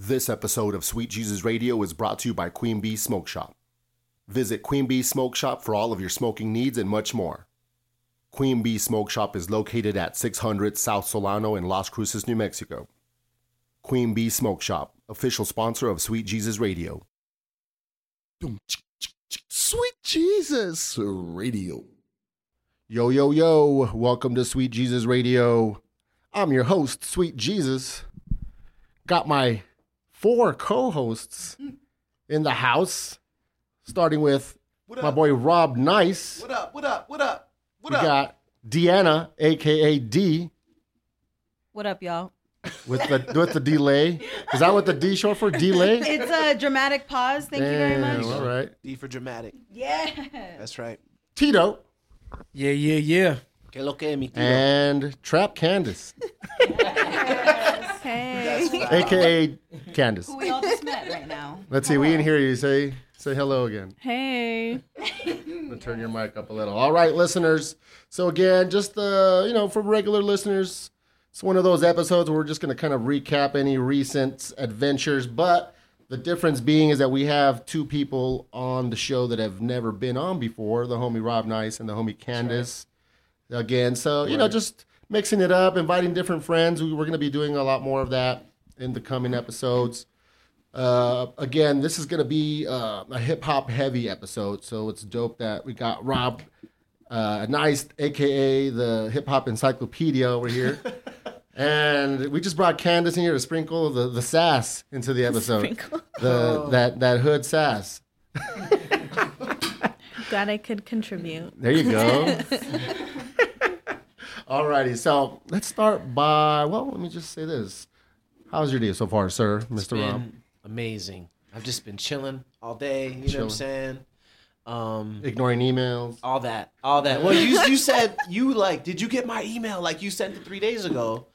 This episode of Sweet Jesus Radio is brought to you by Queen Bee Smoke Shop. Visit Queen Bee Smoke Shop for all of your smoking needs and much more. Queen Bee Smoke Shop is located at 600 South Solano in Las Cruces, New Mexico. Queen Bee Smoke Shop, official sponsor of Sweet Jesus Radio. Sweet Jesus Radio. Yo, yo, yo, welcome to Sweet Jesus Radio. I'm your host, Sweet Jesus. Got my four co hosts in the house, starting with my boy Rob Nice. What up? What up? What up? What we up? got Deanna, aka D, What up, y'all? with the with the delay. Is that what the D short for? Delay? It's a dramatic pause. Thank you very Damn, much. All right. D for dramatic. Yeah. That's right. Tito Yeah, yeah, yeah. Que lo que, mi tío? and Trap Candace, Hey. aka Candace. Who we all just met right now. Let's see. We didn't hear you. Say say hello again. Hey. I'm gonna turn your mic up a little. All right, listeners. So again, just uh, you know, for regular listeners, it's one of those episodes where we're just gonna kind of recap any recent adventures. But the difference being is that we have two people on the show that have never been on before: the homie Rob Nice and the homie Candace. Again, so you know, just mixing it up, inviting different friends. We- We're gonna be doing a lot more of that in the coming episodes. Uh, again, this is going to be uh, a hip hop heavy episode, so it's dope that we got Rob, uh, nice, aka the hip hop encyclopedia over here, and we just brought Candace in here to sprinkle the, the sass into the episode, Sprinkle. the that that hood sass. Glad I could contribute. There you go. Alrighty, so let's start by well, let me just say this: How's your day so far, sir, Mister Rob? Amazing. I've just been chilling all day. You know what I'm saying? Um, Ignoring emails. all that, all that. Well, you you said you like, did you get my email? Like you sent it three days ago,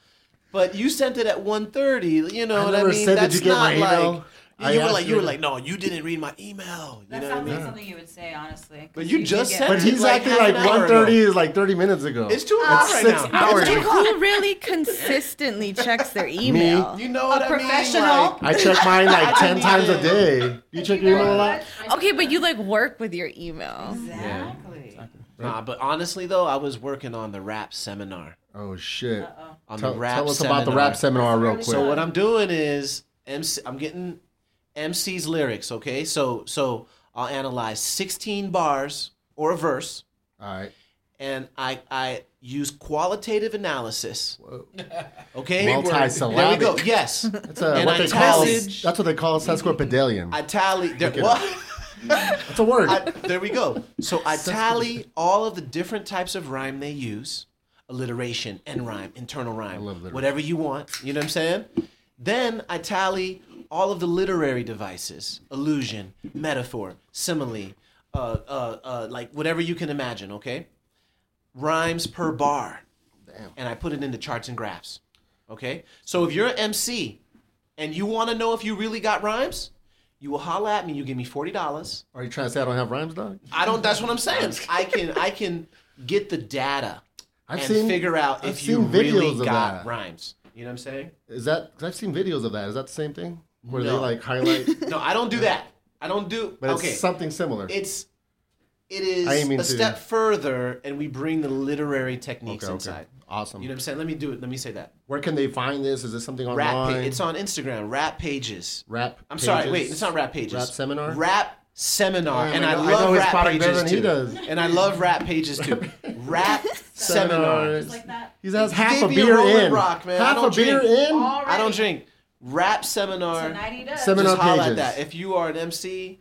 but you sent it at 1.30. You know I what I mean? said, "Did That's you get my not email?" Like, I you were like, you were like, no, you didn't read my email. You That know sounds what I like mean? something you would say, honestly. But you just said But he's like acting half like an 1.30 is like 30 minutes ago. It's two o'clock It's right six now. hours. It's. Who really consistently checks their email? You know what I professional. mean? Like, I check mine like 10 times a day. You check your email a lot? Okay, but you like work with your email. Exactly. Nah, but honestly though, I was working on the rap seminar. Oh, shit. On Tell, the rap tell us seminar. about the rap seminar real quick. So what I'm doing is MC, I'm getting MC's lyrics, okay? So so I'll analyze 16 bars or a verse, All right. and I I use qualitative analysis. Okay, Multi-syllabic. There we go. Yes, That's a, And what I they call that's what they call sesquipedalian. I tally. There, what? That's a word. I, there we go. So I tally all of the different types of rhyme they use alliteration, end rhyme, internal rhyme, whatever you want. You know what I'm saying? Then I tally all of the literary devices allusion, metaphor, simile, uh, uh, uh, like whatever you can imagine, okay? Rhymes per bar. Damn. And I put it into charts and graphs. Okay? So if you're an MC and you want to know if you really got rhymes, you will holla at me, you give me $40. Are you trying to say I don't have rhymes, dog? I don't. That's what I'm saying. I can. I can get the data I've and seen- figure out I've if you really got that. rhymes. You know what I'm saying? Is that, because I've seen videos of that. Is that the same thing? Where they like highlight, No, I don't do that. I don't do. but it's something similar. it's it is I mean a to- step further, and we bring the literary techniques Okay, okay. inside. Awesome. You know what I'm saying? Let me do it. Let me say that. Where can they find this? Is this something Rap. online? Pa- it's on Instagram. Rap pages. Rap. I'm sorry. Wait, it's not rap pages. Rap seminar? Rap seminar, oh, Damn, and I I, know- I love know rap pages too. And I love rap pages too. rap seminar. Seminars. Like that. He has half a gave me a beer in. Rock, man. Half a beer drink. in. I don't drink. Rap seminar. Tonight he does. Seminar just holla pages. at that. If you are an MC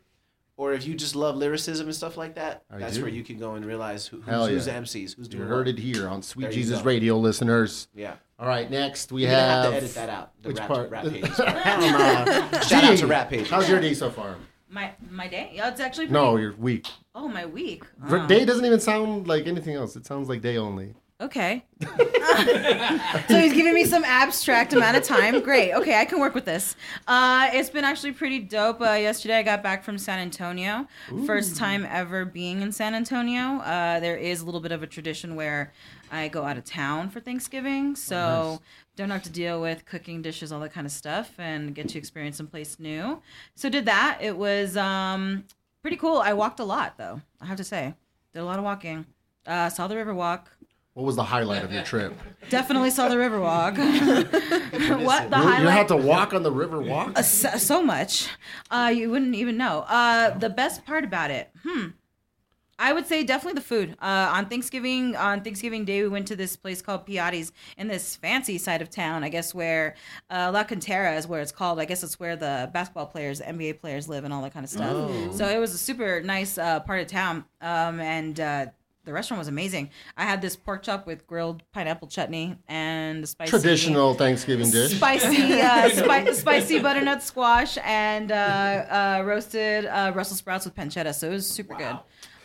or if you just love lyricism and stuff like that, I that's do. where you can go and realize who, who's, Hell who's the MCs, who's You doing heard what. it here on Sweet There Jesus. Radio, listeners. Yeah. All right, next we You're have have. to edit that out. The Which rap, part? rap pages. Hell nah. Shout out to rap pages. How's your day so far? My my day. Yeah, it's actually pretty, No, your week. Oh, my week. Oh. Day um, doesn't even sound like anything else. It sounds like day only. Okay. so he's giving me some abstract amount of time. Great. Okay, I can work with this. Uh, it's been actually pretty dope. Uh, yesterday I got back from San Antonio. First time ever being in San Antonio. Uh, there is a little bit of a tradition where I go out of town for Thanksgiving. So don't have to deal with cooking dishes, all that kind of stuff, and get to experience someplace new. So did that. It was um, pretty cool. I walked a lot though. I have to say, did a lot of walking. Uh, saw the river walk. What was the highlight of your trip? Definitely saw the river walk. what the You, you had to walk on the river walk. Uh, so, so much. Uh, you wouldn't even know. Uh, the best part about it, hmm. I would say definitely the food. Uh, on Thanksgiving, on Thanksgiving Day, we went to this place called Piatti's in this fancy side of town. I guess where uh, La Cantera is where it's called. I guess it's where the basketball players, NBA players live, and all that kind of stuff. So it was a super nice uh, part of town, um, and uh, the restaurant was amazing. I had this pork chop with grilled pineapple chutney and spicy Traditional Thanksgiving dish. spicy, uh, spi- spicy butternut squash and uh, uh, roasted uh, Brussels sprouts with pancetta. So it was super good,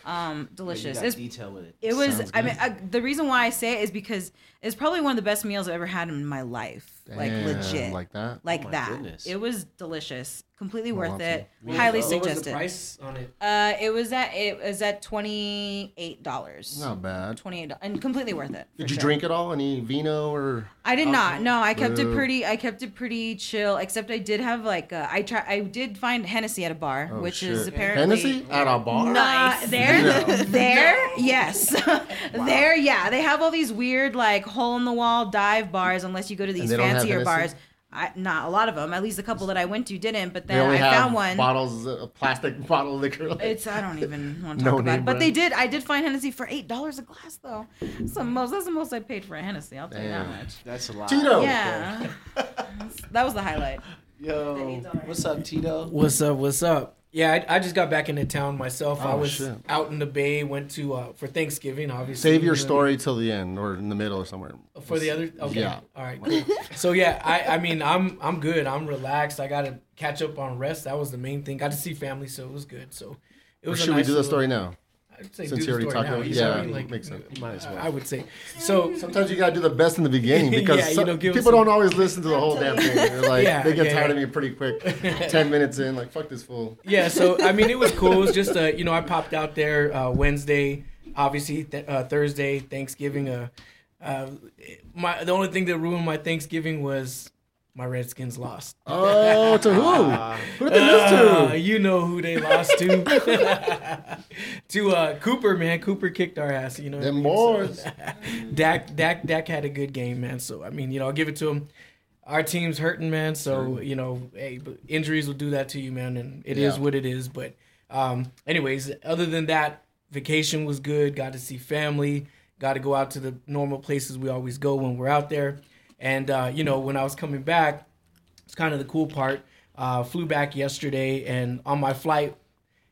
um, You delicious. got detail with it. it was. Sounds I mean, uh, the reason why I say it is because it's probably one of the best meals I've ever had in my life. like legit, like that? like Oh my that. goodness. It was delicious, completely worth it. What- Highly what was the suggested. price on it? Uh, it was at it was at twenty eight dollars. Not bad. Twenty eight and completely worth it. Did you sure. drink at all? Any vino or? I did not. No, I kept it pretty. I kept it pretty chill. Except I did have like uh, I try. I did find Hennessy at a bar, Oh, which is apparently Hennessy at a bar. Uh, there, there, yes, there, yeah. They have all these weird like hole in the wall dive bars, unless you go to these they don't fancier Hennessy? bars. I, not a lot of them. At least a couple that I went to didn't. But They then only I have found one. bottles, a plastic bottle of liquor. It's I don't even want to talk No about it. But brand. they did. I did find Hennessy for eight dollars a glass though. That's the most. That's the most I paid for a Hennessy. I'll tell you that much. That's a lot. Tito. Yeah, that was the highlight. Yo, what's up, Tito? What's up? What's up? Yeah, I, I just got back into town myself. I Oh, was shit. out in the Bay. Went to uh, for Thanksgiving, obviously. Save your story till the end or in the middle or somewhere. for the other. Okay. Yeah. All right. Cool. so yeah, I I mean I'm I'm good. I'm relaxed. I got to catch up on rest. That was the main thing. Got to see family, so it was good. So it Or was. a should we do the story now? I'd say Since do you the already story talked now. about- You know what yeah, I mean? Like, makes sense. Might as well. I would say so. Sometimes you gotta do the best in the beginning because Yeah, you some- know, give people some- don't always listen to the whole damn thing. They're like, Yeah, they get yeah, tired yeah. of me pretty quick. Ten minutes in, like fuck this fool. Yeah, so I mean, it was cool. It was just uh, you know, I popped out there uh, Wednesday, obviously th- uh, Thursday, Thanksgiving. Uh, uh, my the only thing that ruined my Thanksgiving was my Redskins lost. Oh, to who? Who did they lose Uh, to? you know who they lost to? to uh, Cooper, man. Cooper kicked our ass. You know, what I Them mean? boys. So, Dak, Dak, Dak had a good game, man. So I mean, you know, I'll give it to him. Our team's hurting, man. So you know, hey, injuries will do that to you, man, and it is Yeah. what it is. But um, anyways, other than that, vacation was good. Got to see family. Got to go out to the normal places we always go when we're out there. And uh, you know, when I was coming back, it's kind of the cool part. Uh, flew back yesterday, and on my flight,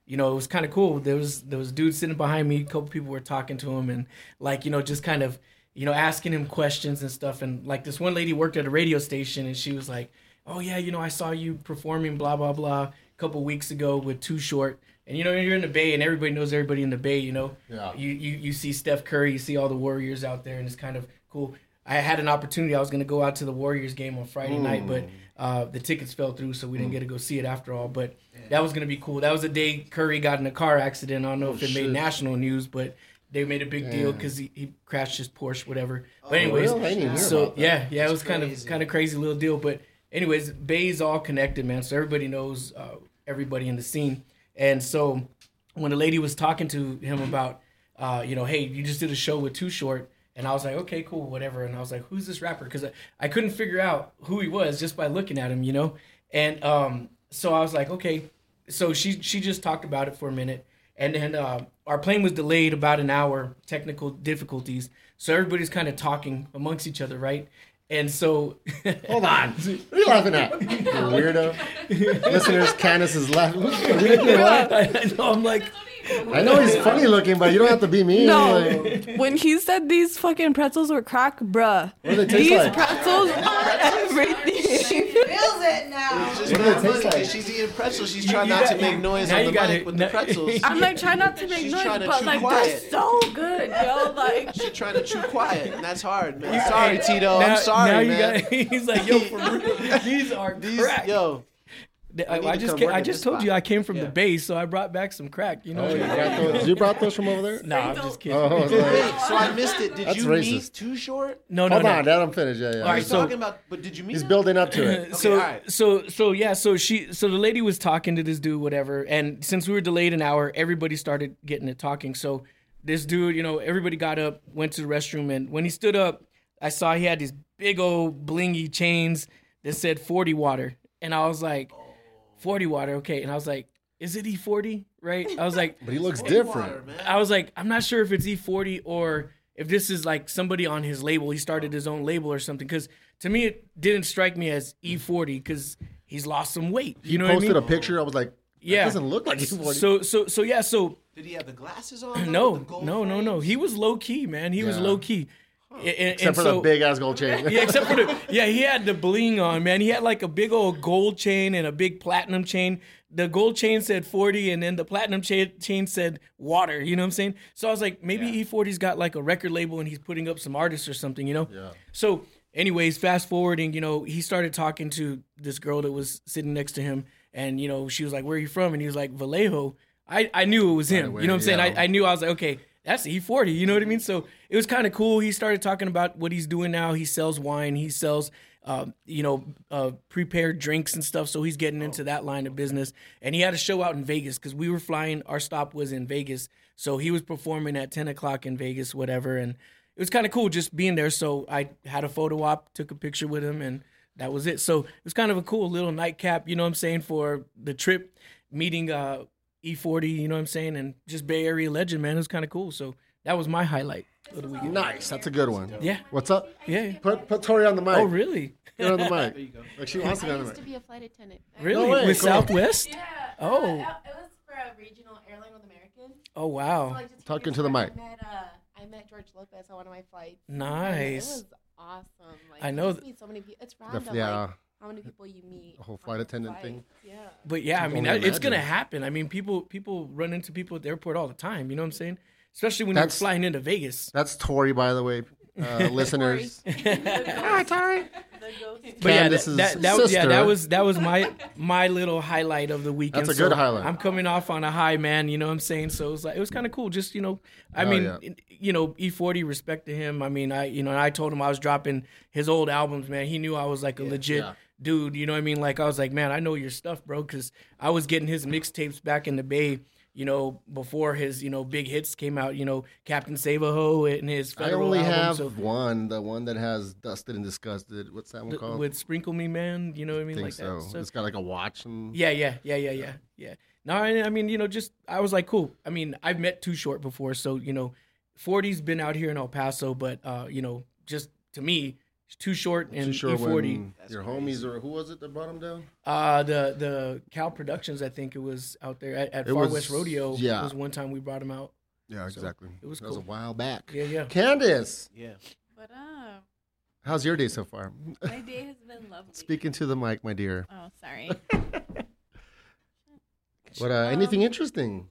you know, it was kind of cool. There was there was a dude sitting behind me. A couple people were talking to him, and like you know, just kind of you know asking him questions and stuff. And like this one lady worked at a radio station, and she was like, "Oh yeah, you know, I saw you performing blah blah blah a couple weeks ago with Too Short." And you know, you're in the Bay, and everybody knows everybody in the Bay. You know, Yeah. you you you see Steph Curry, you see all the Warriors out there, and it's kind of cool. I had an opportunity. I was going to go out to the Warriors game on Friday night, but uh, the tickets fell through, so we didn't get to go see it after all. But that was going to be cool. That was the day Curry got in a car accident. I don't know if it shit. made national news, but they made a big deal because he, he crashed his Porsche, whatever. But anyways, really? I didn't hear so yeah, yeah, it was That's kind of crazy. kind of crazy little deal. But anyways, Bay's all connected, man. So everybody knows uh, everybody in the scene, and so when the lady was talking to him about, uh, you know, hey, you just did a show with Too Short, and I was like, okay, cool, whatever. And I was like, who's this rapper? Because I, I couldn't figure out who he was just by looking at him, you know. And um, so I was like, okay. So she she just talked about it for a minute, and then uh, our plane was delayed about an hour, technical difficulties. So everybody's kind of talking amongst each other, right? And so Hold on. What are you laughing at? You weirdo. Listeners, Candace is laughing. I know I'm like, I know he's funny looking, but you don't have to be mean. No. Like, When he said these fucking pretzels were crack, bruh. what do they taste These like? pretzels are everything. She feels it. it now. It's What do not they taste funny. like? She's eating pretzels. She's trying not to make noise on the mic with the pretzels. I'm like trying not to make She's noise, trying to but like quiet. they're so good, yo. Like She's trying to chew quiet, and that's hard, man. You- sorry, Tito. now- I'm sorry, now you man. got- he's like, yo, for real, these are These, crack. yo, I, I just come came, I just this told you. I came from the base, so I brought back some crack. You know. Oh, you, brought those, you brought those from over there? no, I'm just kidding. Oh, I wait. So I missed it. Did That's you racist. meet Too Short? no, no, hold no. on, let him finish. Yeah, yeah. All right, so- talking about, but did you meet He's him? building up to it. so alright. so so yeah so she so the lady was talking to this dude whatever and since we were delayed an hour everybody started getting it talking so this dude you know everybody got up went to the restroom and when he stood up i saw he had these big old blingy chains that said 40 water and i was like 40 water okay and i was like is it e40 right i was like But he looks different. man. I was like, I'm not sure if it's E40 or if this is like somebody on his label. He started his own label or something. Because to me, it didn't strike me as E40 because he's lost some weight. You He know what I posted mean? a picture. I was like, yeah, It doesn't look like he's 40. So so so yeah. So Did he have the glasses on? no the gold no no no. He was low key, man. He was low key. And- Except and for so- the big ass gold chain. yeah, except for the yeah, he had the bling on, man. He had like a big old gold chain and a big platinum chain. The gold chain said 40 and then the platinum chain, chain said water, you know what I'm saying? So I was like, maybe E40's got like a record label and he's putting up some artists or something, you know? Yeah. So anyways, fast forwarding, you know, he started talking to this girl that was sitting next to him and you know, she was like, "Where are you from?" and he was like, "Vallejo." I I knew it was him. you know what I'm saying? I I knew I was like, "Okay, that's E40. You know what I mean? So it was kind of cool. He started talking about what he's doing now. He sells wine. He sells, uh, you know, uh, prepared drinks and stuff. So he's getting into that line of business. And he had a show out in Vegas because we were flying. Our stop was in Vegas, so he was performing at 10 o'clock in Vegas, whatever. And it was kind of cool just being there. So I had a photo op, took a picture with him, and that was it. So it was kind of a cool little nightcap. You know what I'm saying for the trip, meeting. Uh, E40, you know what I'm saying, and just Bay Area legend, man. It was kind of cool. So that was my highlight of the weekend. Nice. That's a good one. Yeah, What's up? yeah. Put put Tori on the mic. Oh, really? Get her on the mic. There you go. Like she wants to be I on the used to be a flight attendant. Really? way, With cool. Southwest? Yeah. Oh. Uh, it was for a regional airline with American. Oh, So, wow. like, Talking to the mic. I met, uh, I met George Lopez on one of my flights. and Nice. It was awesome. Like, I know th- meet so many people. It's The- random. yeah. Like, how many people you meet. A whole flight attendant flight. thing. Yeah. But yeah, I mean, only it's gonna happen. I mean, people people run into people at the airport all the time. You know what I'm saying? Especially when That's- you're flying into Vegas. That's Tori, by the way, uh, listeners. Hi, Tori. The ghost. But yeah, that, Candace's that, that was yeah, sister. that was that was my my little highlight of the weekend. That's a good highlight. I'm coming off on a high, man. You know what I'm saying? So it was like it was kind of cool. Just you know, I Oh, mean, yeah. you know, E40 respect to him. I mean, I you know, I told him I was dropping his old albums, man. He knew I was like a legit yeah. Dude. You know what I mean? Like I was like, man, I know your stuff, bro, because I was getting his mixtapes back in the Bay. You know, before his you know big hits came out. You know, Captain Save a Ho and his I only album, have so- one, the one that has Dusted and Disgusted. What's that one the- called? with Sprinkle Me Man. You know what I I mean? think like so. that. So It's got like a watch and yeah, yeah, yeah, yeah, yeah, yeah. No, I, I mean, you know, just I was like, cool. I mean, I've met Too Short before, so you know, 40's been out here in El Paso, but uh, you know, just to me, Too Short and Too sure E40. when your homies or who was it that brought him down? Uh, the the Cal Productions, I think it was out there at, at Far was- West Rodeo. yeah. It was one time we brought him out. Yeah, So, exactly. it was that was a while back. Yeah, yeah. Candace, Yeah. What up? how's your day so far? My day has been lovely. Speaking to the mic, my dear. Oh, sorry. What? Uh, anything interesting?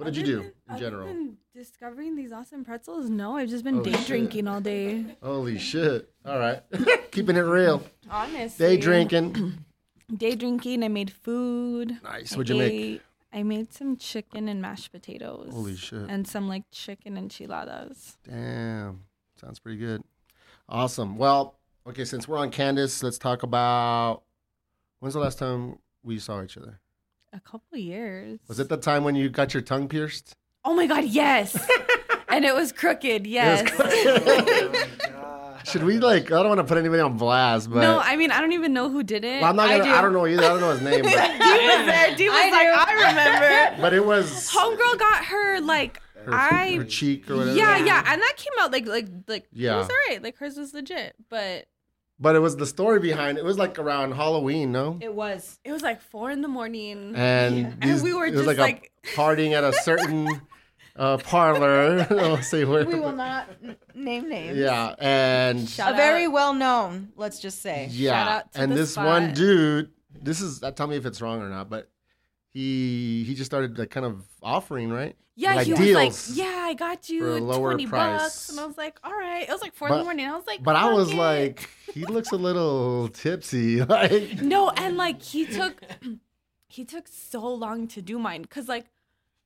What did you do than- in general? discovering these awesome pretzels? No, I've just been Oh, day shit. drinking all day. Holy shit! All right, keeping it real. Honestly. Day drinking. Day drinking. I made food. Nice. I What'd you make? ate- I made some chicken and mashed potatoes. Holy shit! And some like chicken enchiladas. Damn, sounds pretty good. Awesome. Well, okay, since we're on Candace, let's talk about when's the last time we saw each other? A couple years. Was it the time when you got your tongue pierced? Oh my god, yes. and it was crooked. Yes. Should we like? I don't want to put anybody on blast, but no, I mean I don't even know who did it. well, I'm not gonna. I, do. don't know either. I don't know his name, but, Dee was there. Dee was I like, do. I remember. but it was Homegirl got her like her, I her cheek or whatever. Yeah, yeah, and that came out like like like Yeah. it was alright. Like hers was legit, but But it was the story behind it. It was like around Halloween, no? It was. it was like four in the morning. And, And these- we were it was just like, like- a partying at a certain uh, parlor. I'll say where. We will not name names. Yeah, and Shout a very well known. Let's just say. yeah, out to and the this spot. one dude. This is. Uh, tell me if it's wrong or not, but he he just started like kind of offering right. Yeah, like he was like, "Yeah, I got for you a lower 20 price. bucks," and I was like, "All right." It was like four But- in the morning. I was like, But I was it." like, he looks a little tipsy. Like, "No," and like he took, he took so long to do mine because like,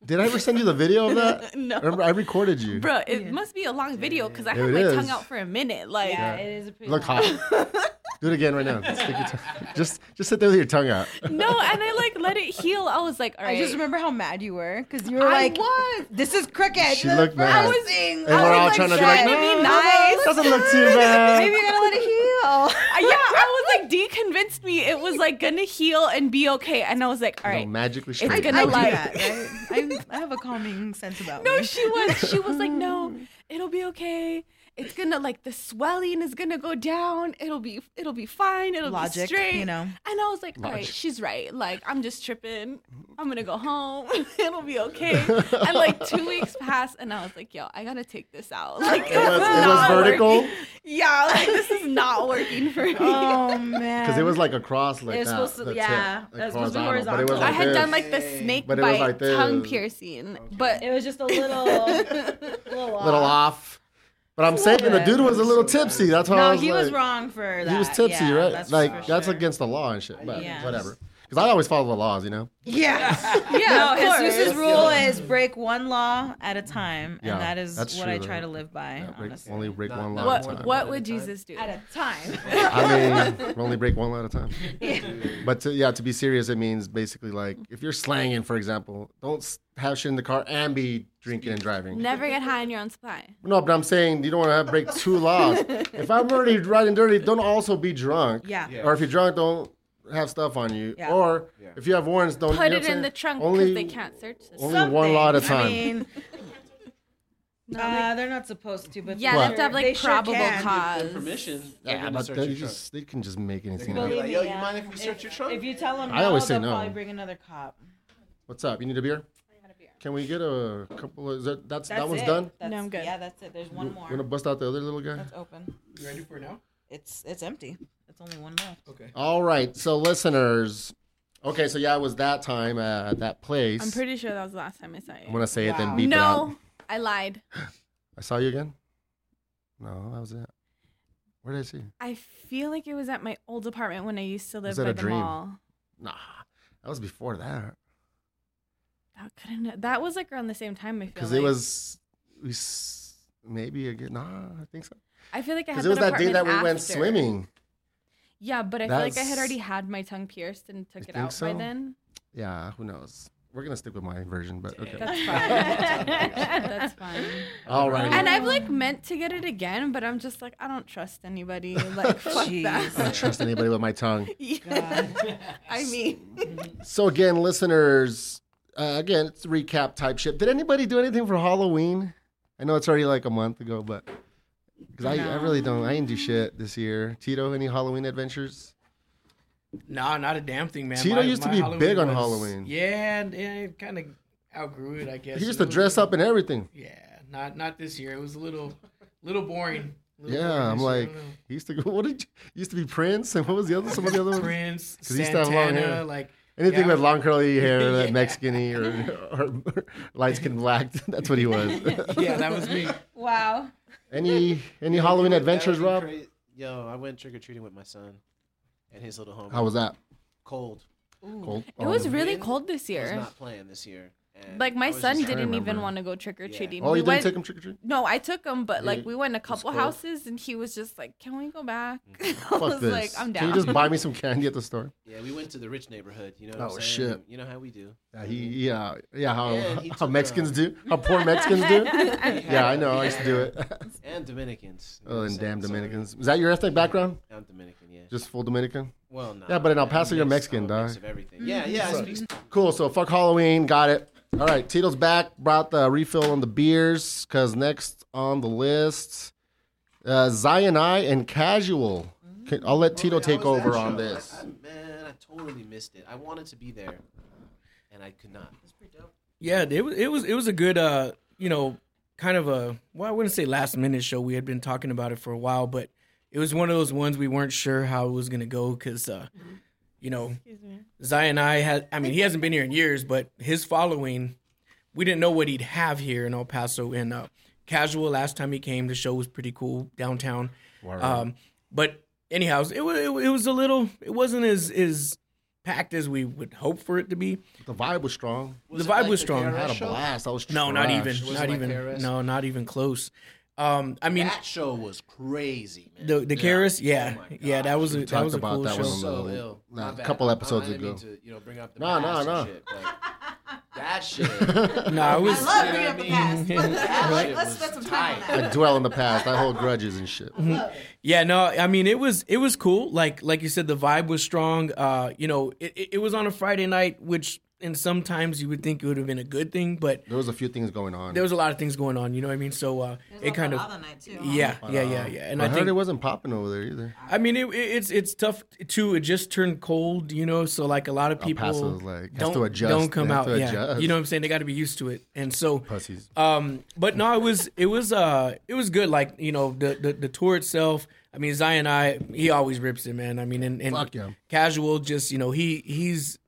did I ever send you the video of that? no, Remember, I recorded you. bro, it must be a long video because I Yeah, had my is. tongue out for a minute. Like, Yeah, it is a pretty. Look long- hot. Do it again right now. Stick your tongue- Just just sit there with your tongue out. no, and I like let it heal. I was like, "All right." I just remember how mad you were because you were I like, was. "This is cricket." She The looked first mad. thing. And I we're was all like, trying to be "Trying like, to no, be nice. doesn't look too bad. Maybe you gotta let it heal. Oh. yeah, I was like, D convinced me it was like gonna heal and be okay, and I was like, all right, No, right. magically straight. It's gonna I do like- that, right? I, I have a calming sense about No, me. she was. She was like, no, it'll be okay. It's gonna like the swelling is gonna go down. It'll be it'll be fine. It'll Logic, be straight. you know. And I was like, all right, she's right. Like I'm just tripping. I'm gonna go home. it'll be okay. And like two weeks passed, and I was like, yo, I gotta take this out. Like It was, it was not vertical working. Yeah, like this is not working for me. Oh man. because it was like across like It was that. supposed to- the yeah, tip, it like was supposed to be horizontal, But it was like I had this. done like the snake But bite like tongue piercing, but It was just a little, little, off. little off. But I'm saying the dude was a little tipsy. That's why I No, was he was wrong for that. He was tipsy, yeah, right? That's like for that's against the law and shit. But Yeah. whatever. Because I always follow the laws, you know. Yeah. yeah, no, of course. Jesus' rule is break one law at a time, and that is that's what true, I though. try to live by. Yeah, break, honestly. only break Not- one not law. at a one- time. what would. Jesus do? At a time. I mean, only break one law at a time. But to, yeah, to be serious, it means basically like if you're slanging, for example, don't s- have shit in the car and be drinking and driving. Never get high on your own supply. No, but I'm saying you don't want to have break two laws. if I'm already riding dirty, don't also be drunk. yeah. Yeah. Or if you're drunk, don't have stuff on you. Yeah. Or Yeah. if you have warrants, don't Put you know it in the trunk because Only- they can't search this. only one lot at a time. I mean, No, uh, they're not supposed to, but yeah, they they What? have to have like sure probable can. cause. permission. Yeah, they're but they your trunk. just they can just make anything gonna up. be like, yo, you mind if we search your trunk? If you tell them no, I always say they'll no. probably bring another cop. What's up? You need a beer? Can we get a couple of? Is that, that's, That's that one's it. done. That's, No, I'm good. Yeah, that's it. There's one You more. You want to bust out the other little guy? That's open. You ready for it now? It's it's empty. It's only one left. Okay. All right, so listeners. Okay, so yeah, it was that time at that place. I'm pretty sure that was the last time I saw you. I'm gonna say it, then Wow. beep it out. no, I lied. I saw you again. No, that was it. Where did I see you? I feel like it was at my old apartment when I used to live Was that by a the dream? mall. Nah, that was before that. That couldn't. That was like around the same time. I feel Because like. it was, we s- maybe again. Nah, I think so. I feel like I had Because it was that day apartment that we went after. swimming. Yeah, but I feel like I had already had my tongue pierced and took You it think out by then. Yeah, who knows? We're gonna stick with my version, but okay. That's fine. That's fine. All right. And I've like meant to get it again, but I'm just like I don't trust anybody. Like fuck Jeez. I don't trust anybody with my tongue. Yeah. I mean, So again, listeners, uh, again, it's recap type shit. Did anybody do anything for Halloween? I know it's already like a month ago, but because I, I really don't, I didn't do shit this year. Tito, any Halloween adventures? Nah, not a damn thing, man. Tito used to be big on Halloween. Yeah, and it kind of outgrew it, I guess. He used to dress up and everything. Yeah, not not this year. It was a little little boring. Little Yeah, boring I'm this like, he used to go. What did you, used to be Prince and what was the other? Some of the other ones. Prince, 'Cause he used to have long Santana, hair. like Anything Yeah. with long curly hair, that Yeah. Mexican or, or, or light skin black. That's what he was. yeah, that was me. Wow. Any any Yeah, Halloween adventures, Rob? cra- Yo, I went trick or treating with my son and his little homie. How was that? cold? Cold. it was Oh, really cold this I was year. not playing this year. And Like my son just- didn't even want to go trick or treating. Oh, we you didn't went, take him trick or treat? No, I took him, but like we went to a couple houses, and he was just like, "Can we go back?" I Fuck was this. like, "I'm down." Can you just buy me some candy at the store? Yeah, we went to the rich neighborhood. You know what Oh, I'm saying? shit. And You know how we do. Yeah, he, yeah, yeah. How Yeah, he how Mexicans uh, do? How poor Mexicans do? Yeah, I know. I used to do it. And Dominicans. oh, and damn Dominicans. Is that your ethnic background? I'm Dominican, yeah. Just full Dominican? well, no. Yeah, but in El Paso, you're Mexican, I'm a mix dog. of everything. Yeah, yeah. I So- speak Cool. So fuck Halloween. Got it. All right. Tito's back. Brought the refill on the beers because next on the list, uh, Zion I and Casual. Okay, I'll let Tito Oh, take how was that over on this. I- man, I totally missed it. I wanted to be there, and I could not. Yeah, it was it was it was a good uh you know, kind of a well, I wouldn't say last minute show. We had been talking about it for a while, but it was one of those ones we weren't sure how it was gonna go because, uh, you know, Excuse me. Zion I had. I mean, he hasn't been here in years, but his following, we didn't know what he'd have here in El Paso. And uh, casual last time he came, the show was pretty cool downtown. Um, but anyhow, it was it, was- it was a little. It wasn't as as packed as we would hope for it to be. The vibe was strong. Was the vibe like was strong. I had a blast. I was No, not even, Wasn't not like even, KRS? no, not even close. Um, I mean, that show was crazy, man. the the KRS, yeah, Oh yeah, that was a, We that talked was a about cool that show. one on so ill. nah, a couple episodes I ago. to, you know, bring up the No, no, past and no. Shit, that shit. No, it was. I love bringing up the past. That Like, shit let's was spend some time on that. I dwell in the past. I hold grudges and shit. Yeah, no, I mean it was it was cool. Like like you said, the vibe was strong. Uh, you know, it, it, it was on a Friday night, which and sometimes you would think it would have been a good thing, but There was a few things going on. there was a lot of things going on. You know what I mean? So uh, it kind of night too. yeah, yeah, uh, yeah, yeah. And I, I, heard think it wasn't popping over there either. I mean it, it- it's it's tough too. It just turned cold, you know. So like a lot of people Paso's, like, don't to adjust. don't come out. to Yeah, adjust. you know what I'm saying? They got to be used to it, and so Pussies. um, but no, it was it was uh it was good. Like you know the the, the tour itself. I mean Zion I he always rips it, man. I mean and, and Fuck yeah. casual, just you know he he's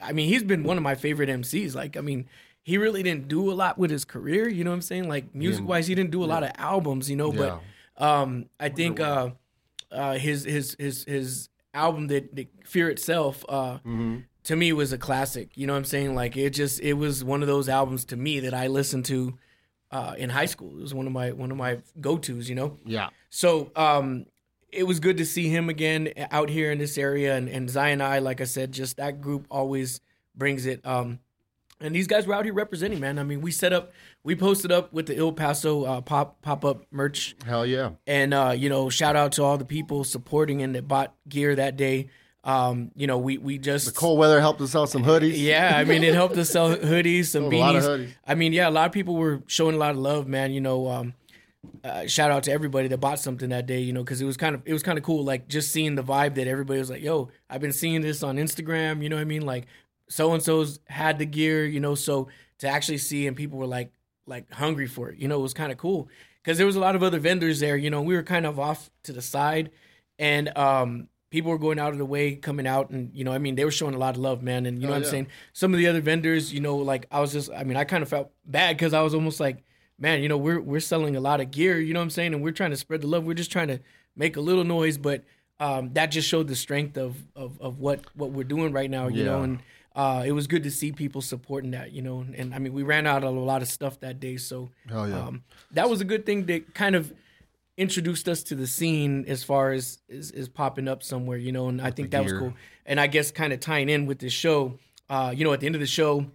I mean he's been one of my favorite MCs. Like I mean he really didn't do a lot with his career. You know what I'm saying? Like music wise, he didn't do a lot of albums. You know, Yeah. but um I think uh uh his his his his album that, that Fear Itself uh Mm-hmm. to me was a classic. You know what I'm saying? Like it just it was one of those albums to me that I listened to uh, in high school. It was one of my one of my go tos. You know. Yeah. So um, it was good to see him again out here in this area, and, and Zion I, like I said, just that group always brings it. Um, and these guys were out here representing, man. I mean, we set up, we posted up with the El Paso uh, pop pop up merch Hell yeah. and uh, you know, shout out to all the people supporting and that bought gear that day. Um, you know, we we just The cold weather helped us sell some hoodies. yeah, I mean, it helped us sell hoodies, some beanies. a lot of hoodies. I mean, yeah, a lot of people were showing a lot of love, man. You know, um, uh, shout out to everybody that bought something that day. You know, because it was kind of it was kind of cool, like just seeing the vibe that everybody was like, "Yo, I've been seeing this on Instagram." You know what I mean? Like, so and so's had the gear. You know, so to actually see and people were like like hungry for it. You know, it was kind of cool because there was a lot of other vendors there. You know, we were kind of off to the side, and um, people were going out of the way, coming out, and you know, I mean, they were showing a lot of love, man. And you know Hell what I'm yeah. saying? Some of the other vendors, you know, like I was just, I mean, I kind of felt bad because I was almost like, man, you know, we're we're selling a lot of gear, you know what I'm saying, and we're trying to spread the love. We're just trying to make a little noise, but um, that just showed the strength of of of what what we're doing right now, you know, and. Uh, it was good to see people supporting that, you know, and, and I mean, we ran out of a lot of stuff that day, so yeah. um, that was a good thing that kind of introduced us to the scene as far as is, is popping up somewhere, you know, and I think that was cool. And I guess kind of tying in with this show, uh, you know, at the end of the show,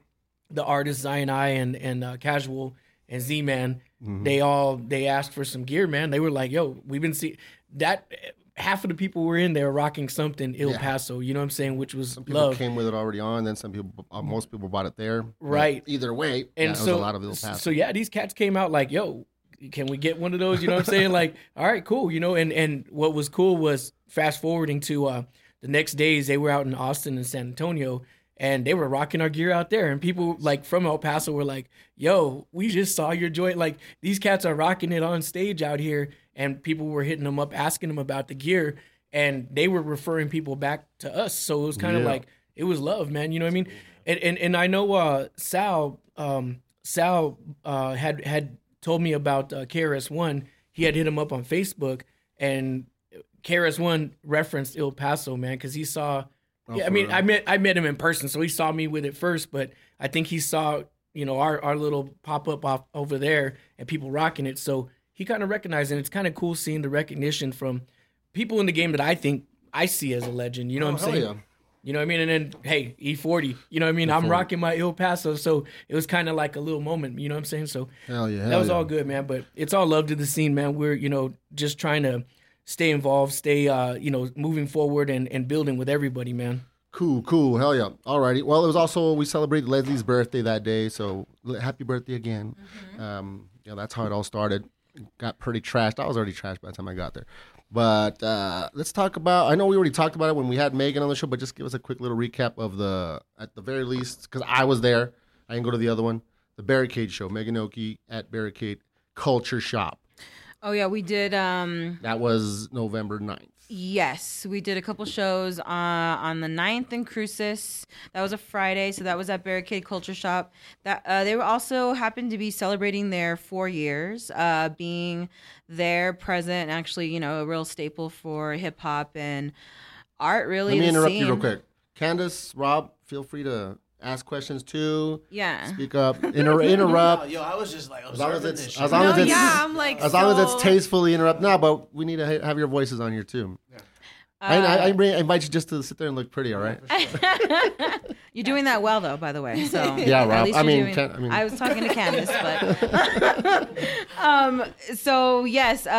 the artists Zion I and and uh, Casual and Z Man, Mm-hmm. they all they asked for some gear, man. They were like, "Yo, we've been see that." Half of the people were in there rocking something El Yeah. Paso, you know what I'm saying, which was Some people love. came with it already on. Then some people, uh, most people bought it there. But Right. Either way, and yeah, so a lot of little so so yeah, these cats came out like, yo, can we get one of those? You know what I'm saying? like, all right, cool. You know, and and what was cool was fast forwarding to uh the next days they were out in Austin and San Antonio and they were rocking our gear out there and people like from El Paso were like, yo, we just saw your joint. Like these cats are rocking it on stage out here and people were hitting them up asking them about the gear and they were referring people back to us. So it was kind of Yeah. like it was love, man. You know what I mean? And and, and I know uh, Sal um, Sal uh, had had told me about uh, KRS One. He had hit him up on Facebook, and KRS One referenced El Paso, man, because he saw. Oh, yeah, I Oh, mean, real? I met I met him in person, so he saw me with it first. But I think he saw you know our our little pop up off over there and people rocking it. So he kind of recognized, and it's kind of cool seeing the recognition from people in the game that I think I see as a legend. You know Oh, what I'm hell saying? yeah. You know what I mean? And then, hey, E40. You know what I mean? I'm rocking my El Paso, so it was kind of like a little moment. You know what I'm saying? So Hell yeah. that was yeah. all good, man. But it's all love to the scene, man. We're you know just trying to stay involved, stay uh you know moving forward and and building with everybody, man. Cool, cool. Hell yeah. Alrighty. Well, it was also we celebrated Leslie's birthday that day, so happy birthday again. Um, yeah, that's how it all started. Got pretty trashed. I was already trashed by the time I got there. But uh, let's talk about. I know we already talked about it when we had Megan on the show, but just give us a quick little recap of the, at the very least, because I was there. I didn't go to the other one. the Barricade Show, Megan Oki at Barricade Culture Shop. Oh yeah, we did. Um, That was November 9th. yes, we did a couple shows uh, on the 9th in Cruces. That was a Friday, so that was at Barricade Culture Shop. That uh, they were also happened to be celebrating their four years, uh, being there, present, and actually, you know, a real staple for hip hop and art. Really, Let me interrupt you real quick. Candace, Rob, feel free to ask questions too. Yeah. Speak up. Inter- interrupt. Yo, I was just like As long as it's as long No, as it's yeah, I'm like as long as it's tastefully interrupt. No, but we need to ha- have your voices on here too. I, Uh, I, I bring- I invite you just to sit there and look pretty. All right. You're doing that well, though, by the way. So Yeah, at Rob. I mean, doing- Can- I mean- was talking to Candace, but um. So yes, uh,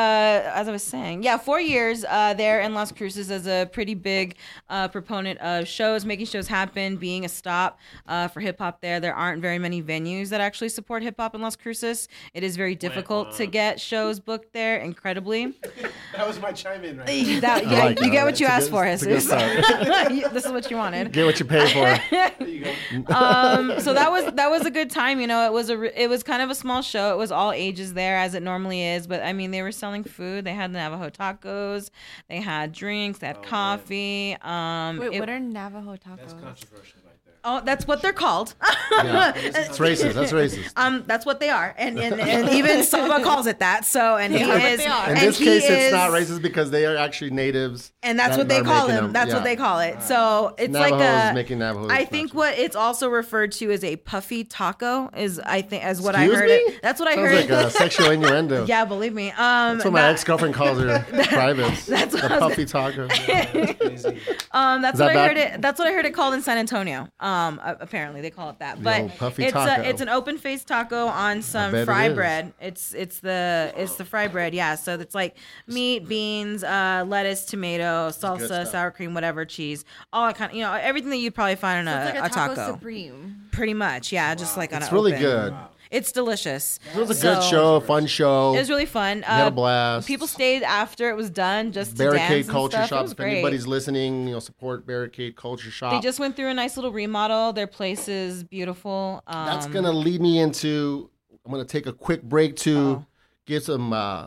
as I was saying, yeah, four years uh, there in Las Cruces as a pretty big uh, proponent of shows, making shows happen, being a stop uh, for hip hop. There, there aren't very many venues that actually support hip hop in Las Cruces. It is very difficult to get shows booked there. Incredibly, That was my chime in right that, yeah, like you that. get what It's you asked good- for, it's a good Jesus. this is what you wanted. Get what you pay for. There you go. um, so that was that was a good time. You know, it was a it was kind of a small show. It was all ages there as it normally is. But I mean, they were selling food. They had Navajo tacos. They had drinks. They had coffee. Um, Wait, it- what are Navajo tacos? That's controversial right there. Oh, that's what they're called. Yeah. It's racist. That's racist. um, that's what they are, and and, and even Saba calls it that. So, and he Yeah, is. they are. In this case, is- it's not racist because they are actually natives. and that's that what they call them. them. That's what they call it. So it's Navajos like a. making Navajo. I think what it's also referred to as a puffy taco is I think as what I Excuse heard me? it. That's what I Sounds heard. like a sexual innuendo. yeah, believe me. Um, That's what my ex girlfriend calls her privates. that's what I puffy taco. That's crazy. um, that's Is that what I heard back- it. That's what I heard it called in San Antonio. Um, a- apparently they call it that. But puffy it's taco. a, it's an open faced taco on some bet it fry bread. It's it's the it's the fry bread. Yeah, so it's like meat, beans, uh, lettuce, tomato, salsa, sour cream, whatever, cheese, all that kind of you know everything that you'd probably find in So a, like a, a taco, taco. supreme. Pretty much, yeah, just like on It's an really open. good. It's delicious. It was a good show, fun show. It was really fun. We had Uh, a blast. People stayed after it was done just to Barricade Culture stuff. It Shops. If great. anybody's listening, you know, support Barricade Culture Shop. They just went through a nice little remodel. Their place is beautiful. Um, That's gonna lead me into. I'm gonna take a quick break to Uh-oh. give some, uh,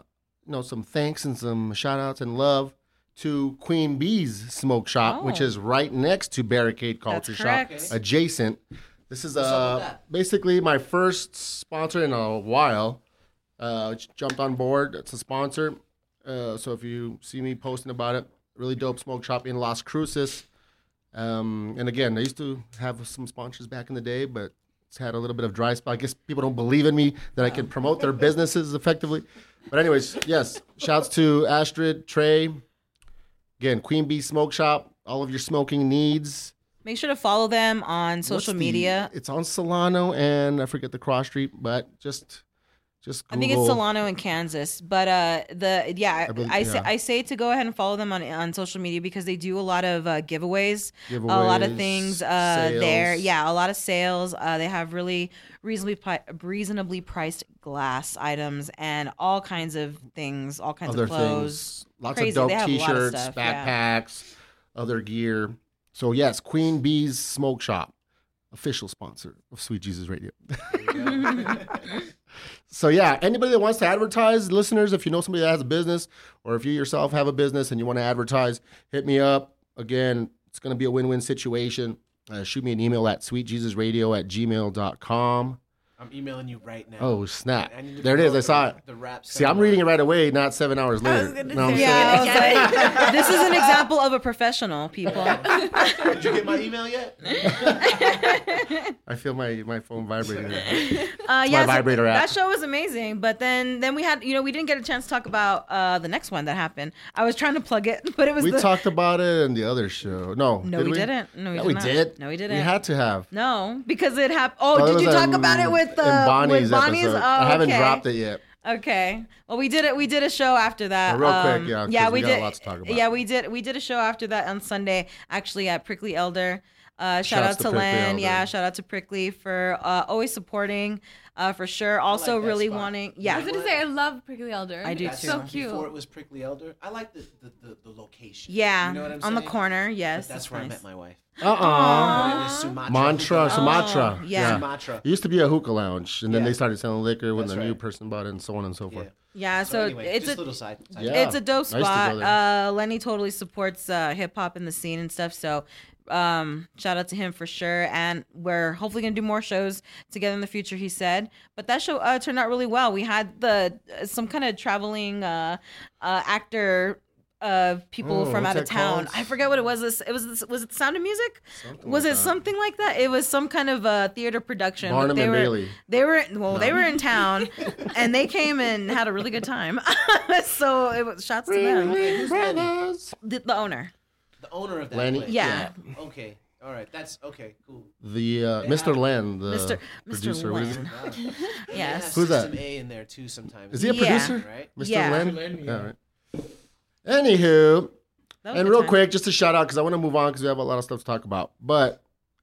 you know, some thanks and some shout outs and love to Queen Bee's Smoke Shop, which Oh. is right next to Barricade Culture Shop, adjacent. This is uh basically my first sponsor in a while. Uh, jumped on board. It's a sponsor. Uh, so if you see me posting about it, really dope smoke shop in Las Cruces. Um, and again, I used to have some sponsors back in the day, but it's had a little bit of dry spot. I guess people don't believe in me that I can promote their businesses effectively. But anyways, yes, shouts to Astrid, Trey. Again, Queen Bee Smoke Shop. All of your smoking needs. Make sure to follow them on social the- media. It's on Solano and I forget the cross street, but just just I think it's Solano in Kansas, but uh, the yeah, I, believe- I say yeah. I say to go ahead and follow them on on social media because they do a lot of uh, giveaways, a lot of things uh, there. Yeah, a lot of sales. Uh, they have really reasonably pri- reasonably priced glass items and all kinds of things, all kinds other of clothes. things. Lots Crazy. of dope They have a lot of t-shirts, yeah. backpacks, other gear. So yes, Queen Bee's Smoke Shop, official sponsor of Sweet Jesus Radio. so yeah, anybody that wants to advertise, listeners, if you know somebody that has a business, or if you yourself have a business and you want to advertise, hit me up. Again, it's going to be a win-win situation. Uh, shoot me an email at sweetjesusradio at gmail.com. I'm emailing you right now. Oh, snap. I need to There it is. I saw the- it. The rap. See, I'm reading it right away, not seven hours later. gonna Know what I'm saying? Yeah, I was like, this is an example of a professional, people. Did you get my email yet? I feel my, my phone vibrating. there. Uh, yeah, so vibrator app. that show was amazing. But then, then we had, you know, we didn't get a chance to talk about uh, the next one that happened. I was trying to plug it, but it was We the, talked about it in the other show. No, No, did we, didn't. No, we, Yeah, did we did. No, we didn't. We had to have. no, because it happened. Oh, did you talk in- about it with in uh, Bonnie's with Bonnie's? episode. Oh, I haven't okay. dropped it yet. Okay. Well, we did it. We did a show after that. Oh, real quick, Um, yeah, 'cause Yeah, we we, did. a lot to talk about. Yeah, we did. We did a show after that on Sunday, actually at Prickly Elder. Uh, shout Shouts out to to, Len. Elder. Yeah, shout out to Prickly for uh, always supporting uh, for sure. Also, that really spot. wanting, yeah. I was gonna say I love prickly elder. I do That's too. So cute. Before it was prickly elder, I like the the, the, the location. yeah, you know what I'm saying? on the corner. Yes, that's it's where I met my wife. Uh uh But it was Sumatra. Mantra, Hookah Sumatra. Oh, yeah. Sumatra. It used to be a hookah lounge, and then Yeah. they started selling liquor when That's the new person bought it, and so on and so forth. Yeah, So, so, anyway, it's just a little side. side Yeah. it's a dope I used to spot. Uh, Lenny totally supports uh, hip hop in the scene and stuff. So um, shout out to him for sure. And we're hopefully gonna do more shows together in the future. He said, but that show uh, turned out really well. We had the uh, some kind of traveling uh, uh, actor. Uh, people Oh, from out of town. called? I forget what it was. This it was. Was it Sound of Music? Something was like it that. something like that? It was some kind of uh, theater production. Barnum they and were, Bailey. They were well. They were in town, and they came and had a really good time. so it was shots to them. Brothers. The, the owner. The owner of that Lenny? place. Yeah. Okay. All right. That's okay. Cool. The uh, They Mr. have- Len, the Mr. producer. Mr. what is Len. it? Wow. They Yes. Who's that? System A in there too sometimes. Is he a Yeah. producer? Right. Mr. Yeah. Len? Len, Yeah. yeah. all right. Anywho, That was and a real time. quick, just a shout out because I want to move on because we have a lot of stuff to talk about. But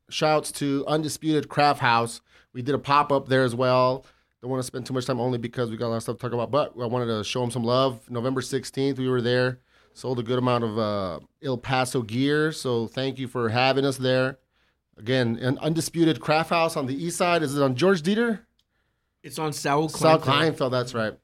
shouts to Undisputed Craft House. We did a pop up there as well. Don't want to spend too much time only because we got a lot of stuff to talk about. But I wanted to show them some love. November 16th, we were there. Sold a good amount of uh, El Paso gear. So thank you for having us there. Again, an Undisputed Craft House on the east side. Is it on George Dieter? It's on Saul South Kleinfeld. Kleinfeld, that's right.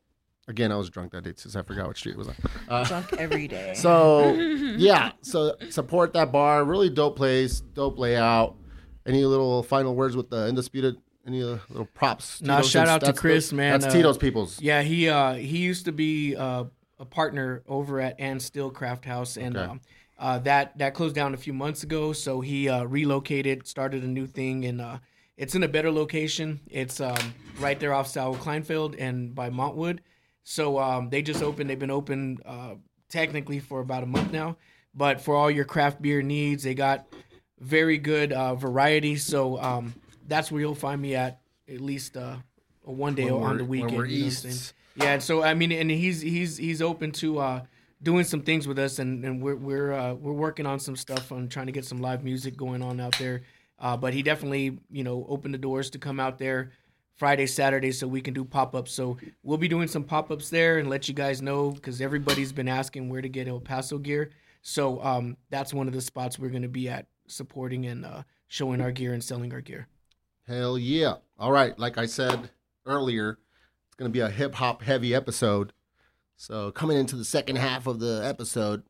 Again, I was drunk that day since I forgot what street it was on. Uh, Drunk every day. so yeah, so support that bar. Really dope place, dope layout. Any little final words with the undisputed? Any uh, little props? Nah, shout out to Chris, the- man. That's Uh, Tito's people's. Yeah, he uh he used to be uh, a partner over at Ann Still Craft House, and Okay. um, uh, that that closed down a few months ago. So he uh, relocated, started a new thing, and uh, it's in a better location. It's um, right there off South Kleinfeld and by Montwood. So um, they just opened. They've been open uh, technically for about a month now, but for all your craft beer needs, they got very good uh, variety. So um, that's where you'll find me at at least uh, one day When on we're- the when weekend. we're you know east. Yeah, and so I mean, and he's he's he's open to uh, doing some things with us, and, and we're we're uh, we're working on some stuff on trying to get some live music going on out there. Uh, but he definitely you know opened the doors to come out there Friday, Saturday, so we can do pop ups. So we'll be doing some pop ups there and let you guys know because everybody's been asking where to get El Paso gear. So um, that's one of the spots we're going to be at supporting and uh, showing our gear and selling our gear. Hell yeah! All right, like I said earlier, it's gonna be a hip hop heavy episode. So coming into the second half of the episode,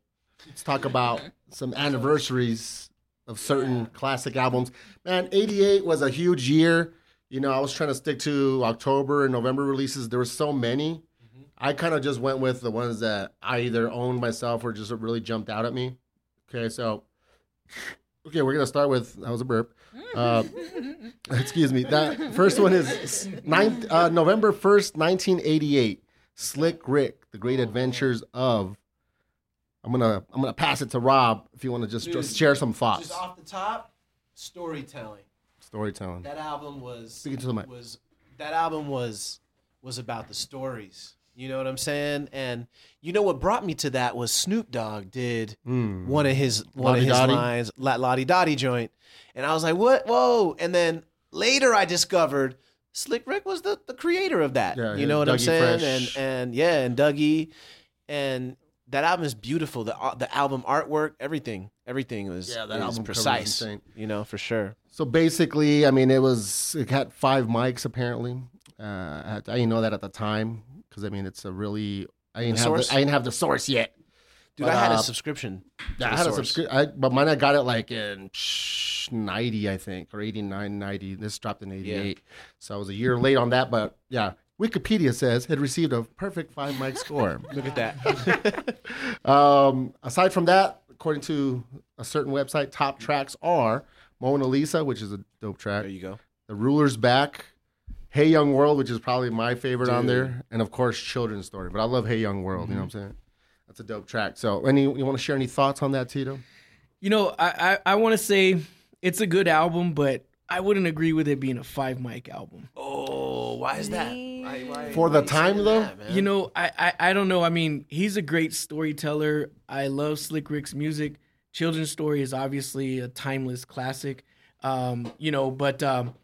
let's talk about some anniversaries of certain classic albums. Man, '88 was a huge year. You know, I was trying to stick to October and November releases. There were so many. Mm-hmm. I kind of just went with the ones that I either owned myself or just really jumped out at me. Okay, so okay, we're gonna start with that was a burp. Uh, excuse me. That first one is nine, uh, November first, nineteen eighty-eight. Slick Rick: The Great Adventures of. I'm gonna I'm gonna pass it to Rob if you want to just, Dude, just share some thoughts. Just off the top, storytelling. Storytelling. That album was Speaking to the mic. was that album was was about the stories. You know what I'm saying? And you know what brought me to that was Snoop Dogg did Mm. one of his one of his Lottie Dottie? lines, La Lottie Dottie joint, and I was like, "What? Whoa!" And then later I discovered Slick Rick was the, the creator of that. Yeah, you know what I'm saying? Fresh. And and yeah, and Dougie, and that album is beautiful. The uh, the album artwork, everything, everything was Yeah, that album precise. You know for sure. So basically, I mean, it was it had five mics apparently. Uh, I didn't know that at the time because I mean, it's a really I didn't have source? the, I didn't have the source yet. Dude, But, I had uh, a subscription. Yeah, I had a subscription, but mine I got it like in psh, 90, I think, or 89, 90. This dropped in 88. So I was a year late on that, but yeah. Wikipedia says had received a perfect five mic score. Look at that. um, aside from that, according to a certain website, top tracks are Mona Lisa, which is a dope track. there you go. The Ruler's Back, Hey Young World, which is probably my favorite on there, and of course Children's Story. But I love Hey Young World. You know what I'm saying? That's a dope track. So, any you want to share any thoughts on that, Tito? You know, I I, I want to say it's a good album, but I wouldn't agree with it being a five mic album. Oh, why is that? Why, why, For why the time, though? that. You know, I, I I don't know. I mean, he's a great storyteller. I love Slick Rick's music. Children's Story is obviously a timeless classic. Um, you know, but um,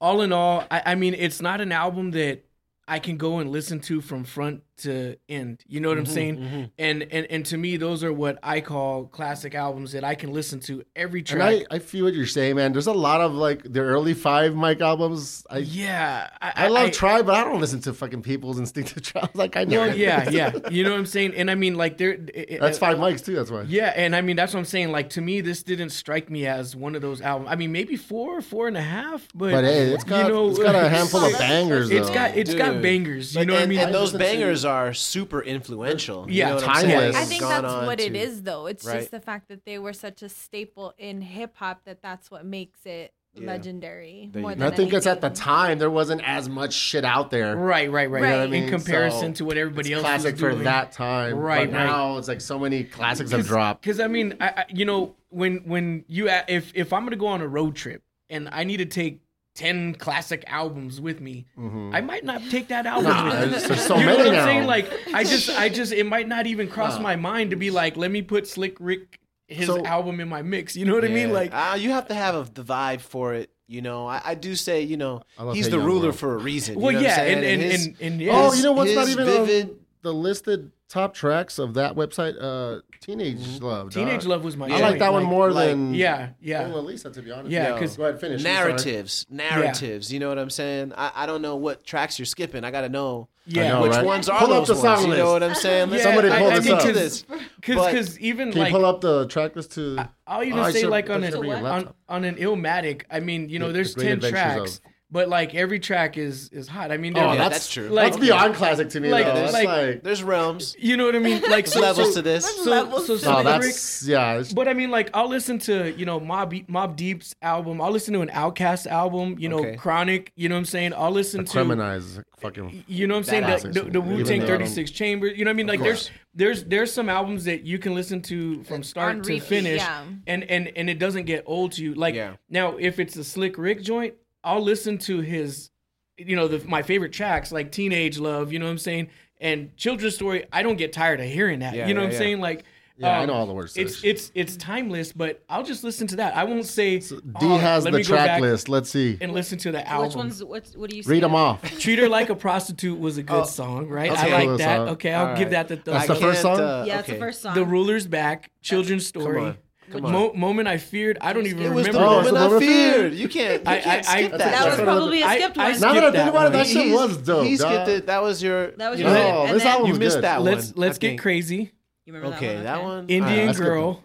all in all, I, I mean, it's not an album that I can go and listen to from front to end. You know what I'm Mm-hmm, saying? And and and to me, those are what I call classic albums that I can listen to every And track. I, I feel what you're saying, man. There's a lot of like the early five mic albums. I yeah, I, I love Try, but I don't listen to fucking People's Instinctive Travels. Like I know. Well, yeah, yeah. You know what I'm saying? And I mean, like, there. it- That's uh, five mics too. That's why. Yeah, and I mean that's what I'm saying. Like to me, this didn't strike me as one of those albums. I mean, maybe four, four and a half, but But hey, it's got you know, it's got a handful of bangers. It's though. got it's got bangers. You But- know what I mean? and those listen to- bangers are super influential. You Yeah, know what I'm saying? timeless. I think gone that's what it to- is, though. It's Right. just the fact that they were such a staple in hip hop that that's what makes it Yeah. legendary. There more than I think it's at the time there wasn't as much shit out there. right, right, right. You know what I In comparison So, to what everybody It's else classic was for that time. Right, But right. now it's like so many classics have dropped. Because I mean, I, I you know when when you if if I'm gonna go on a road trip and I need to take ten classic albums with me, I might not take that album. Mm-hmm. Nah, with me. there's, there's so you know what. I'm saying? Like I just I just it might not even cross my mind to be like, let me put Slick Rick his So- album in my mix. You know what I mean? Like Ah, you have to have a, the vibe for it. You know, I, I do say, you know, he's the ruler World. for a reason. you well, know what I'm yeah, saying? and and, his- and and yeah. oh, you know what's not even vivid- on the listed top tracks of that website? Uh, Teenage Love. dog. Teenage Love was my. I like that one more like- than Yeah, yeah. yeah. Lisa, to be honest. Yeah, Yo, 'cause Go ahead, finish. I'm narratives, narratives. You know what I'm saying? I, I don't know what tracks you're skipping. I got to know Yeah, know, which right? ones are Pull up those the ones. song You know what I'm saying? Yeah, Somebody pull I this mean, up. to 'cause- this. Cause, 'cause even Can like you pull up the track list to? I'll even Oh, say should- like on I an should on, on an Illmatic. I mean, you know, The- there's the ten tracks, of- but like every track is is hot. I mean, Oh, yeah, that's, that's true. Like- that's beyond classic to me. like- though. That's like- like, There's realms. you know what I mean? Like so, levels so, to this. So, levels so to no, Slick Rick- oh, that's yeah. it's- But I mean, like, I'll listen to you know Mob Mobb Deep's album. I'll listen to an OutKast album. You know, Okay. Chronic. You know what I'm saying? I'll listen to. Criminalize fucking. You know what I'm saying? The, the, the Wu Tang though I don't- 36 Chambers. You know what I mean? Like, there's there's there's some albums that you can listen to from start On to finish, yeah. and and and it doesn't get old to you. Like Yeah. now, if it's a Slick Rick joint, I'll listen to his, you know, the, my favorite tracks like Teenage Love. You know what I'm saying? And Children's Story. I don't get tired of hearing that. Yeah, you know yeah, what I'm yeah. saying? Like. Yeah, I um, know all the words. It's this. it's it's timeless, but I'll just listen to that. I won't say D "Oh, has the track list. Let's see. and listen to the album. Which ones? What? What do you? Read them off. Treat her like a prostitute was a good Oh, song, right? okay. I Cool like that. song. Okay, I'll All give right. that the That's thumbs the first can't, song? uh, Yeah, it's the first song. The ruler's back. Children's story. On. Mo- moment I feared. I don't even It was the remember. Moment the I moment I feared. feared. You can't. You I- can't I- I- skip that. That was That's what I- probably a I- skipped I one. Now that I think about it, that shit He's- was dope. He dog. skipped it. That was your. That was your. Oh, And this then- album You was missed good. that Let's one. let's I get think. crazy. You remember Okay, that that one? one. Indian I girl.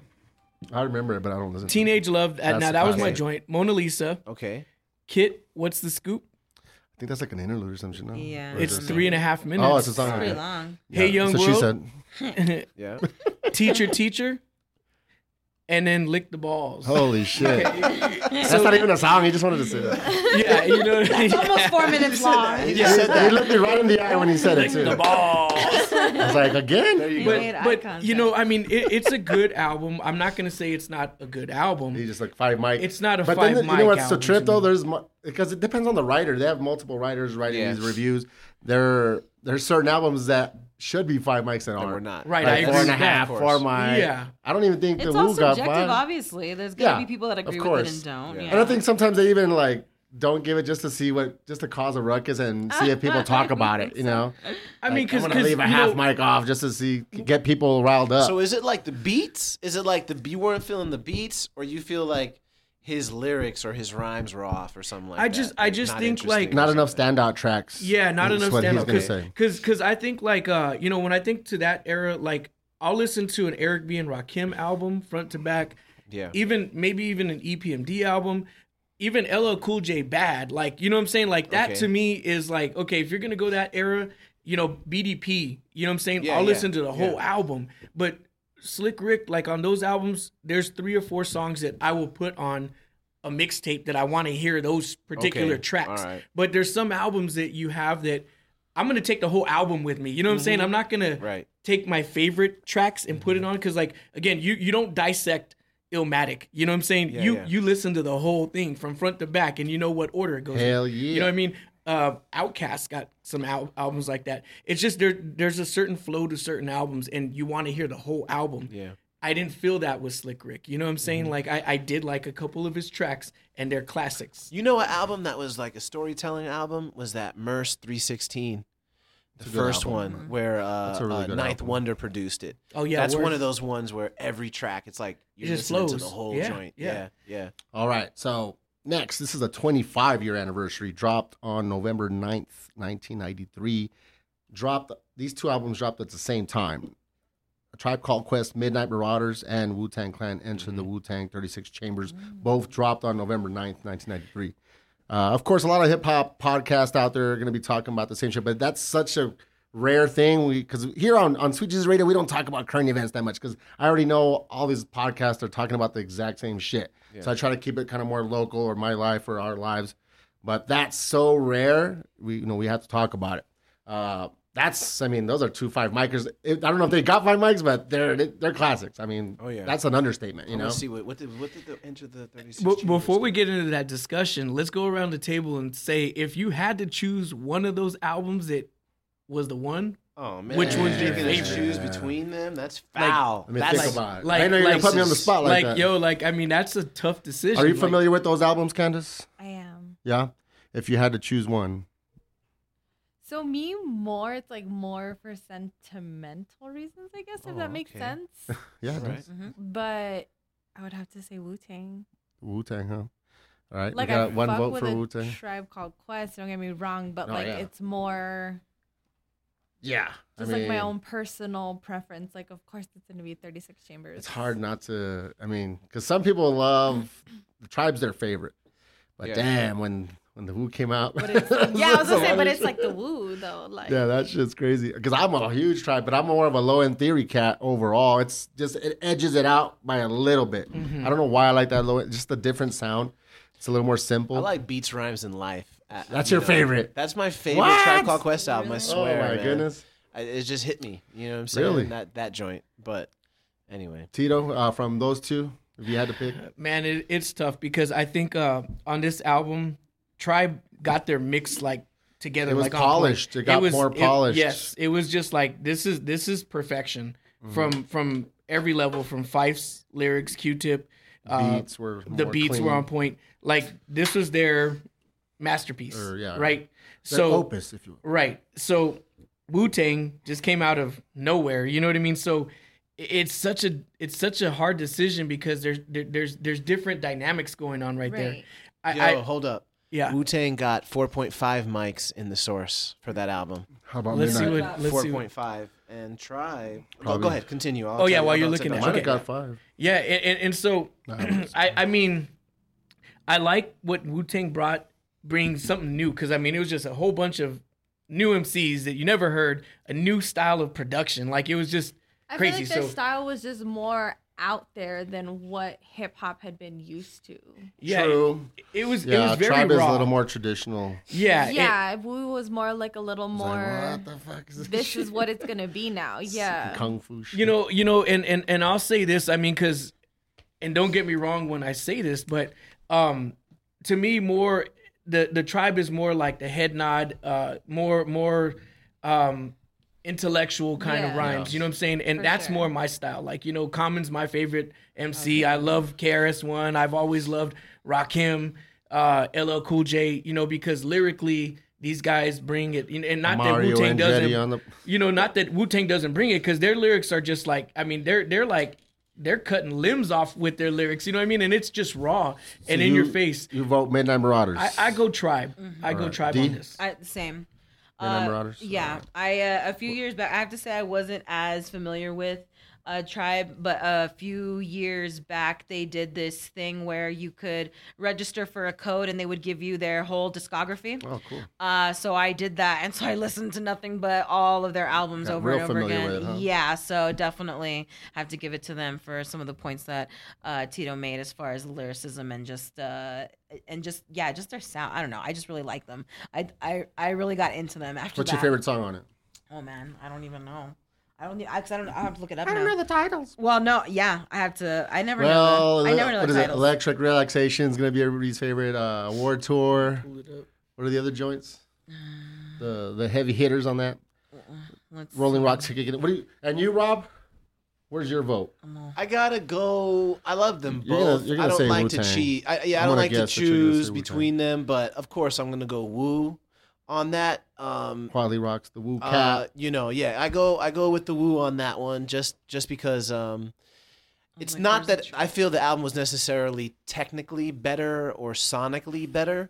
I remember it, but I don't listen. to. Teenage love. Uh, That's now that was my joint. Mona Lisa. Okay. Kit. What's the scoop? I think that's like an interlude or something. No? Yeah. Or It's three and a half minutes. Oh, it's a song. It's pretty long. Hey, Yeah, young so world. She said, Yeah. teacher, teacher, and then lick the balls. "Holy shit." That's not even a song. He just wanted to say that. yeah, you know. It's almost four minutes long. He He, just said he looked me right in the eye when he said it too. the balls. I was like, again? There you But- go. but you know, I mean, it, it's a good album. I'm not gonna say it's not a good album. He just like five mic. It's not a but five then, you mic know what's the album trip though? There's because it depends on the writer. They have multiple writers writing Yes. these reviews. There, there's certain albums that should be five mics and No, aren't. we're not. Right, Like I four agree and a half, of four mic. Yeah. I don't even think It's the all Woo got subjective, five. obviously. There's gonna Yeah, be people that of agree with it and don't. Yeah. Yeah. And I think sometimes they even like don't give it just to see what, just to cause a ruckus and see if people talk about it. You know, I mean, Like, I'm because gonna leave a half mic off just to see get people riled up. So is it like the beats? Is it like the you weren't feeling the beats, or you feel like his lyrics or his rhymes were off, or something like I that? just- I just think, like- not enough standout tracks. Yeah, not is enough standout stand he's Cause, say. Cause, 'cause I think like uh, you know, when I think to that era, like I'll listen to an Eric B and Rakim album front to back. Yeah. Even maybe even an EPMD album. Even LL Cool J Bad. Like, you know what I'm saying? Like that Okay. to me is like, okay, if you're gonna go that era, you know, BDP, you know what I'm saying? Yeah, I'll yeah, listen to the whole yeah. album. But Slick Rick, like on those albums, there's three or four songs that I will put on a mixtape that I want to hear those particular Okay, tracks. all right. But there's some albums that you have that I'm gonna take the whole album with me. You know what I'm saying? I'm not gonna Mm-hmm. Right. take my favorite tracks and put it on because, like, again, you you don't dissect Illmatic. You know what I'm saying? Yeah, you yeah. you listen to the whole thing from front to back, and you know what order it goes. in. Hell You know what I mean? Uh, OutKast got some al- albums like that. It's just there. There's a certain flow to certain albums, and you want to hear the whole album. Yeah. I didn't feel that with Slick Rick. You know what I'm Mm-hmm. saying? Like I, I did like a couple of his tracks, and they're classics. You know, an album that was like a storytelling album was that Murs 316, the first album. one where uh, That's a really uh, Ninth album. Wonder produced it. Oh yeah, That's one of those ones where every track, it's like you're just listening to the whole Yeah, joint. yeah. Yeah, yeah. All right. So next, this is a 25 year anniversary. Dropped on November 9th, 1993. Dropped these two albums dropped at the same time. A Tribe Called Quest, Midnight Marauders, and Wu Tang Clan Enter the Wu Tang 36 Chambers. Both dropped on November 9th, 1993. Uh, of course, a lot of hip hop podcasts out there are going to be talking about the same shit, but that's such a rare thing. We because here on on Sweet Jesus Radio, we don't talk about current events that much because I already know all these podcasts are talking about the exact same shit. So I try to keep it kind of more local or my life or our lives. But that's so rare. We you know we have to talk about it. Uh, that's I mean those are two five micers. I don't know if they got five mics, but they're they're classics. I mean, Oh, yeah. that's an understatement. You You know, know, see what, what did what did the Enter the 36 But before we get into that discussion, let's go around the table and say if you had to choose one of those albums that was the one, Oh man, Which one's your You're gonna choose between them? That's Like- foul. Let me That's think about it. like- I know you're like- gonna put me on the spot like, like that. yo, like I mean that's a tough decision. Are you Like, familiar with those albums, Candace? I am. Yeah. If you had to choose one, So me more, it's like more for sentimental reasons, I guess, if Oh, that makes okay. sense. yeah, right. Mm-hmm. Mm-hmm. but I would have to say Wu Tang. Wu Tang, huh? All right, Like we got I one fuck vote with for a Wu Tang. tribe called Quest. Don't get me wrong, but Oh, like yeah. it's more Yeah, just like my own personal preference. Like, of course, it's gonna be Thirty Six Chambers. It's hard not to. I mean, because some people love the tribe's their favorite, but Yeah. damn, when when the Wu came out, But yeah, I was gonna say, but it's like the Wu though. Like, Yeah, that shit's crazy. Because I'm a huge tribe, but I'm more of a low end theory cat overall. It's just it edges it out by a little bit. Mm-hmm. I don't know why I like that low. End just a different sound. It's a little more simple. I like beats, rhymes, and life. I- That's you your favorite? That's my favorite What? Tribe Called Quest album. I oh swear. my man. goodness, I, it just hit me. You know what I'm saying? Really? That that joint. But anyway, Tito, uh, from those two, if you had to pick, man, it, it's tough because I think uh, on this album, Tribe got their mix like together. It was like on point. polished. It got more polished. yes, it was just like this is this is perfection Mm-hmm. from from every level, from Phife's lyrics, Q-Tip, uh, beats were the beats clean. were on point. Like this was their masterpiece, Or, yeah. right? Their So opus, if you will. Right. So Wu Tang just came out of nowhere. You know what I mean? So it's such a it's such a hard decision because there's there, there's there's different dynamics going on right, there. I, yo, I hold up. yeah. Wu Tang got 4.5 mics in the source for that album. How about Let's see what let's see. What, 4.5 and try. Go, Probably. go ahead, continue. I'll Oh, yeah, you- while you're looking at you. Might Okay. have got five. yeah, and, and, and so I I mean I like what Wu Tang brought bring something new because I mean it was just a whole bunch of new MCs that you never heard, a new style of production. Like it was just I crazy. feel like their so style was just more out there than what hip hop had been used to. yeah, True. it, it was it Yeah, was very tribe is a little more traditional. yeah, it- yeah, Wu was more like a little more. like, what the fuck is this? this is what it's gonna be now. Yeah. kung fu shit. you know you know and and and i'll say this i mean because and don't get me wrong when i say this but um to me more the the tribe is more like the head nod uh more more um intellectual kind of Yeah. rhymes you know what i'm saying and For that's sure. more my style like you know common's my favorite mc i love KRS one i've always loved rakim uh ll cool j you know because lyrically these guys bring it and not Mario that wu-tang doesn't the you know, not that Wu Tang doesn't bring it because their lyrics are just like, I mean, they're they're like they're cutting limbs off with their lyrics. You know what I mean? And it's just raw and in you- your face. You vote Midnight Marauders. I, I go tribe. I go Alright. tribe D? on this. I, same. Midnight Uh, Marauders? Yeah, Alright. I uh, a few years back. I have to say I wasn't as familiar with uh, Tribe, but a few years back they did this thing where you could register for a code and they would give you their whole discography. oh, cool. Uh, so I did that, and so I listened to nothing but all of their albums Got over and over again. it, huh? Yeah, so definitely have to give it to them for some of the points that uh, Tito made as far as lyricism and just uh, and just yeah, just their sound. I don't know. I just really like them. I I, I really got into them after What's that. your favorite song on it? Oh man, I don't even know. I don't. I, cause I don't. I have to look it up. I don't now. know the titles. Well, no. Yeah, I have to. I never Well, know. The, I never know what the is it? Electric Relaxation is going to be everybody's favorite. Uh, War Tour. Pull it up. What are the other joints? The the heavy hitters on that. Let's Rolling see. Rock Ticket. What do you? And you, Rob? Where's your vote? I gotta go. I love them You're gonna- both. you're gonna I say don't like to Wu-Tang. cheat. I, yeah, I I'm don't like to guess that you're gonna say choose between them, but of course I'm gonna go Woo on that. Um, Quality rocks the Wu uh, you know, yeah, I go I go with the Woo on that one just just because um, it's like, not that I feel the album was necessarily technically better or sonically better,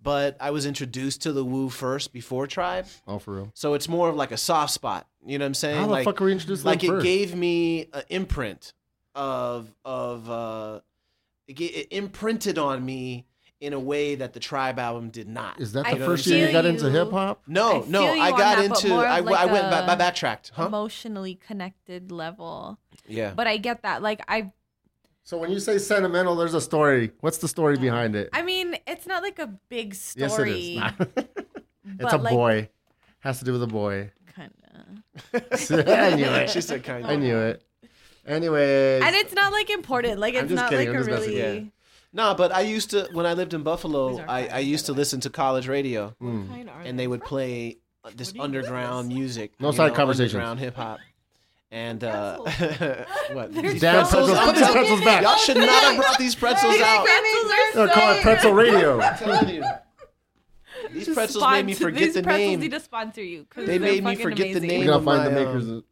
but I was introduced to the Woo first before Tribe, oh, for real. so it's more of like a soft spot. You know what I'm saying? How the like, fuck were we introduced like them it first? gave me an imprint of of uh it, it imprinted on me in a way that the tribe album did not Is that I the first year you feel got into hip hop? no I no i got that, into I, like I went a back, I backtracked huh Emotionally connected level. yeah But I get that. Like I So when you say sentimental, there's a story. What's the story behind it? I mean, it's not like a big story. yes, it is. Nah. it's a like, boy. Has to do with a boy. Kinda. I knew it. she said kind I knew it. Anyways, And it's not like important. Like I'm it's just not kidding, like I'm a just messing really. With you. no but i used to when i lived in buffalo i. I used to listen to college radio Mm. and they would play uh, this underground music No you side know, conversations. underground hip-hop and uh what these Damn pretzels, I'm put these telling- pretzels back. y'all should not have brought these pretzels out They'll call it pretzel radio. I'm telling you. These pretzels made me sponsor- forget these the pretzels name. need to sponsor you. 'cause They they're made me fucking forget the amazing. name. We gotta find the my, makers. um, of-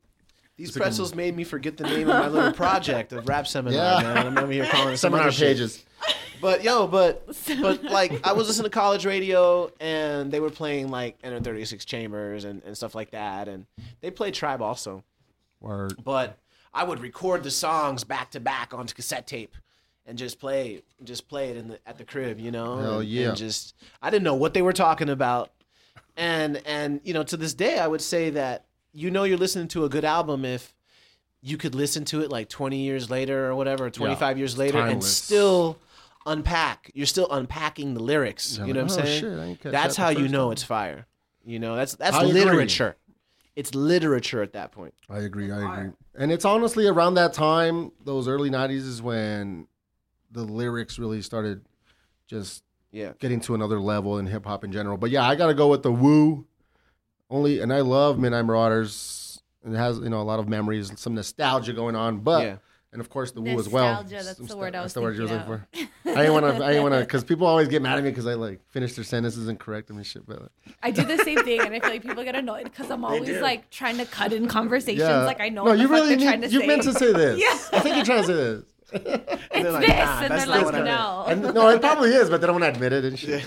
These It's like a- pretzels made me forget the name of my little project of rap seminar. Yeah. Man. I'm over here calling it some Seminar other shit. pages. But yo, but but like I was listening to college radio and they were playing like Enter 36 Chambers and, and stuff like that, and they played Tribe also. Word. But I would record the songs back to back onto cassette tape and just play just play it in the at the crib, you know? Hell and, yeah. and just I didn't know what they were talking about. And and you know, to this day I would say that you know you're listening to a good album if you could listen to it like 20 years later or whatever, 25 years later and still unpack. You're still unpacking the lyrics, you know what I'm oh, saying? shit, I ain't catch That's that how you know time. it's fire. You know, that's that's I agree. literature. It's literature at that point. I agree. I agree. And it's honestly around that time, those early '90s, is when the lyrics really started just Yeah. getting to another level in hip hop in general. But yeah, I got to go with the Woo. Only, and I love Midnight Marauders. It has you know a lot of memories, and some nostalgia going on. But Yeah. And of course the Woo as well. Nostalgia, that's the word I was the word you was looking for. I didn't want to. I didn't want to because people always get mad at me because I like finish their sentences and correct them and shit. But I do the same thing, and I feel like people get annoyed because I'm always like trying to cut in conversations. yeah, Like I know No, what the you fuck really they're need. trying to you say. meant to say this. Yeah. I think you're trying to say this. And it's they're like, this, "Nah, and that's they're not like, what I meant." no. And, no, it probably is, but they don't want to admit it and shit.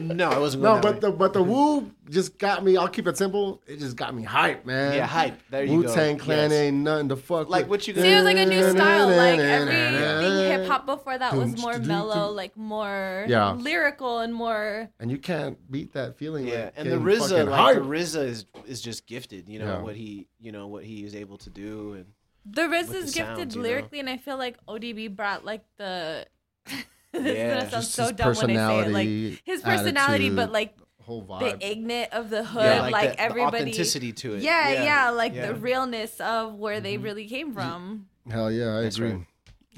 No, I wasn't No, going but the but the Woo just got me. I'll keep it simple. It just got me hyped, man. Yeah, hype. There you Wu go. Tang Clan Yes. ain't nothing to fuck Like with. what you See, it was like a new style. Like everything hip hop before that was more Dum, dum, mellow, like more Yeah. lyrical and more. and you can't beat that feeling. Yeah, like and the getting RZA, fucking like the hyped. RZA is is just gifted. You know Yeah. what he, you know what he is able to do, and The Riz is the gifted sounds, you know? lyrically, and I feel like ODB brought like the. this is Yeah, gonna sound Just so his dumb when I say it. Like his personality, attitude, but like whole vibe. the ignite of the hood, yeah, like, the, the everybody. authenticity to it. Yeah, yeah, like yeah. the realness of where they Mm-hmm. really came from. Hell yeah, I That's agree. right.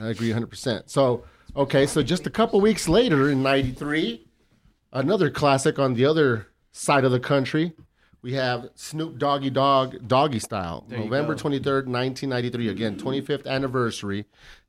I agree 100%. So, okay, so just a couple weeks later in 93, another classic on the other side of the country, we have Snoop Doggy Dogg Doggy Style, There November 23rd, 1993. Again, 25th anniversary.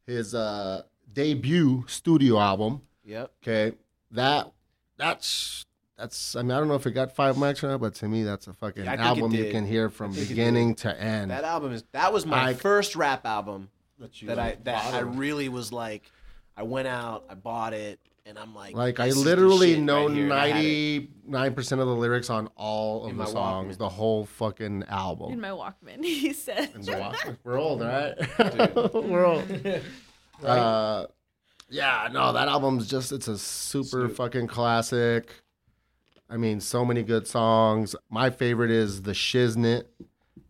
His uh, debut studio album. Yep. Okay, that that's that's. I mean, I don't know if it got five mics or not, but to me, that's a fucking Yeah, I think it album you can hear from I think it beginning to end. That album is that was my I- first rap album you that I that I really was like, I went out, I bought it, and I'm like, Like I this is the literally shit know right here, and I had it. ninety nine percent of the lyrics on all of In the my songs, Walkman. the whole fucking album. In album. my Walkman, he said. And the Walkman. We're old, right? We're old. Uh, yeah, no, that album's just it's a super Snoop. fucking classic. I mean, so many good songs. My favorite is the Shiznit.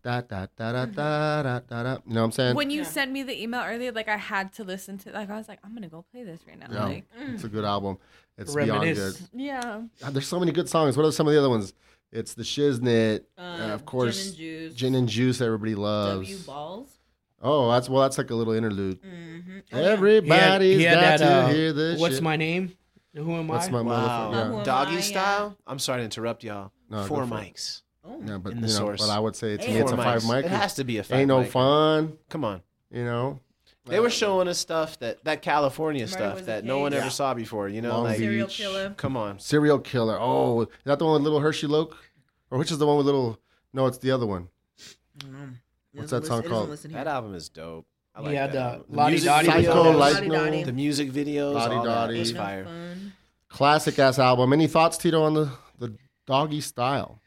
Da da da da da da da da. You know what I'm saying? when you sent me the email earlier, like I had to listen to. Like I was like, I'm gonna go play this right now. Yeah. Like, It's a good album. It's beyond good. Reminisce. yeah. God, there's so many good songs. What are some of the other ones? It's the Shiznit, uh, of course, Gin and Juice. Gin and Juice. Everybody loves. W balls. Oh, that's well. That's like a little interlude. Mm-hmm. He had- Everybody's he had got that, to uh, hear this. What's shit. my name? Who am I? What's I? my Wow, motherfucker? Who am doggy I? style. I'm sorry to interrupt y'all. No, go Four for it. mics. Oh. Yeah, but In you the know, source. but I would say to me it's a five mics. mic. It has to be a five. Ain't no mic. fun. Come on. You know, They were showing us stuff that that California Murder stuff was that no one case. ever saw before. You know, Long like Beach. Serial killer. come on. serial killer. Oh, is that the one with little Hershey Loke, or which is the one with little? No, it's the other one. What's that song called? That album is dope. I like He had that uh, album. The Lottie music Dottie. Psycho, videos, like- Lottie Dottie. the music videos, Lottie all that Dottie. was fire. Fun. Classic ass album. Any thoughts, Tito, on the the doggy style?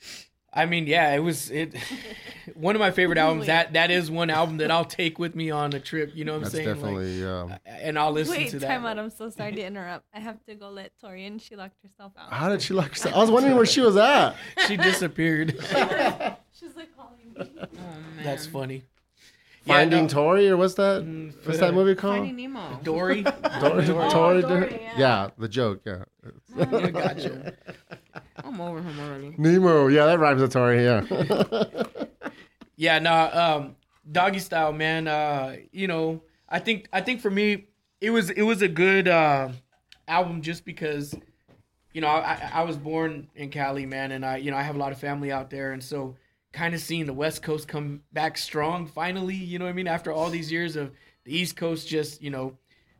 I mean, yeah, it was it. one of my favorite albums. That that is one album that I'll take with me on a trip. You know what I'm That's saying? Like, definitely. um, and I'll listen Wait, to that. Wait, time out. I'm so sorry to interrupt. I have to go let Tori in. She locked herself out. how did she lock herself? I was wondering where she was at. She disappeared. She's like calling me. That's funny. Finding no, Tori, or what's that? What's that movie called? Finding Nemo. Dory. Tori, Oh, Tori, Dory, yeah. yeah. the joke, yeah. gotcha. I'm over him already. Nemo, yeah, that rhymes with Tori, yeah. Yeah, no, um, doggy style, man. Uh, you know, I think I think for me, it was it was a good uh, album just because, you know, I, I was born in Cali, man, and I you know I have a lot of family out there, and so kind of seeing the West Coast come back strong finally, you know what I mean? After all these years of the East Coast just you know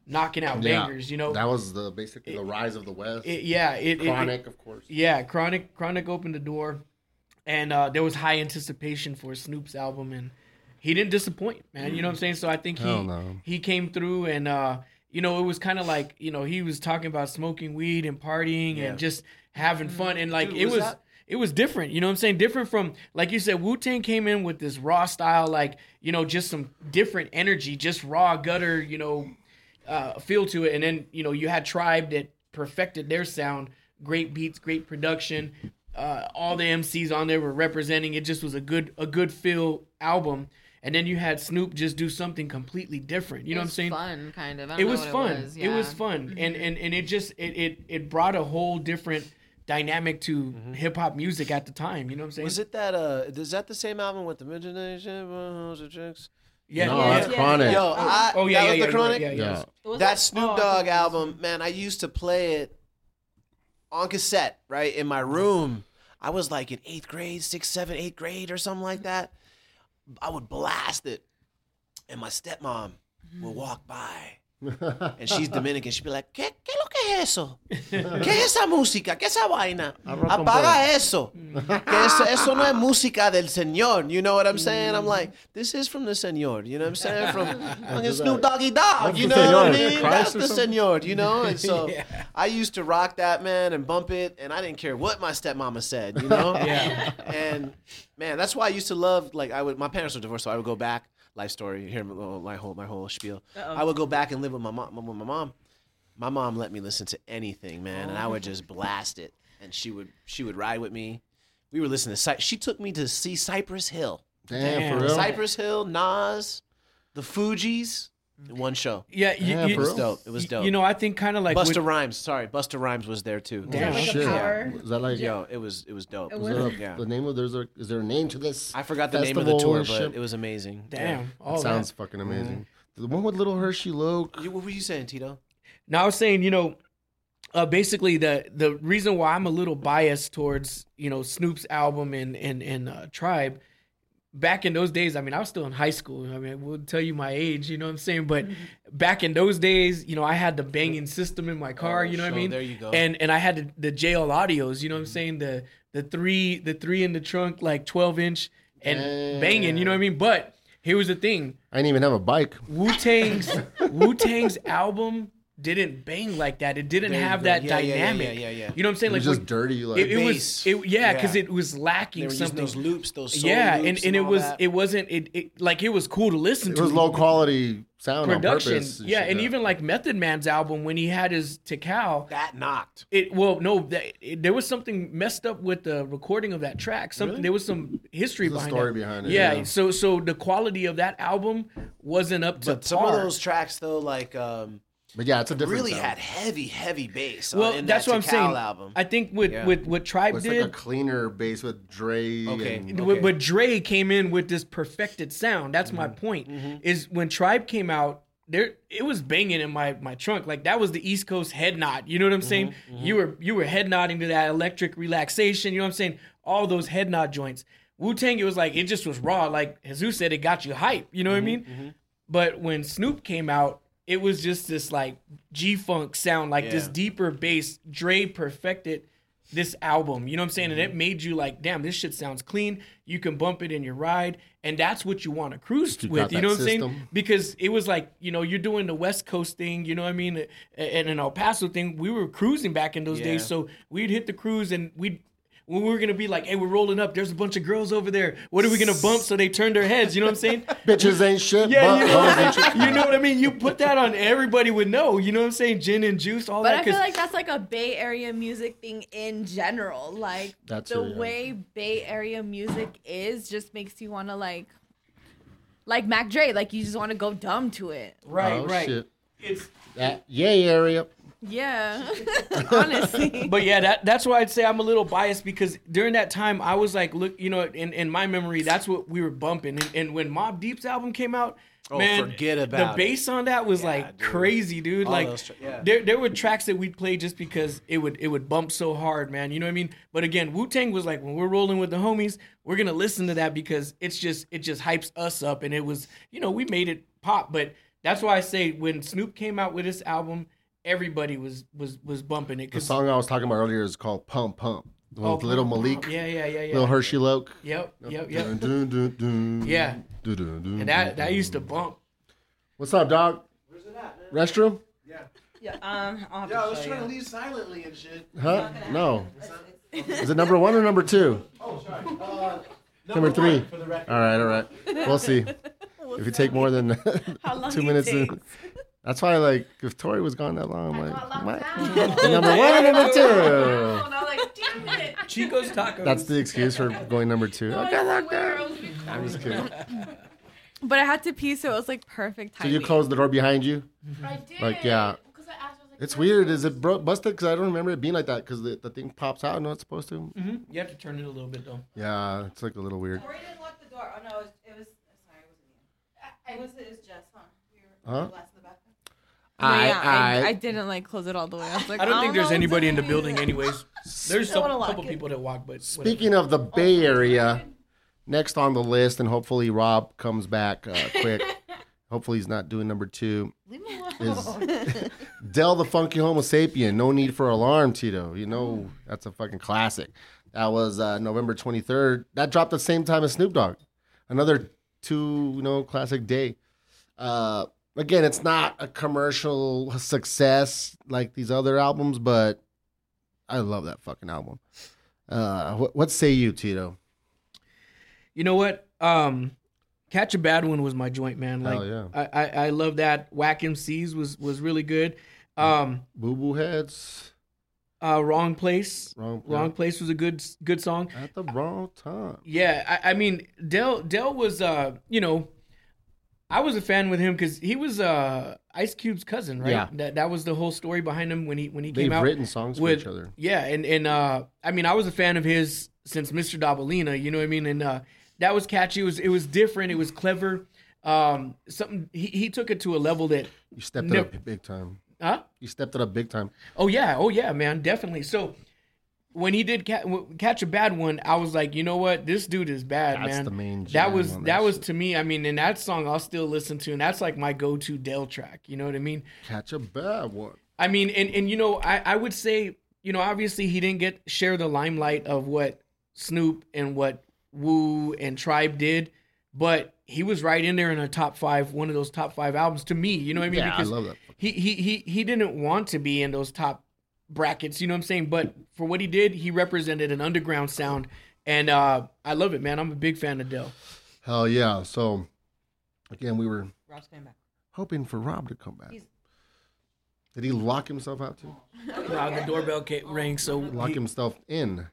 knocking out Yeah. bangers, you know, that was the basically the rise of the West. it, yeah, it, it- it, Chronic, of course. yeah, Chronic Chronic opened the door, and uh, there was high anticipation for Snoop's album, and he didn't disappoint, man. You know what I'm saying? So I think he no. he came through, and uh, you know it was kind of like you know he was talking about smoking weed and partying Yeah. and just having fun, and like Dude, it was was. that- it was different, you know what I'm saying? Different from, like you said, Wu Tang came in with this raw style, like, you know, just some different energy, just raw gutter, you know, uh, feel to it. And then you know you had Tribe that perfected their sound, great beats, great production. Uh, all the MCs on there were representing. It just was a good a good feel album. And then you had Snoop just do something completely different. You know what I'm saying? Fun, kind of. I don't It know was what fun. It was, It was fun, and and and it just it it it brought a whole different dynamic to hip hop music at the time. You know what I'm saying? Was it that? Uh, is that the same album with the Imagination? Uh, Chicks? Yeah. no, yeah. that's Chronic. Yo, oh, I, Oh yeah, that yeah, was yeah, the you're right. Chronic. yeah, yeah. yeah. It That Snoop oh, Dogg okay. album, man, I used to play it on cassette, right, in my room. I was like in eighth grade, sixth, seventh, eighth grade, or something like that. I would blast it, and my stepmom would walk by, and she's Dominican. She'd be like, ¿Qué, qué lo que es eso? ¿Qué es esa música? ¿Qué es esa vaina? Apaga eso. Que eso, eso no es música del señor. You know what I'm saying? I'm like, this is from the señor. You know what I'm saying? From fucking Snoop Doggy Dogg. You know what I mean? That's the señor. You know? And so Yeah. I used to rock that man and bump it, and I didn't care what my stepmama said. You know? Yeah. And man, that's why I used to love. Like I would, my parents were divorced, so I would go back. Life story. Hear my, my whole my whole spiel. I would go back and live with my mom. With my mom. My mom let me listen to anything, man, and I would just oh. blast it. And she would she would ride with me. We were listening to. Cy- She took me to see Cypress Hill. Damn, for Damn. real. Cypress Hill, Nas, the Fugees, in one show. Yeah, you, Yeah, you- It was dope. It was you- dope. You know, I think kind of like with- Busta Rhymes. Sorry, Busta Rhymes was there too. Damn. Like Shit. power. Is that like? Yo, it was it was dope. It Is was- there a, Yeah. the name of there's a is there a name to this? I forgot the name of the tour, but it was amazing. Damn, all That sounds that. fucking amazing. The one with little Hershey Loke. You, what were you saying, Tito? Now I was saying, you know, uh, basically the the reason why I'm a little biased towards you know Snoop's album and and and uh, Tribe. Back in those days, I mean, I was still in high school. I mean, we'll tell you my age, you know what I'm saying. But mm-hmm. back in those days, you know, I had the banging system in my car. Oh, you know what I mean? there you go. And and I had the, the JL audios. You know what I'm mm-hmm. saying? The the three the three in the trunk, like 12 inch and banging. You know what I mean? But here was the thing: I didn't even have a bike. Wu Tang's Wu Tang's album didn't bang like that. It didn't There have that Yeah, yeah, yeah, dynamic. yeah, yeah, yeah. You know what I'm saying? It was like just when- dirty. Like it, it was bass. it, yeah, because Yeah. it was lacking They were using something. those loops, those soul yeah, loops and, and it all was that. it wasn't it, it like it was cool to listen it to. was low quality sound production. on purpose. yeah, shit, and even like Method Man's album when he had his Tical, that knocked. it well no that, it, there was something messed up with the recording of that track. Something there was some history There's a behind story it. behind it, Yeah, yeah. so so the quality of that album wasn't up to But some par. of those tracks though, like um, but yeah, it's a different. really sound. had heavy, heavy bass. well, on, in that's that what I'm saying. Album. I think with Yeah. with what Tribe It's did, like a cleaner bass with Dre. Okay. and- But, but Dre came in with this perfected sound. That's Mm-hmm. my point. Is when Tribe came out, there it was banging in my my trunk. Like that was the East Coast head nod. You know what I'm saying? Mm-hmm, You were you were head nodding to that electric relaxation. You know what I'm saying? All those head nod joints. Wu Tang, it was like it just was raw. Like Jesus said, it got you hype. You know what I Mm-hmm, mean? But when Snoop came out, it was just this like G Funk sound, like this deeper bass. Dre perfected this album. You know what I'm saying? And Mm-hmm. it made you like, damn, this shit sounds clean. You can bump it in your ride, and that's what you want to cruise You with. You know what I'm saying? Because it was like, you know, you're doing the West Coast thing. You know what I mean? And an El Paso thing. We were cruising back in those Yeah. days, so we'd hit the cruise and we'd. When we were gonna be like, hey, we're rolling up. There's a bunch of girls over there. What are we gonna bump? So they turned their heads. You know what I'm saying? Bitches ain't shit. Yeah, but you know, ain't shit. you know what I mean. You put that on, everybody would know. You know what I'm saying? Gin and juice, all But that. I feel like that's like a Bay Area music thing in general. Like That's the it, yeah. way Bay Area music is just makes you want to like, like Mac Dre. Like you just want to go dumb to it. right, Oh, right. shit. It's That yay area. Yeah, honestly. but yeah, that that's why I'd say I'm a little biased because during that time I was like, look, you know, in, in my memory, that's what we were bumping. And, and when Mobb Deep's album came out, Oh, man, forget the about it. bass on that was Yeah, like dude. crazy, dude. All like tra- yeah. there there were tracks that we'd play just because it would it would bump so hard, man. You know what I mean? But again, Wu Tang was like when we're rolling with the homies, we're gonna listen to that because it's just it just hypes us up, and it was you know we made it pop. But that's why I say when Snoop came out with this album, everybody was was was bumping it The song I was talking about earlier is called Pump Pump. The one with Little Malik, Yeah, yeah, yeah, yeah. Little Hershey Loke. Yep, yep, yep. Dun, dun, dun, dun. Yeah. Dun, dun, dun, And that dun, that used to bump. What's up, dog? Where's it at, man? Restroom? Yeah, Yeah, um, I'll have Yeah, I was show trying to leave silently and shit. Huh? No. Is it number one or number two? Oh, sorry. Uh, Number three. one, For the record. All right, all right. We'll see. If you take more than How long two minutes, takes. in, that's why. Like, if Tori was gone that long, I'm like, locked what? number one or number two? I'm like, damn it. Chico's tacos. That's the excuse for going number two. I got locked Where down. else we come I'm just kidding. But I had to pee, so it was like perfect So timing. you closed the door behind you? I did. Like, yeah. 'cause I asked, I was like, It's weird. Is it bro- busted? Because I don't remember it being like that. Because the, the thing pops out. No, it's supposed to. hmm You have to turn it a little bit though. Yeah, it's like a little weird. Tori didn't lock the door. Oh no, it was. It was sorry, it wasn't you. It was. It was Jess, huh? You were Huh? the last the bathroom. No, yeah, I, I, I didn't like close it all the way. I was like, I don't think there's know anybody in the building anyways. There's some wanna couple it. people that walk, but whatever. Speaking of the Bay Area, next on the list, and hopefully Rob comes back uh, quick. hopefully he's not doing number two. Leave me alone. Is Del the Funky Homosapien? No need for alarm, Tito. You know that's a fucking classic. That was uh, November twenty third. That dropped the same time as Snoop Dogg. Another two, you know, classic day. Uh, again, it's not a commercial success like these other albums, but I love that fucking album. Uh, what, what say you, Tito? You know what? Um, Catch a Bad One was my joint, man. Like, Hell yeah. I, I I love that. Whack MCs was was really good. Um, Boo Boo Heads, uh, Wrong Place. wrong, Wrong Place was a good good song. at the wrong time. Yeah, I, I mean Del Del was uh you know I was a fan with him because he was uh Ice Cube's cousin, right? Yeah. That that was the whole story behind him when he when he They've came out written songs for with each other. yeah, and and uh I mean I was a fan of his since Mistadobalina, you know what I mean, and uh that was catchy. It was it was different. It was clever. Um, something he, he took it to a level that You stepped Never- it up big time. huh? You stepped it up big time. Oh yeah, oh yeah, man, definitely. So when he did ca- catch a bad one, I was like, you know what, this dude is bad, That's man. the main that was that, that was to me. I mean, and that song I'll still listen to, and that's like my go-to Del track. You know what I mean? Catch a bad one. I mean, and and you know, I I would say, you know, obviously he didn't get share the limelight of what Snoop and what Wu and Tribe did, but he was right in there in a top five, one of those top five albums to me. You know what I mean? Yeah, I love that. he he he he didn't want to be in those top brackets, you know what I'm saying? But for what he did, he represented an underground sound and uh I love it, man. I'm a big fan of Del. Hell yeah. So again, we were Rob's coming back. hoping for Rob to come back. He's- Did he lock himself out too? Wow, the doorbell ca- rang, so Lock he- himself in.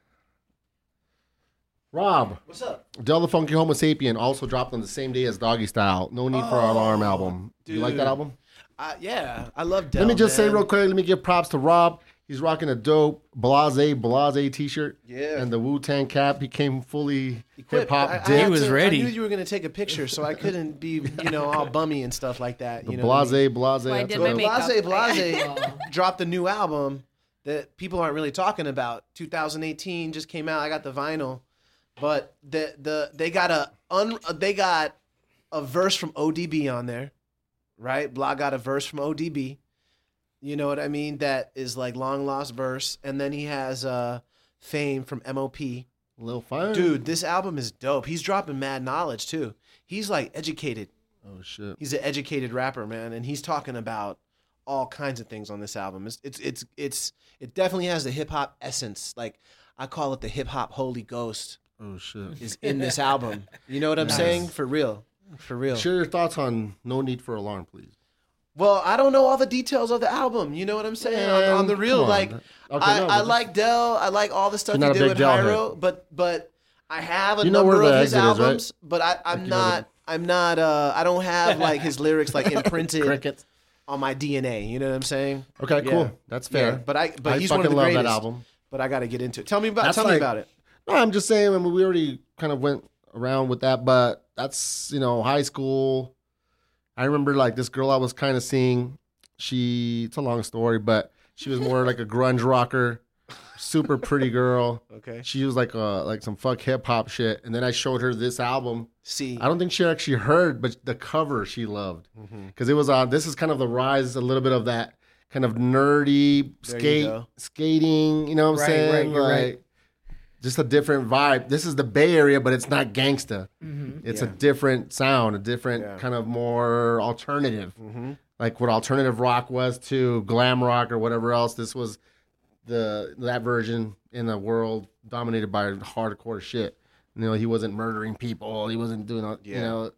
Rob, What's up? Del the Funky Homosapien also dropped on the same day as Doggy Style. No Need for Oh, Alarm album. Do you like that album? Uh, yeah, I love Del. let me just say real quick. Let me give props to Rob. He's rocking a dope Blase Blase T-shirt. Yeah. And the Wu Tang cap. He came fully Equipped. hip hop. I- I dick. He was to- ready. I knew you were gonna take a picture, so I couldn't be, you know, all bummy and stuff like that. The you know what I mean? Blase Blase. Well, I did my it was. makeup. Blase Blase dropped a new album that people aren't really talking about. 2018 just came out. I got the vinyl, but the the they got a un they got a verse from ODB on there. right? Block got a verse from ODB. You know what I mean? That is like long lost verse, and then he has uh, Fame from MOP. Lil Fire. Dude, this album is dope. He's dropping mad knowledge too. He's like educated. Oh shit. He's an educated rapper, man, and he's talking about all kinds of things on this album. It's it's it's, it's it definitely has the hip hop essence. Like I call it the hip hop holy ghost Oh shit. is in this album. You know what I'm Nice. saying? For real. For real. Share your thoughts on No Need for Alarm, please. Well, I don't know all the details of the album. You know what I'm saying? On, on the real, like Okay, I, no, I like Del. I like all the stuff he did with Del Hiero, but but I have a You number of his exit is, right? albums, but I, I'm you know not. I'm not. Uh, I don't have like his lyrics like imprinted on my DNA. You know what I'm saying? Okay, Yeah. cool. That's fair. Yeah, but I but I he's one of the love greatest. that album. But I got to get into it. Tell me about. That's tell me about it. No, I'm just saying. I mean, we already kind of went around with that, but that's you know high school. I remember like this girl I was kind of seeing. She it's a long story, but she was more like a grunge rocker, super pretty girl. Okay. She was like uh like some fuck hip hop shit, and then I showed her this album. See. I don't think she actually heard, but the cover she loved because it was on. This is kind of the rise, a little bit of that kind of nerdy There you skate go. skating. You know what I'm Right, saying? right, like, right. Just a different vibe. This is the Bay Area, but it's not gangsta. It's a different sound, a different Yeah. kind of more alternative, Mm-hmm. like what alternative rock was to glam rock or whatever else. This was the that version in a world dominated by hardcore shit. You know, he wasn't murdering people. He wasn't doing, uh, you know,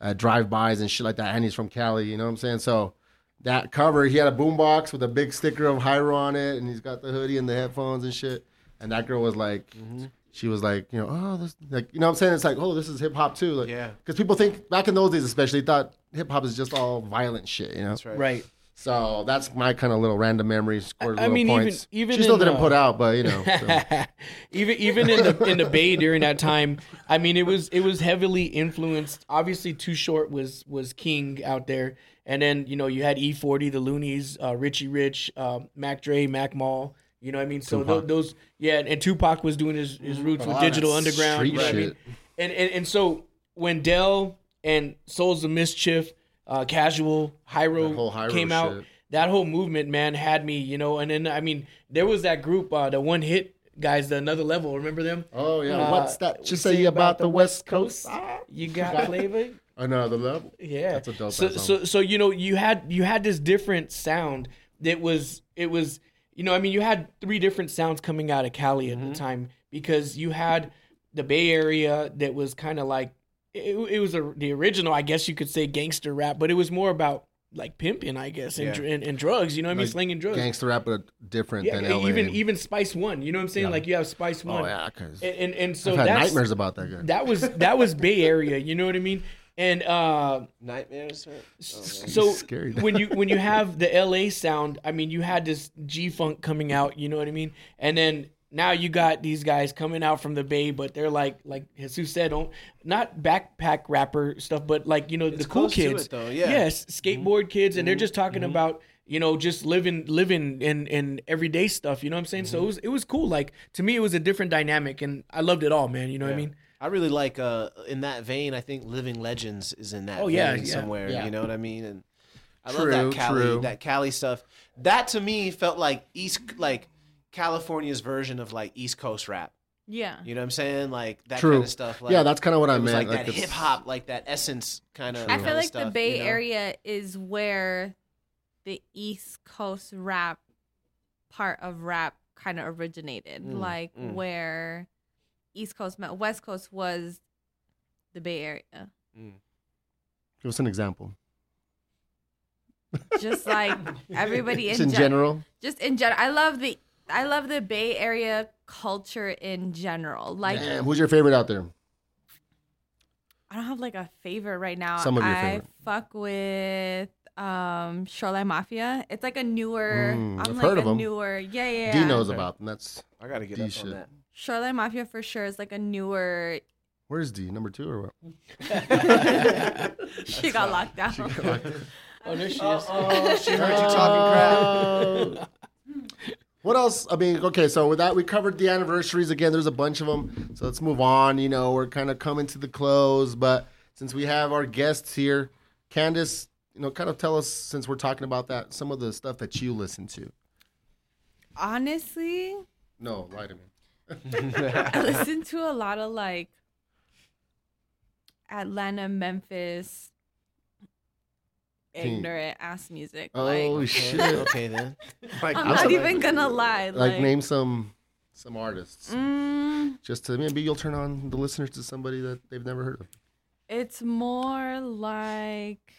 uh, drive-bys and shit like that. And he's from Cali. You know what I'm saying? So that cover, he had a boombox with a big sticker of Hiero on it, and he's got the hoodie and the headphones and shit. And that girl was like, Mm-hmm. she was like, you know, oh, this, like, you know what I'm saying? It's like, oh, this is hip hop too. Like, Yeah. Because people think back in those days, especially, thought hip hop is just all violent shit. You know. That's right. Right. So that's my kind of little random memory. Scored I little mean, even- points. even she still in, didn't uh, put out, but you know. so. even even in the in the Bay during that time, I mean, it was it was heavily influenced. Obviously, Too Short was was king out there, and then you know you had E40, the Luniz, uh, Richie Rich, uh, Mac Dre, Mac Mall. You know what I mean? So Tupac. tho- those yeah, and Tupac was doing his, his roots with Digital Underground. street You know I mean? And, and and so when Del and Souls of Mischief, uh, Casual, Hiero, That Hiero came out, shit. that whole movement, man, had me, you know. And then I mean, there was that group, uh, the one hit guys, the Another Level. Remember them? Oh yeah, Uh, what's that? we Just say about the West Coast. Ah, You got flavor. Another level. Yeah, That's a dope So, so, so you know, you had you had this different sound that was it was you know, I mean, you had three different sounds coming out of Cali at Mm-hmm. the time because you had the Bay Area that was kind of like it, it was a, the original, I guess you could say, gangster rap, but it was more about like pimping, I guess, and, Yeah. and, and drugs. You know what I mean, Like slinging drugs. Gangster rap, but different yeah, than LA. even even Spice One. You know what I'm saying? Yeah. Like you have Spice One. oh yeah, because And and, and so I've had that's nightmares about that guy. that was that was Bay Area. You know what I mean? And uh, Nightmares. right? Oh, so scary. when you when you have the LA sound, I mean, you had this G funk coming out. You know what I mean? And then now you got these guys coming out from the Bay, but they're like like Jesus said, don't not backpack rapper stuff, but like you know It's the cool close to kids. it, though, yeah. Yes, skateboard mm-hmm. kids, and they're mm-hmm. just talking mm-hmm. about you know just living living in in everyday stuff. You know what I'm saying? So it was it was cool. Like to me, it was a different dynamic, and I loved it all, man. You know what I mean? I really like uh in that vein. I think Living Legends is in that Oh, yeah, vein yeah, somewhere. yeah. You know what I mean? And I True, love that Cali true. that Cali stuff. That to me felt like East like California's version of like East Coast rap. Yeah. You know what I'm saying? Like that True. kind of stuff. Like, yeah, that's kind of what I it meant. like, that hip hop, like that essence kind of. I feel like the stuff, Bay you know? Area is where the East Coast rap part of rap kind of originated. Mm, like mm. where East Coast met West Coast was the Bay Area. Give us an example. Just like everybody Just in, in gen- general. just in general. I love the I love the Bay Area culture in general. Like Damn, who's your favorite out there? I don't have like a favorite right now. Some of your I favorite. fuck with um Shoreline Mafia. It's like a newer. Mm, I'm I've like heard of them. newer. Yeah, yeah. D yeah. knows Okay. about them. That's I gotta get D up shit. on that. Shoreline Mafia for sure is like a newer. where's D number two or what? she got locked down. Oh, there she is. Oh, she heard you talking crap. What else? I mean, okay, so with that, we covered the anniversaries again. There's a bunch of them. So let's move on. You know, we're kind of coming to the close, but since we have our guests here, Candace, you know, kind of tell us since we're talking about that, some of the stuff that you listen to. Honestly, No, lie to me. I listen to a lot of like Atlanta, Memphis, Can- ignorant ass music. Oh like, Okay, shit! okay then. Like, I'm I'm not sorry. even gonna lie. like Like, name some some artists, mm, just to maybe you'll turn on the listeners to somebody that they've never heard of. it's more like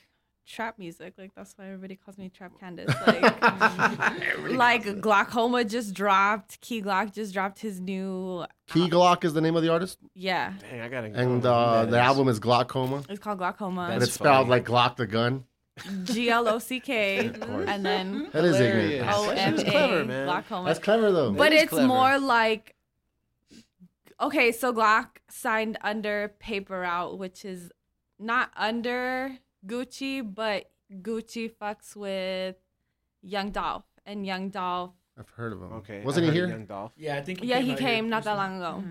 trap music. Like that's why everybody calls me Trap Candace. Like, like glaucoma just dropped. Key Glock just dropped his new. Key Glock is the name of the artist, Yeah, Dang, I gotta. and go. uh, the is- album is Glokoma, it's called glaucoma. and That's it's spelled funny. like Glock the gun. G L O C K, and then That is Hilarious. ignorant. O M That's clever, man. glaucoma. That's clever though. but is it's clever. more like okay so glock signed under Paper Route which is not under gucci but gucci fucks with young dolph and young dolph I've heard of him. Okay. wasn't I he here? Young Dolph. Yeah, I think. yeah he came not that long ago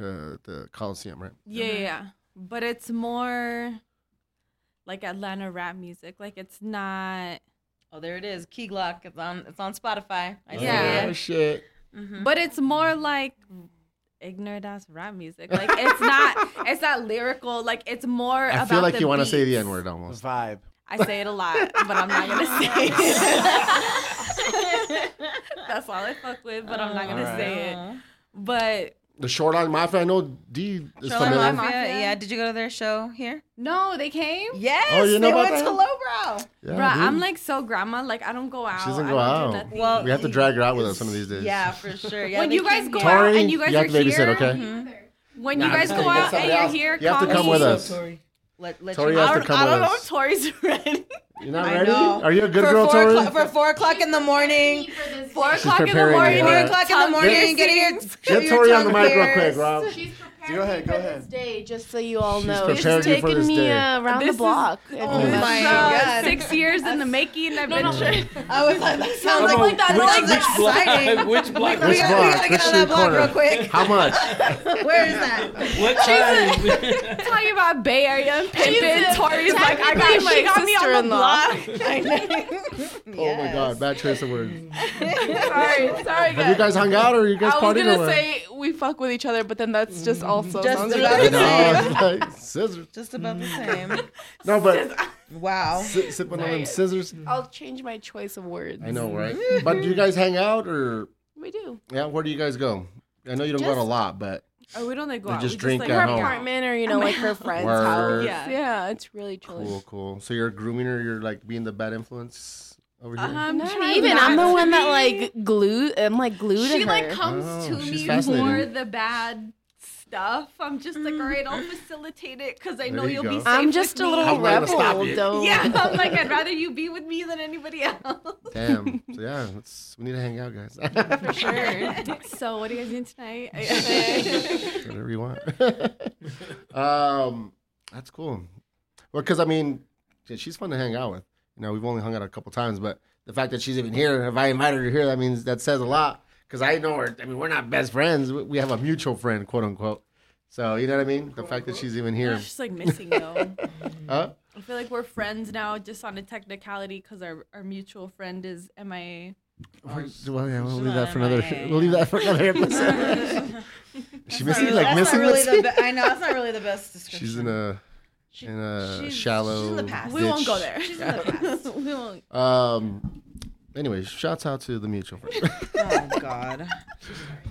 Uh, the Coliseum, right? yeah, yeah yeah but it's more like atlanta rap music like it's not Oh, there it is. Key Glock. It's on. It's on Spotify. I see Yeah. Oh it. shit! Mhm. but it's more like ignorant ass rap music like it's not it's not lyrical like it's more I about feel like the you want to say the. N word almost. Vibe. I say it a lot, but I'm not gonna say it. That's all I fuck with, but I'm not gonna Alright. say it. But The Short Line Mafia. I know D is Shoreline familiar. Mafia. Mafia? Yeah. Did you go to their show here? no, they came. Yes. Oh, you know they about went that? to Lowbrow. Yeah, Bruh, dude. I'm like so grandma. Like I don't go out. She doesn't I go don't out. Do. Well, we have to drag her out with us some of these days. Yeah, for sure. Yeah, when you guys go here. out and you guys you have are to babysit, here, okay? Mm-hmm. when Nah, you guys go out and somebody you're else. here, You have to come with us. up, Tori? Let, let Tori you has I to don't, come I don't know if Tori's ready. You're not I ready? know. Are you a good for girl, four Tori? o'clock, for four o'clock in the morning. Four o'clock in the morning. you, Four o'clock in the morning. Get your, piercings. Get your Tori on the mic real quick, pierced. Rob. She's prepared Go ahead, go for ahead. this day, just so you all She's know. prepared She's you for taken this me day. uh, around This the is- block. if Oh my must. God. Six years in the making. I've been. I was like, that sounds Come like, on, that which, sounds which block? exciting. Which block? We Which gotta, we block? gotta Which get on that street block corner? real quick. How much? Where is that? What time? talking about Bay Area and pimping. Jesus, Tori's like, I got, she my got me on the sister-in-law. block. Oh my god, bad choice of words. sorry, sorry, Have you guys hung out or are you guys I was partying gonna what? say we fuck with each other, but then that's just also Just sounds about the same. it's like scissors. Just about the mm. same. No, but Wow. si- sipping on them scissors. I'll change my choice of words. I know, right? But do you guys hang out or We do. yeah? Where do you guys go? I know you don't go out a Just- lot, but Oh, we don't like go They out. just we drink just, at like, Her home. apartment or, you know, like her friend's Word. house. Yeah. Yeah, it's really chilly. cool, cool. So you're grooming her. You're like being the bad influence over here. I'm Not trying even. not I'm the to one that be. like glued. I'm like glued She to her. She like comes Oh, to she's me fascinating. for the bad stuff. I'm just like, all right, I'll facilitate it because I know you you'll go. be safe. I'm with just a me. little I'm not gonna rebel. you. Don't. Yeah, I'm like, I'd rather you be with me than anybody else. Damn. So yeah, let's, we need to hang out, guys. For sure. so, what are you guys doing tonight? Whatever you want. um, that's cool. Well, because I mean, yeah, she's fun to hang out with. You know, we've only hung out a couple times, but the fact that she's even here, if I invited her here, that means that says a lot. Because I know her. I mean, we're not best friends. We- We have a mutual friend, quote unquote. So you know what I mean? The fact that she's even here. She's like missing though. Huh? I feel like we're friends now, just on a technicality, because our, our mutual friend is MIA. Well, yeah, we'll leave that for another. We'll leave that for another episode. she missing That's like missing. really missing? be- I know that's not really the best description. She's in a She- in a she's- shallow. she's in the past. We won't go there. She's in the past. we won't. Um. Anyway, shouts out to the mutual friend. oh God.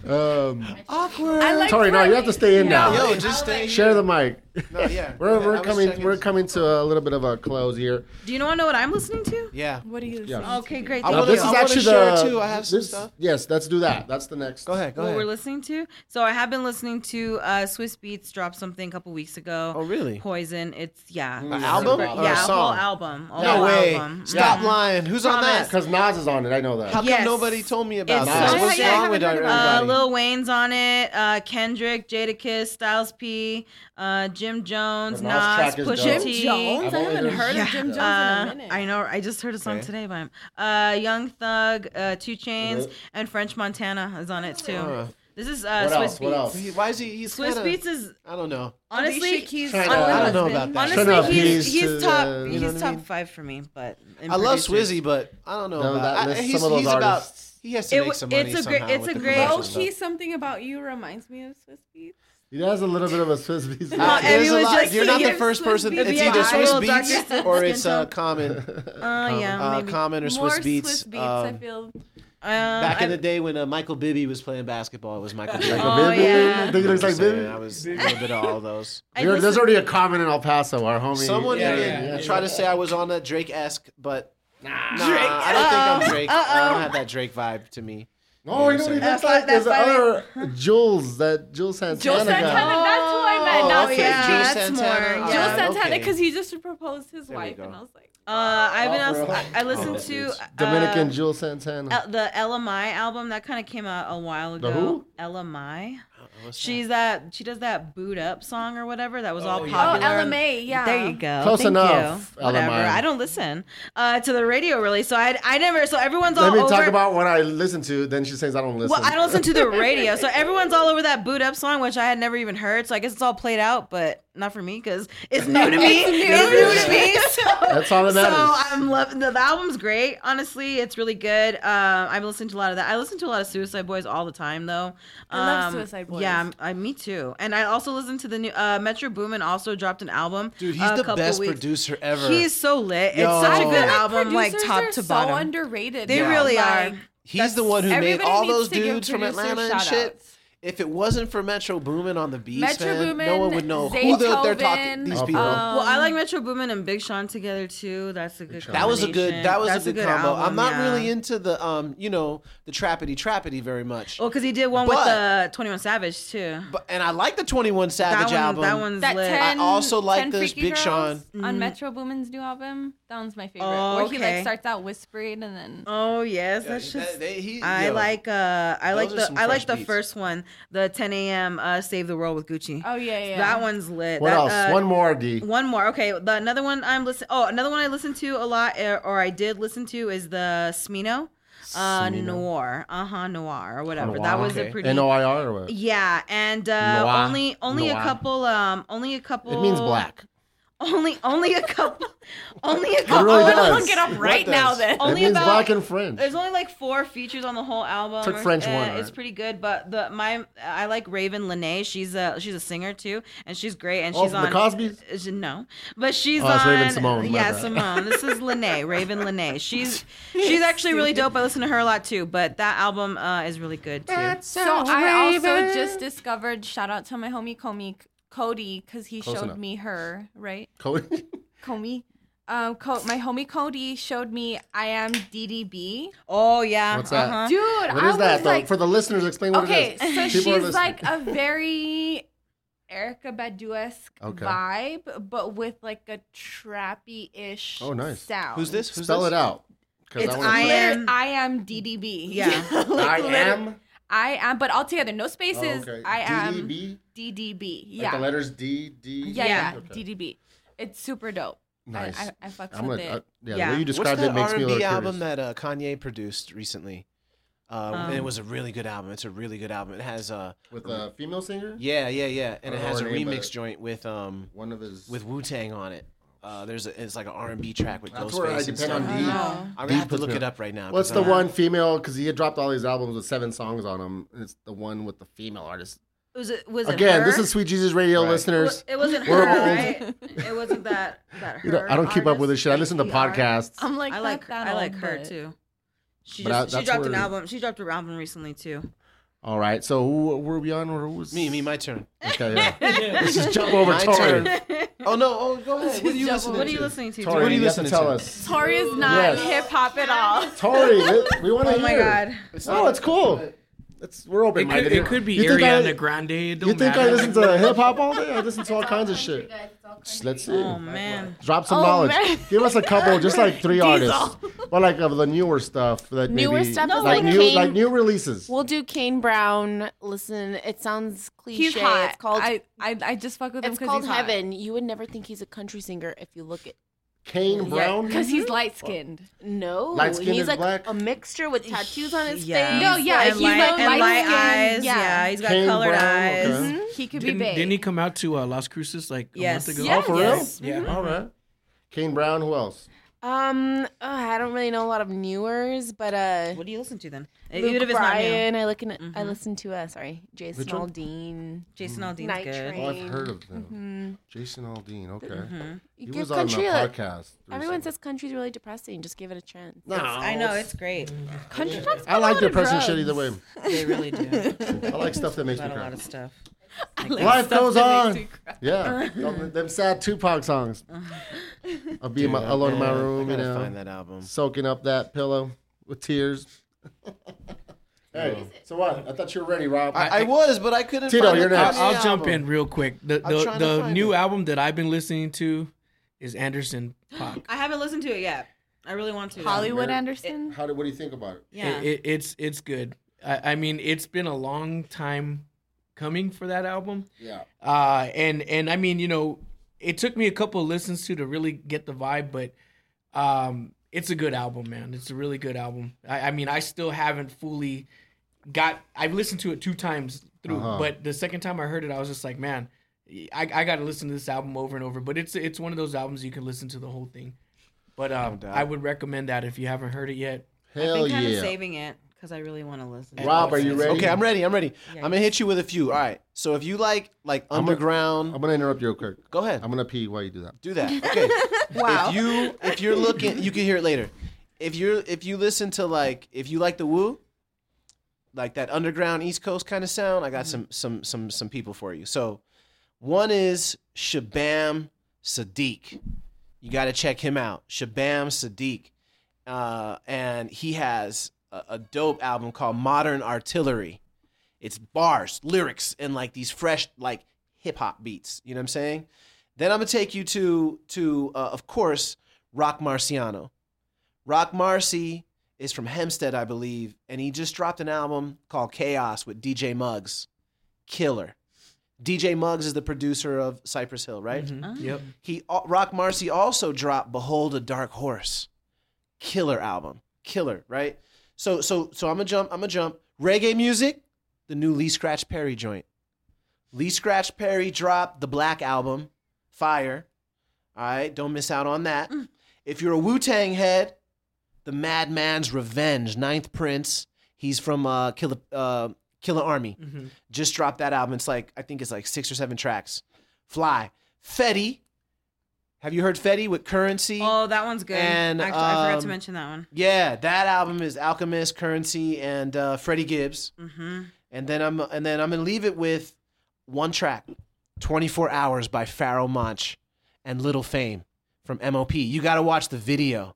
um. Awkward. I like Sorry, no, you have to stay in now. Yo, just stay. Share the mic. No, yeah. We're, I we're was coming checking- we're coming to a little bit of a close here. Do you want to know what I'm listening to? Yeah. What do you Yeah. think? Okay, great. I Thank wanna- this is wanna actually share the too. I have some this- stuff. Yes, let's do that. That's the next. Go ahead. Go what ahead. we're listening to. So I have been listening to uh, Swizz Beatz dropped something a couple weeks ago. Oh, really? Poison. It's yeah. An super- album or a yeah, a whole song? album. A No whole way. Album. Stop Yeah. lying. Who's on that? Because Nas is on it. I know that. How come nobody told me about It's this? so What's sick. I wrong with haven't heard everybody? Uh, Lil Wayne's on it. Uh, Kendrick, Jadakiss, Styles P, uh, Jim Jones, The Nas Nas, track is Pusha dope. T. Jim Jones? I've I only haven't heard- heard Yeah. of Jim Jones Uh, in a minute. I know. I just heard a song Okay. today by him. Uh, Young Thug, uh, Two Chainz, and French Montana is on it too. Uh, The This is uh, What Swiss else? Beats. What else? He- Why is he? He's Swiss kinda, Beats is I don't know. honestly Alicia Keys' Trying I don't know about that. honestly Trying to he's, he's to top the- he's you I top mean? five for me. But in I love Swizzy, but I don't know No, about. that I, list- he's, some of those he's about. artists- He has to It make wa- some money it's a great- somehow it's a great- commercial Low key, something about you reminds me of Swizz Beatz. He has a little bit of a Swizz Beatz. Uh, a lot- you're not the first Swiss person. Beats. It's either I Swizz Beatz or it's uh, tone. Common, Uh, yeah, uh, maybe. Common or More Swizz Beatz. Swizz Beatz, I Um, feel. Uh, Back in I- the day when uh, Michael Bibby was playing basketball, it was Michael Bibby. Like Oh, Bibby? yeah. Think he looks like I'm Bibby? I was a little bit of all those. I You're- there's already a comment in El Paso, our homie. Someone Yeah, did yeah, yeah. try to say I was on that Drake esque, but nah, I don't Uh-oh. think I'm Drake. I Uh-oh. don't have that Drake vibe to me. No, you know what he That looks like? that There's the other Jules, that Juelz Santana Joe Santana, guy. that's who I meant. Oh, not okay. yeah, Joe that's Santana. more, Oh, Joe. Santana, because he just proposed his There wife, and I was like, Uh, I've been also. I, I listened Oh, to dudes. Dominican Juelz Santana. L- the Ella Mai album that kind of came out a while ago. The who? Ella Mai. What's? She's that she does that Boo'd Up song or whatever that was all Oh, yeah. popular. oh, Ella Mai, yeah. There you go. Close Thank enough, You. Whatever. Ella Mai. I don't listen uh, to the radio really, so I, I never. So everyone's all Let me over. talk about what I listen to. Then she says I don't listen. well, I don't listen to the radio, so everyone's all over that Boo'd Up song, which I had never even heard. So I guess it's all played out, but not for me because it's new to me. it's new to me. So, That's all that matters. so. I'm loving the, the album's great. Honestly, it's really good. Um, I've listened to a lot of that. I listen to a lot of Suicide Boys all the time, though. I love Um, Suicide Boys. Yeah, I'm- me too. And I also listen to the new uh, Metro Boomin. Also dropped an album. Dude, he's a the best weeks- producer ever. He's so lit. Yo. It's such a good like album, like top are to so bottom. underrated. They now. really Like, are. He's the one who made all those dudes from Atlanta and shit. shout-outs. If it wasn't for Metro Boomin on the beats, Metro man, Boomin, no one would know who the, they're talking. Zaytoven, These Oh, people. um, Well, I like Metro Boomin and Big Sean together too. That's a good. That was a good. That was That's a good, combo. album, I'm not yeah. really into the um, you know, the trappity trappity very much. Well, because he did one But- with the Twenty One Savage too. But and I like the 21 Savage that one, album. that one's that lit. 10, I also like 10 this Big Sean. on Mhm. Metro Boomin's new album. That one's my favorite. Oh, Where he like starts out whispering and then oh yes, Yeah, that's that- just. they- he- I yo, like uh I like the I like the first one, the 10 a.m. uh Save the World with Gucci. oh yeah yeah That one's lit. What That, else? uh, One more, D. One more. Okay, the another one I'm listening. Oh, another one I listen to a lot, or, or I did listen to, is the Smino, uh, Smino. Noir, uh huh, Noir or whatever. Noir, that was okay. a pretty. N O I R or? Yeah, and uh, Noir. only only Noir. a couple. Um, only a couple. It means black. Only only a couple. only a It couple. really I'm gonna does. look it up right does? now then. It Only means about- black in French. There's only like four features on the whole album. Took French Uh, one, It's right? pretty good, but the my I like Ravyn Lenae. She's a she's a singer too, and she's great. And Oh, she's from the on Cosbys? Uh, she- No, but she's Oh, it's on. Raven Simone, my Yeah, bad. Simone. This is Lenae, Ravyn Lenae. She's she's actually really dope. I listen to her a lot too. But that album uh, is really good too. So I also just discovered. Shout out to my homie Comey Cody because he Close showed enough. me her right. Cody? Comey, um, Co- my homie Cody showed me I am DDB. Oh yeah. What's that? uh-huh. Dude, What I is that? was though? like, For the listeners, explain what okay, it is. so People are she's listening. like a very Erykah Badu esque Okay. vibe, but with like a trappy ish Oh, nice. sound. Who's this? Who's Spell this? it out. 'cause It's wanna- I Liter- am- I am DDB. Yeah. Like, I liter- am. I am, but all together, no Oh, spaces. okay. I am DDB? DDB. Like Yeah. the letters D, D. yeah, yeah, Okay. DDB. It's super dope. Nice. I, I, I fucks I'm with gonna, it. uh, yeah, Yeah. the way you What's described the it makes R&B little album curious. that uh, Kanye produced recently? Uh, and it Um, was a really good album. It's a really good album. It has a With a female singer? yeah, yeah, yeah, and it has a know her name, remix joint with um One of his. with Wu Tang on it. Uh, there's a, it's like an R&B track with That's where I Ghostface and depend stuff. on D. Oh. I'm D gonna have to puts look me it up right now. What's 'cause the I'm- one female? Because he had dropped all these albums with seven songs on them. And It's the one with the female artist. Was it was it Again, her? this is Sweet Jesus Radio Right. listeners. It wasn't We're her, old. right? It wasn't that that her. You know, I don't keep up with this artist, shit. I listen to PR. podcasts. I'm like, I not like that I like old, her but- too. She But I- just, she that's dropped an where- album. She dropped her album recently too. All right, so who were we on? Or who was Me, me, my turn. Okay, yeah. Let's just jump over My Tori. turn. Oh no! Oh, go ahead. What are you listening What are you to? listening to? Tori, What are you you have to tell us. Tori is not Yes. hip hop at all. Tori, li- we want to Oh hear. Oh my god. Oh, it's cool. It's we're open It could, minded. it could be You think Ariana I- Grande. It don't You think I listen to hip hop all day? I listen to all kinds of shit. Just Let's see. Oh man. Drop some Oh, knowledge. man. Give us a couple, just like three artists, but like of the newer stuff that Newer maybe stuff like, is like new Kane- like new releases. We'll do Kane Brown. Listen, it sounds cliche. He's hot. It's called I, I I just fuck with him it's because called he's hot. Heaven. You would never think he's a country singer if you look at Kane Brown. Because he's light skinned. No, Light skin he's is like black? a mixture with tattoos on his Yeah. face. No, yeah, and he's light, a and light light skin, eyes. yeah. Yeah. he's got Kane colored Brown, eyes. okay. He could Didn't, be big. didn't he come out to uh, Las Cruces like a Yes. month ago? Yeah. Oh, for Yes. real? Yeah. All right. Kane Brown. Who else? Um, uh, I don't really know a lot of newers, but uh, What do you listen to then? Luke Even if it's not new. Bryan, I look in, I Mhm. listen to uh, sorry, Jason Which one? Aldean. Jason Aldean's Night good. Train. Oh, I've heard of him. Hmm. Jason Aldean. Okay. Mhm. He You give was on country. the a- podcast. everyone recently. says country's really depressing. Just give it a chance. No, I know it's great. Country talks I about like a lot of depressing shit drugs. either way. They really do. I like stuff that makes me About a cry. lot of stuff. Life goes on. makes me cry. Yeah, them, them sad Tupac songs. I'll be in my, Dude, alone in my room, you know, find that album. soaking up that pillow with tears. hey, so what? I thought you were ready, Rob. I, I was, but I couldn't. Tito, find you're next. I'll, I'll jump in real quick. The I'm the, the new it. album that I've been listening to is Anderson Paak. I haven't listened to it yet. I really want to. Hollywood Where- Anderson. How do? What do you think about it? Yeah. It, it, it's it's good. I, I mean, it's been a long time coming for that album. Yeah. Uh, and and I mean, you know, it took me a couple of listens to to really get the vibe, but um, it's a good album, man. It's a really good album. I, I mean, I still haven't fully got. I've listened to it two times through, Uh-huh. but the second time I heard it, I was just like, man, I, I got to listen to this album over and over. But it's it's one of those albums you can listen to the whole thing. But um, doubt. I would recommend that if you haven't heard it yet. I've Hell been kind of yeah. saving it because I really want to listen. Rob, are you ready? Okay, I'm ready. I'm ready. Yeah, I'm gonna hit you with a few. All right. So if you like like I'm gonna- underground, I'm gonna interrupt you real quick. go ahead. I'm gonna pee while you do that. Do that. Okay. Wow. If you if you're looking, you can hear it later. If you're if you listen to like if you like the Woo, like that underground East Coast kind of sound, I got some some some some people for you. So one is Shabaam Sahdeeq. You got to check him out. Shabaam Sahdeeq, uh, and he has a, a dope album called Modern Artillery. It's bars, lyrics, and like these fresh like hip hop beats. You know what I'm saying? Then I'm gonna take you to to uh, of course Rock Marciano. Rock Marcy is from Hempstead, I believe, and he just dropped an album called Chaos with DJ Muggs. Killer. DJ Muggs is the producer of Cypress Hill, right? Mhm. Yep. He Rock Marcy also dropped Behold a Dark Horse. Killer album. Killer, right? So so so I'm gonna jump, I'm gonna jump. Reggae music, the new Lee Scratch Perry joint. Lee Scratch Perry dropped the Black album, Fire. All right, don't miss out on that. If you're a Wu Tang head, the Madman's Revenge, Ninth Prince. He's from uh, Killer uh, Killarmy. Mhm. Just dropped that album. It's like I think it's like six or seven tracks. Fly. Fetti. Have you heard Fetti with Curren$y? Oh, that one's good. And, Actually, I forgot to um, mention that one. Yeah, that album is Alchemist, Curren$y, and uh, Freddie Gibbs. Mm-hmm. And then I'm and then I'm gonna leave it with one track, 24 Hours by Pharoahe Monch and Little Fame from MOP. You gotta watch the video.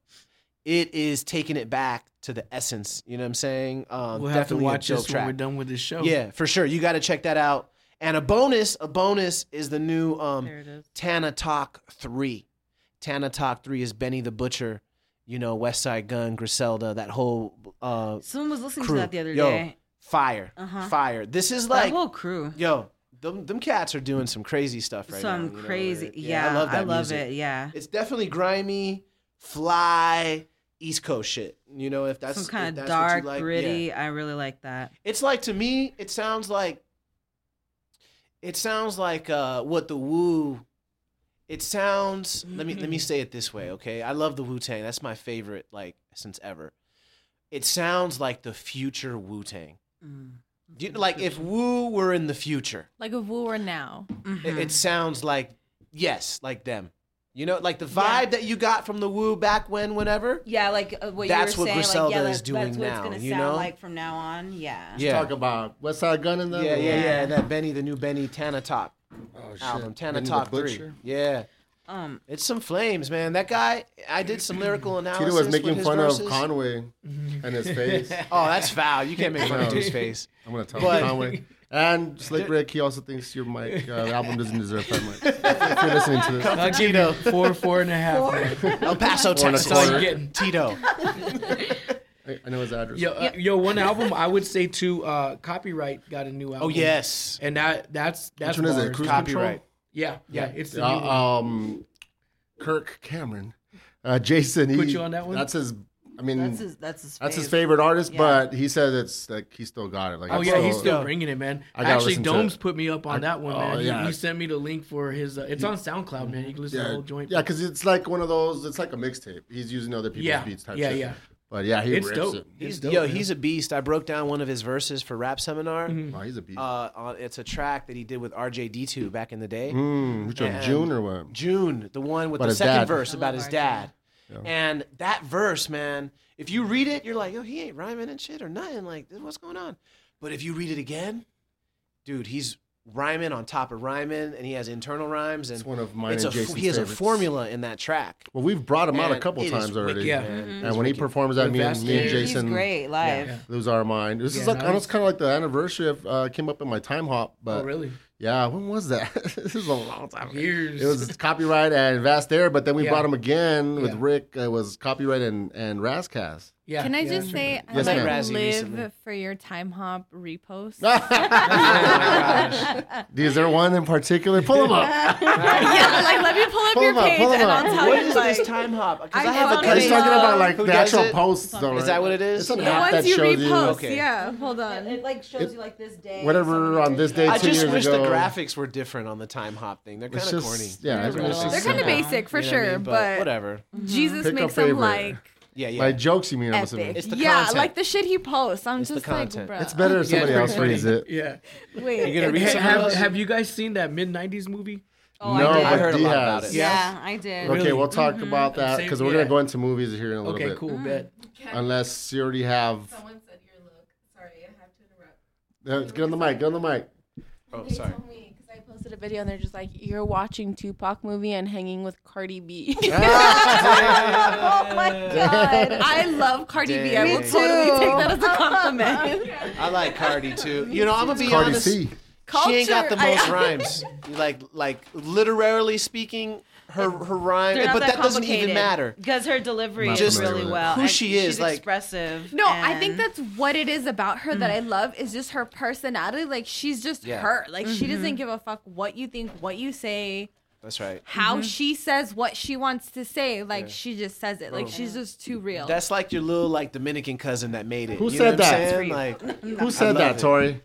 It is taking it back to the essence. You know what I'm saying? Um, We'll have to definitely a watch dope this when track. we're done with this show. Yeah, for sure. You got to check that out. And a bonus, a bonus is the new um. Tana Talk 3. Tana Talk 3 is Benny the Butcher, you know, Westside Gunn, Griselda, that whole uh, Someone was listening crew. to that the other Yo, day. fire. Uh-huh. Fire. This is That like, whole crew. yo, them, them cats are doing some crazy stuff right Some now. know, crazy. where- yeah, I love that music. it. Yeah. It's definitely grimy, fly, East Coast shit. You know, if that's Some kind of that's what you dark, like, yeah. gritty. I really like that. It's like to me, it sounds like it sounds like uh what the Wu it sounds let me let me say it this way, okay? I love the Wu Tang. That's my favorite like since ever. It sounds like the future Wu Tang. Mm. Do you- Like if Wu were in the future, Like if we were now. it, Mhm. it sounds like yes, like them. You know, like the vibe that you got from the Wu back when, whenever. Yeah, like uh, what That's you were what saying. Griselda like, yeah, is that's, doing that's what now, it's gonna you sound know? like from now on. Yeah. Yeah, Talk about Westside Gunn in them. yeah, yeah, yeah. Yeah. That Benny, the new Benny Tana Talk Oh, shit. album, Tana Benny the Talk Three. Yeah. Um. It's some flames, man. That guy, I did some lyrical analysis. Tito was with making his fun verses. of Conway and his face. Oh, that's foul. You can't make fun of his face. I'm gonna tell But- Conway. And Slick Rick, he also thinks your mic uh, album doesn't deserve that much. if you're listening to this, I'll give you four, four and a half. man. El Paso, Four and a Texas. That's all quarter. you're getting. Tito. I, I know his address. Yo, uh, yo, one album I would say too. Uh, Copywrite got a new album. Oh yes. and that that's that's one is it? bars. Cruise Copywrite. Yeah, yeah, it's the Uh, new one. um, Kirk Cameron Uh, Jason, he, Put you on that one? That's his. I mean, That's his. That's his. That's his favorite artist, Yeah. but he says it's like he still got it. Like Oh I'm yeah, he's still- still Yeah. bringing it, man. I Actually, Domes put me up on I- that one, oh, man. He- yeah. He, sent me the link for his. Uh, it's on SoundCloud, man. You can listen to the Yeah, whole joint. yeah, because it's like one of those. It's like a mixtape. He's using other people's yeah, beats type yeah, shit. yeah. But yeah, he It's rips dope. it. He's, dope, yo, man. he's a beast. I broke down one of his verses for rap seminar. Oh, he's a beast. Uh, on, it's a track that he did with RJD2 back in the day. mm, which one? June or what? June, the one with About the second dad. verse about his RJ. Dad. And that verse, man, if you read it, you're like, yo, he ain't rhyming and shit or nothing. Like, what's going on? But if you read it again, dude, he's rhyming on top of rhyming, and he has internal rhymes, and It's one of mine it's and a, Jason's he has a formula in that track. Well, we've brought him out a couple times already. wicked, Yeah. Mm-hmm. It's And when he performs that, me and, me and Vasquez. He's Jason great live. Yeah. lose our mind. This is like nice. almost kind of like the anniversary of uh, came up in my Timehop. But oh really? Yeah, when was that? this is a long time. ago. Years. It was Copywrite and Vast Aire, but then we Yeah. brought him again with Yeah. Rick. It was Copywrite and and Ras Kass. Yeah. Can I yeah, just sure. say I Yes, like live recently. for your Timehop repost? Is there one in particular? Pull them up. yeah, like let me pull up Pull your 'em up, page pull 'em and up. I'll tell What you is like this Timehop? Because I I, have a it. He's talking about like Who the actual it? posts. Though, Is that what it is? It's an The the app ones that you shows repost. Okay. Yeah, hold on. it like shows you like this day. Whatever on this crazy. day I two just years wish ago. the graphics were different on the Timehop thing. They're kind of corny. yeah. They're it's a just They're kind of basic for You know what I sure, but whatever. Jesus makes them like Yeah, yeah. My jokes, you mean? I'm assuming. epic. It's the yeah, content. like the shit he posts. I'm It's the just like, content. bro. It's better if somebody else reads it. Yeah. Wait, You're gonna read Hey, some have, those? have you guys seen that mid '90s movie? Oh, no, I did. I but heard a D lot about has. it. Yeah, I did. Okay, Really? we'll talk about that Same- because we're yeah. gonna go into movies here in a little Okay, bit. cool. Bet. Unless you already have. Someone said your look. Sorry, I have to interrupt. Uh, get on the mic. Get on the mic. Oh, sorry. told me because I posted a video and they're just like, "You're watching Tupac movie and hanging with Cardi B." oh my god, I love Cardi B. I will totally take that as a compliment. I like Cardi too. You know, I'm gonna be Cardi honest. C. She ain't got the Culture, I- most rhymes. Like, like literally speaking, her her rhyme, but that, doesn't even matter. because her delivery Not is Just really well. who and she is, she's like- expressive. No, I think that's what it is about her that I mm. love is just her personality. Like she's just Yeah. her. Like she doesn't mm-hmm. give a fuck what you think, what you say, That's right. how mm-hmm. she says what she wants to say. Like Yeah. she just says it. Like she's just too real. That's like your little like Dominican cousin that made it. Who You said know what I'm that? Like, Who said that. Tori?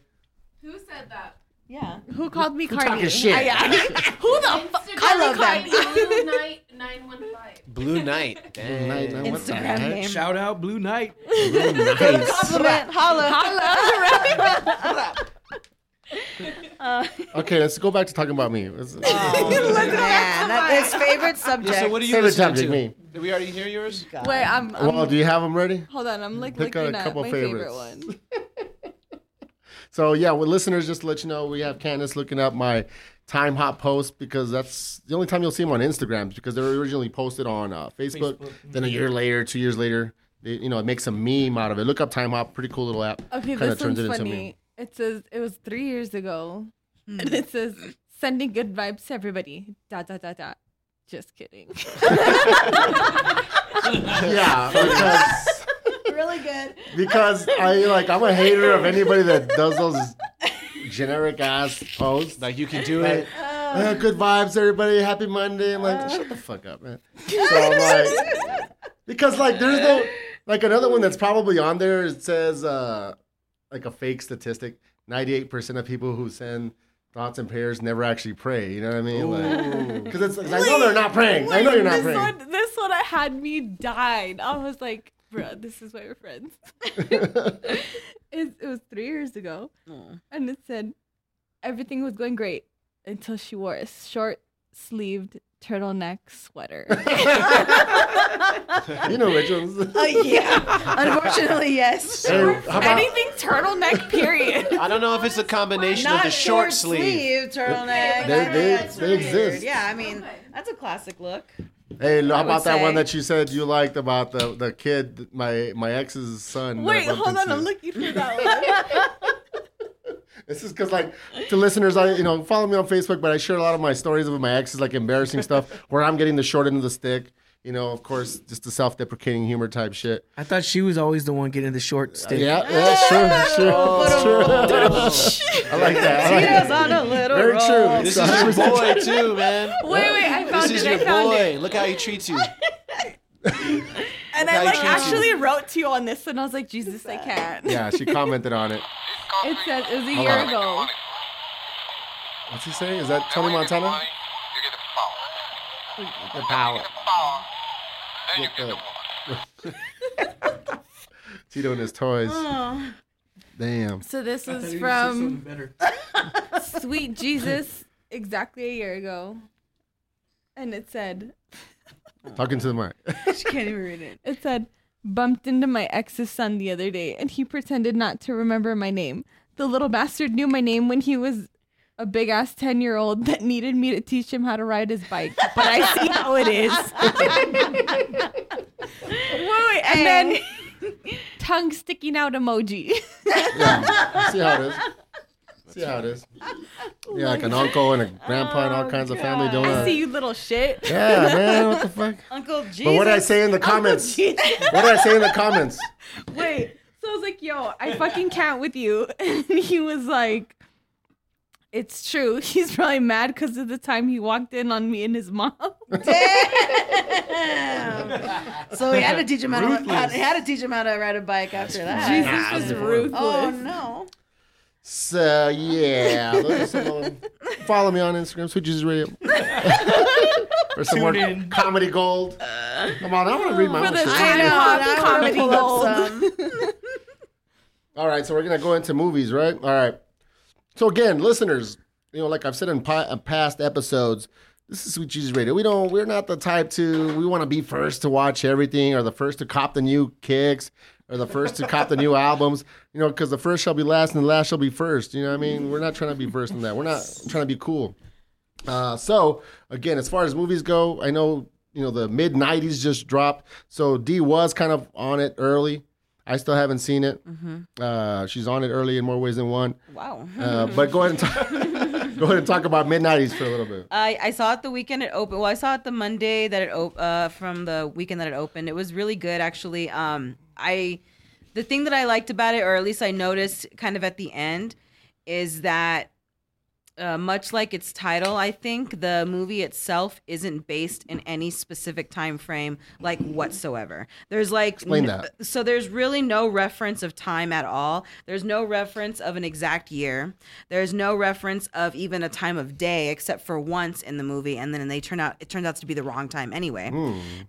Who said that? Yeah. Who called me Cardi? talking shit? I- I- who the fuck? Instagram love that. Blue Night nine one five. Blue Night. Dang. Night, night, Instagram name. Shout out Blue Knight. Nice. Compliment. Holla. Uh, okay, let's go back to talking about me. Let's- Oh, man, that, his favorite subject. Yeah, so what are you Favorite subject, to? me. Did we already hear yours? Wait, I'm. I'm well, do you have them ready? hold on, I'm like Pick looking a at couple my favorites. favorite one. So yeah, with listeners, just to let you know, we have Candace looking up my Timehop post because that's the only time you'll see them on Instagram because they were originally posted on uh, Facebook. Facebook. Then a year later, two years later, they, you know, it makes a meme out of it. Look up Timehop, pretty cool little app. Okay, Kinda this turns one's it into a funny. It says it was three years ago, and it says sending good vibes to everybody. Dot dot dot dot. Just kidding. Yeah, because really good. because I like I'm a hater of anybody that does those generic ass posts. Like you can do Like, it. uh, good vibes, everybody. Happy Monday. I'm like, shut the fuck up, man. So I'm like, because like there's no like another one that's probably on there. It says uh like a fake statistic. Ninety-eight percent of people who send thoughts and prayers never actually pray. You know what I mean? Like, because it's 'cause I know they're not praying. I know you're not praying. this praying. One, this one had me died. I was like, bruh, this is why we're friends. it, it was three years ago, and it said everything was going great until she wore a short sleeved turtleneck sweater. you know which ones. Uh, yeah. Unfortunately, yes. Hey, how about, Anything turtleneck, period. I don't know if it's a combination Not of the short sleeve. turtleneck. They- I they- they exist. Yeah, I mean, that's a classic look. hey, how about that one that you said you liked about the the kid, my my ex's son? Wait, that I bumped hold on. I'm looking for that one. This is because, like, to listeners, I you know follow me on Facebook, but I share a lot of my stories of my exes, like embarrassing stuff, where I'm getting the short end of the stick. You know, of course, just the self-deprecating humor type shit. I thought she was always the one getting the short stick. Yeah, yeah, that's true. That's true. Oh, that's true. Uh, I like that. I like Cheetos that. on a little Very roll. true. This is your boy too, man. wait, wait. I found it. This is it. your I found boy. it. Look how he treats you. And I like chooses- actually wrote to you on this, and I was like, Jesus, I can't. Yeah, she commented on it. It says it was a Hold year on. ago. What's he saying? Is that Tony Montana? The power. Get the- Tito and his toys. Oh. Damn. So this I thought was you were gonna say from. Sweet Jesus exactly a year ago. And it said, Talking to the mic. She can't even read it. it said, bumped into my ex's son the other day and he pretended not to remember my name. The little bastard knew my name when he was a big ass 10 year old that needed me to teach him how to ride his bike. But I see how it is. wait, and then tongue sticking out emoji. Yeah. See how it is. See how it is. Yeah, like an uncle and a grandpa and all oh, kinds of family doing it. I see you little shit. Yeah, man. What the fuck? Uncle Jesus. But what did I say in the comments? What did I say in the comments? Wait. So I was like, yo, I fucking can't with you. And he was like, it's true. He's probably mad because of the time he walked in on me and his mom. Damn. So he had to teach him how to, how, he had to teach him how to ride a bike after that. Jesus is ruthless. Oh no. So yeah, those are some of them. follow me on Instagram, Sweet Jesus Radio, or some more in. comedy gold. Come on, I want to read my For own the shit. time know, hop now I wanna comedy gold. All right, so we're gonna go into movies, right? All right. So again, listeners, you know, like I've said in pi- uh, past episodes, this is Sweet Jesus Radio. We don't, we're not the type to, we want to be first to watch everything, or the first to cop the new kicks, or the first to cop the new albums. You know, because the first shall be last, and the last shall be first. You know what I mean? We're not trying to be first in that. We're not trying to be cool. Uh, so again, as far as movies go, I know you know the mid '90s just dropped, so D was kind of on it early. I still haven't seen it. Uh, she's on it early in more ways than one. Wow. Uh, but go ahead and talk, go ahead and talk about mid '90s for a little bit. I, I saw it the weekend it opened. Well, I saw it the Monday that it op- uh, from the weekend that it opened. It was really good, actually. Um, I the thing that I liked about it, or at least I noticed kind of at the end, is that uh, much like its title, I think the movie itself isn't based in any specific time frame, like whatsoever. There's like Explain that. so there's really no reference of time at all. There's no reference of an exact year. There's no reference of even a time of day, except for once in the movie, and then they turn out it turns out to be the wrong time anyway.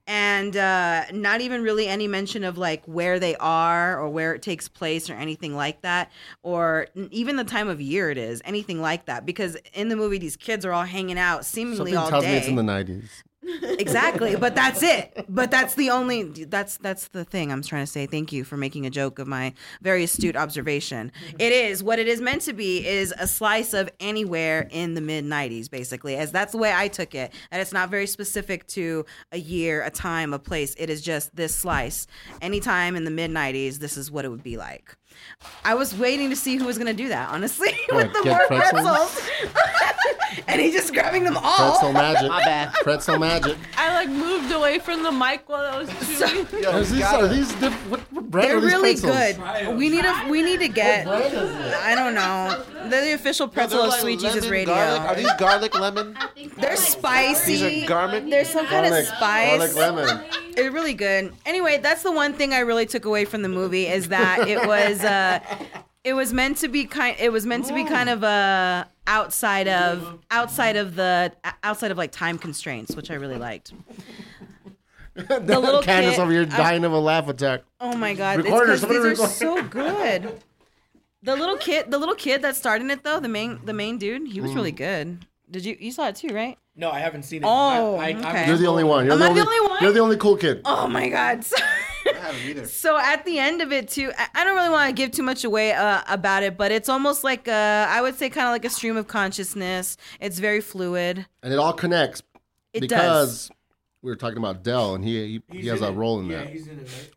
And uh, not even really any mention of like where they are or where it takes place or anything like that, or n- even the time of year it is, anything like that. Because in the movie, these kids are all hanging out seemingly Something all tells me day it's in the '90s. Exactly but that's it. But that's the only that's that's the thing i'm trying to say. Thank you for making a joke of my very astute observation. Mm-hmm. It is what it is meant to be is a slice of anywhere in the mid 90s basically. As that's the way i took it and it's not very specific to a year a time a place. It is just this slice. Anytime in the mid 90s this is what it would be like. I was waiting to see who was going to do that, honestly, with What, the more pretzels? pretzels. and he's just grabbing them all. Pretzel magic. My bad. Pretzel magic. I like moved away from the mic while I was chewing. Yo, Are these, gotta- are these diff- what, what brand They're are these really pretzels? good. We need to we need to get. What brand is it? I don't know. They're the official pretzel they're of like Sweet Jesus Radio. garlic. Are these garlic lemon? They're spicy. These are garlic. There's some kind of spice. garlic lemon. It's really good. Anyway, that's the one thing I really took away from the movie is that it was uh it was meant to be kind it was meant to be kind of uh outside of outside of the outside of like time constraints, which I really liked. the little Candace kid- over here I- dying of a laugh attack. Oh my god, Recorder, it's 'cause these are record. so good. The little kid, the little kid that started it though, the main the main dude, he was Mm. really good. Did you you saw it too, right? No, I haven't seen it. Oh, I, I, okay. I'm You're the only one. You're Am the I only, the only one? You're the only cool kid. Oh my god. So, I haven't either. so at the end of it too, I, I don't really want to give too much away uh, about it, but it's almost like uh, I would say kind of like a stream of consciousness. It's very fluid. And it all connects It because does. we were talking about Del and he he, he has a role in yeah, that. he's in it, right?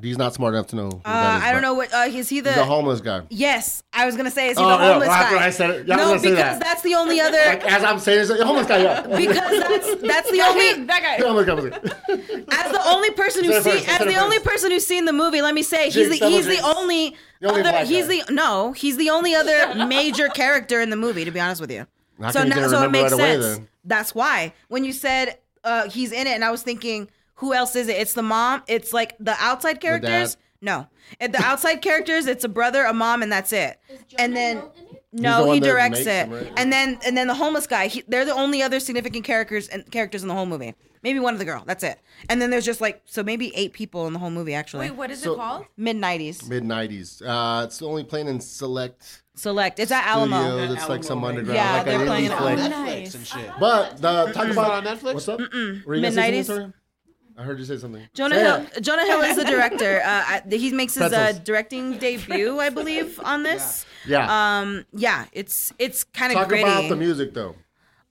He's not smart enough to know. Who Uh, that is, I don't know what uh, is he the He's a homeless guy. Yes, I was gonna say is he Oh, the homeless after guy? I said it, yeah, I no, gonna say because that. that's the only other. Like, as I'm saying, it's a homeless guy. Yeah. because that's that's the only that guy. homeless guy. homeless guy. as the only person who's Say seen as the only person who's seen the movie. Let me say he's the he's the only. Other, he's guy. the no, he's the only other major character in the movie. To be honest with you, How so now so it makes right sense. then? That's why when you said uh, he's in it, and I was thinking, who else is it? It's the mom. It's like the outside characters. no, and the outside characters. It's a brother, a mom, and that's it. And then the no, one he directs it. them, right? And then and then the homeless guy. He, they're the only other significant characters and characters in the whole movie. Maybe one of the girl. That's it. And then there's just like so maybe eight people in the whole movie actually. Wait, what is So- it called? Mid nineties. Mid nineties. Uh, it's only playing in select Select. It's at Alamo. studios. It's like some Alamo, right? underground, Yeah, like they're an playing indie it on Netflix and shit. But the talk about on Netflix? What's up? Mm-mm. Were I heard you say something. Jonah Say Hill. it. Jonah Hill is the director. Uh, he makes his uh, directing debut, I believe, on this. Yeah. Um, yeah, it's it's kind of Talk gritty. about the music though.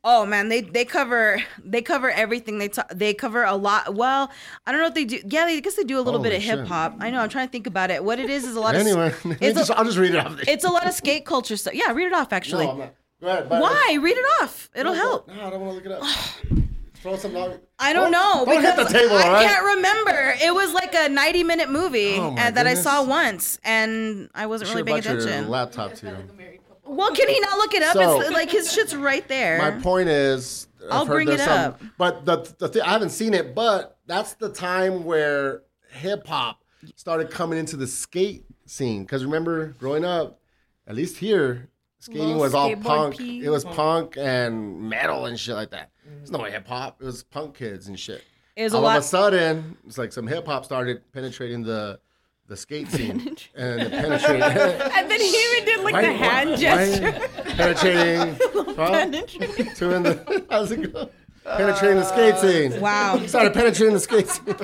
Oh man, they they cover they cover everything. They ta- they cover a lot. Well, I don't know if they do. Yeah, they, I guess they do a little bit of hip hop. I know. I'm trying to think about it. What it is is a lot Anyway, of. It's just, a, I'll just read it off. it's a lot of skate culture stuff. Yeah, read it off. Actually, No. Go ahead, why? Read it off. It'll No, help. No, I don't want to look it up. Throw some. Don't, I don't know Don't hit the because table, I all right? can't remember. It was like a 90 minute movie Oh, my and that I goodness. saw once, and I wasn't really paying your attention. laptop too. Well, can he not look it up? So- it's like his shit's right there. My point is, I've I'll heard bring there's it some- up. But the the thing, I haven't seen it, but that's the time where hip hop started coming into the skate scene. Because remember, growing up, at least here, skating Little was all skateboard punk. P. It was punk and metal and shit like that. There's no hip hop. It was punk kids and shit. It was a all lot. of a sudden, it's like some hip hop started penetrating the the skate scene and it penetrated. And then he even did like Why- the hand why- gesture. penetrating. huh? Two in the. How's it go? Penetrating the skate uh, scene. Wow. He started penetrating the skate scene.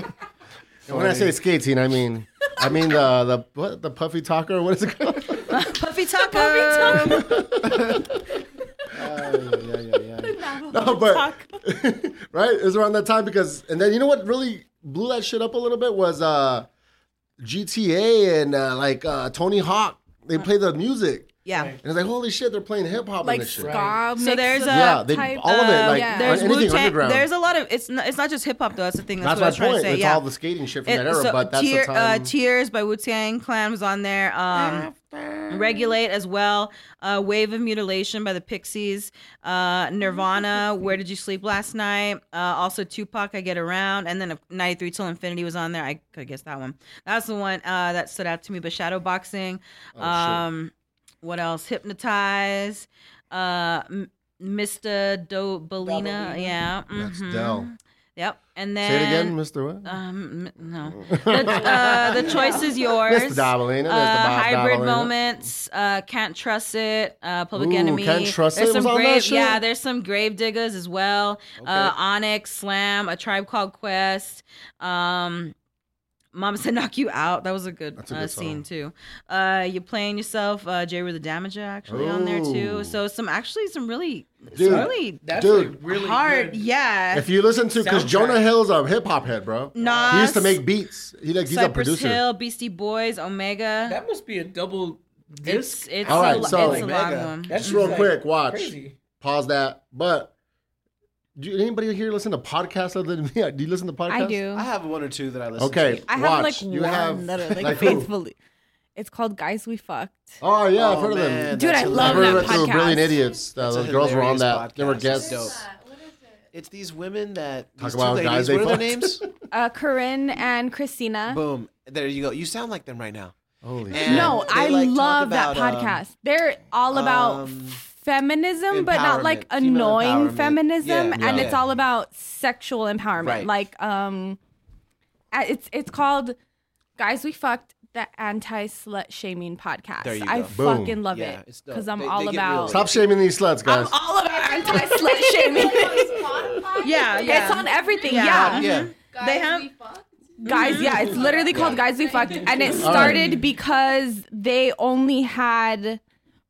And when I say skate scene, I mean I mean the the what the puffy talker. What is it called? Puffy Taco. yeah, yeah, yeah. No, but right, it was around that time because, and then you know what really blew that shit up a little bit was uh GTA and uh, like uh, Tony Hawk. They play the music, Yeah. and it's like holy shit, they're playing hip hop in like this shit. ska. So there's a- Yeah, they- type. all of it, like, yeah. There's anything Wu-Tang. underground. There's a lot of it's not, it's not just hip hop though. That's the thing. That's, That's what I my was trying point. to say. It's yeah. all the skating shit from It- that era, so but that's Tear- the time. Uh, Tears by Wu Tang Clan was on there. Um, Regulate as well. Uh, Wave of Mutilation by the Pixies. Uh, Nirvana. Where Did You Sleep Last Night? Uh, also Tupac. I Get Around. And then uh, 93 Till Infinity was on there. I could guess that one. That's the one uh, that stood out to me. But Shadow Boxing. Oh, um, what else? Hypnotize. Uh, M- Mistadobalina. Yeah. That's mhm. Del. Yep. And then Say it again, Mister What? um, no. The, uh, the choice is yours. Mistadobalina, Uh, hybrid Dabalina. moments. Uh, can't trust it. Uh, Public Ooh, Enemy. Can't Trust there's It was some on that grave. Yeah, there's some Gravediggaz as well. Uh, Onyx, Slam, A Tribe Called Quest. Um, Mama said knock you out. That was a good, That's a uh, scene too. Uh, you playing yourself. Uh, Jeru the Damaja actually on there too. So some actually some really, Dude. some really That's Dude, really hard. good. Yeah. If you listen to, because Jonah Hill's a hip hop head, bro. Nas, He used to make beats. He like he's a Cypress producer. Hill, Beastie Boys, Omega. That must be a double it's disc. it's All right, a, so- it's a long Omega. one. That's Just real like quick, watch. Crazy. Pause that. But do anybody here listen to podcasts other than me? Do you listen to podcasts? I do. I have one or two that I listen Okay, to. I have watch. like you one have that are like, like faithfully. It's called Guys We Fucked. Oh yeah, I've Oh, heard of them. Dude, that's I love heard that of those podcast. Brilliant Idiots. Uh, That's a those girls were on hilarious that. They were podcast. guests. It's dope. It's these women that Talk about ladies. guys they what are their names? Uh, Corinne and Christina. Boom. There you go. You sound like them right now. Holy And shit. No, I like, talk love that about, um, podcast. They're all about um, feminism, but not like annoying feminism, Yeah, and yeah. it's all about sexual empowerment. Right. Like, um, it's it's called "Guys We Fucked," the anti slut shaming podcast. There you I. Boom. fucking love Yeah, it because I'm They- all they get real about. Stop shaming these sluts, guys. I'm all about anti slut shaming. Yeah, yeah. It's on everything. Yeah. Yeah. Yeah. They have Guys, yeah, it's literally called Guys We Fucked. And it started because they only had,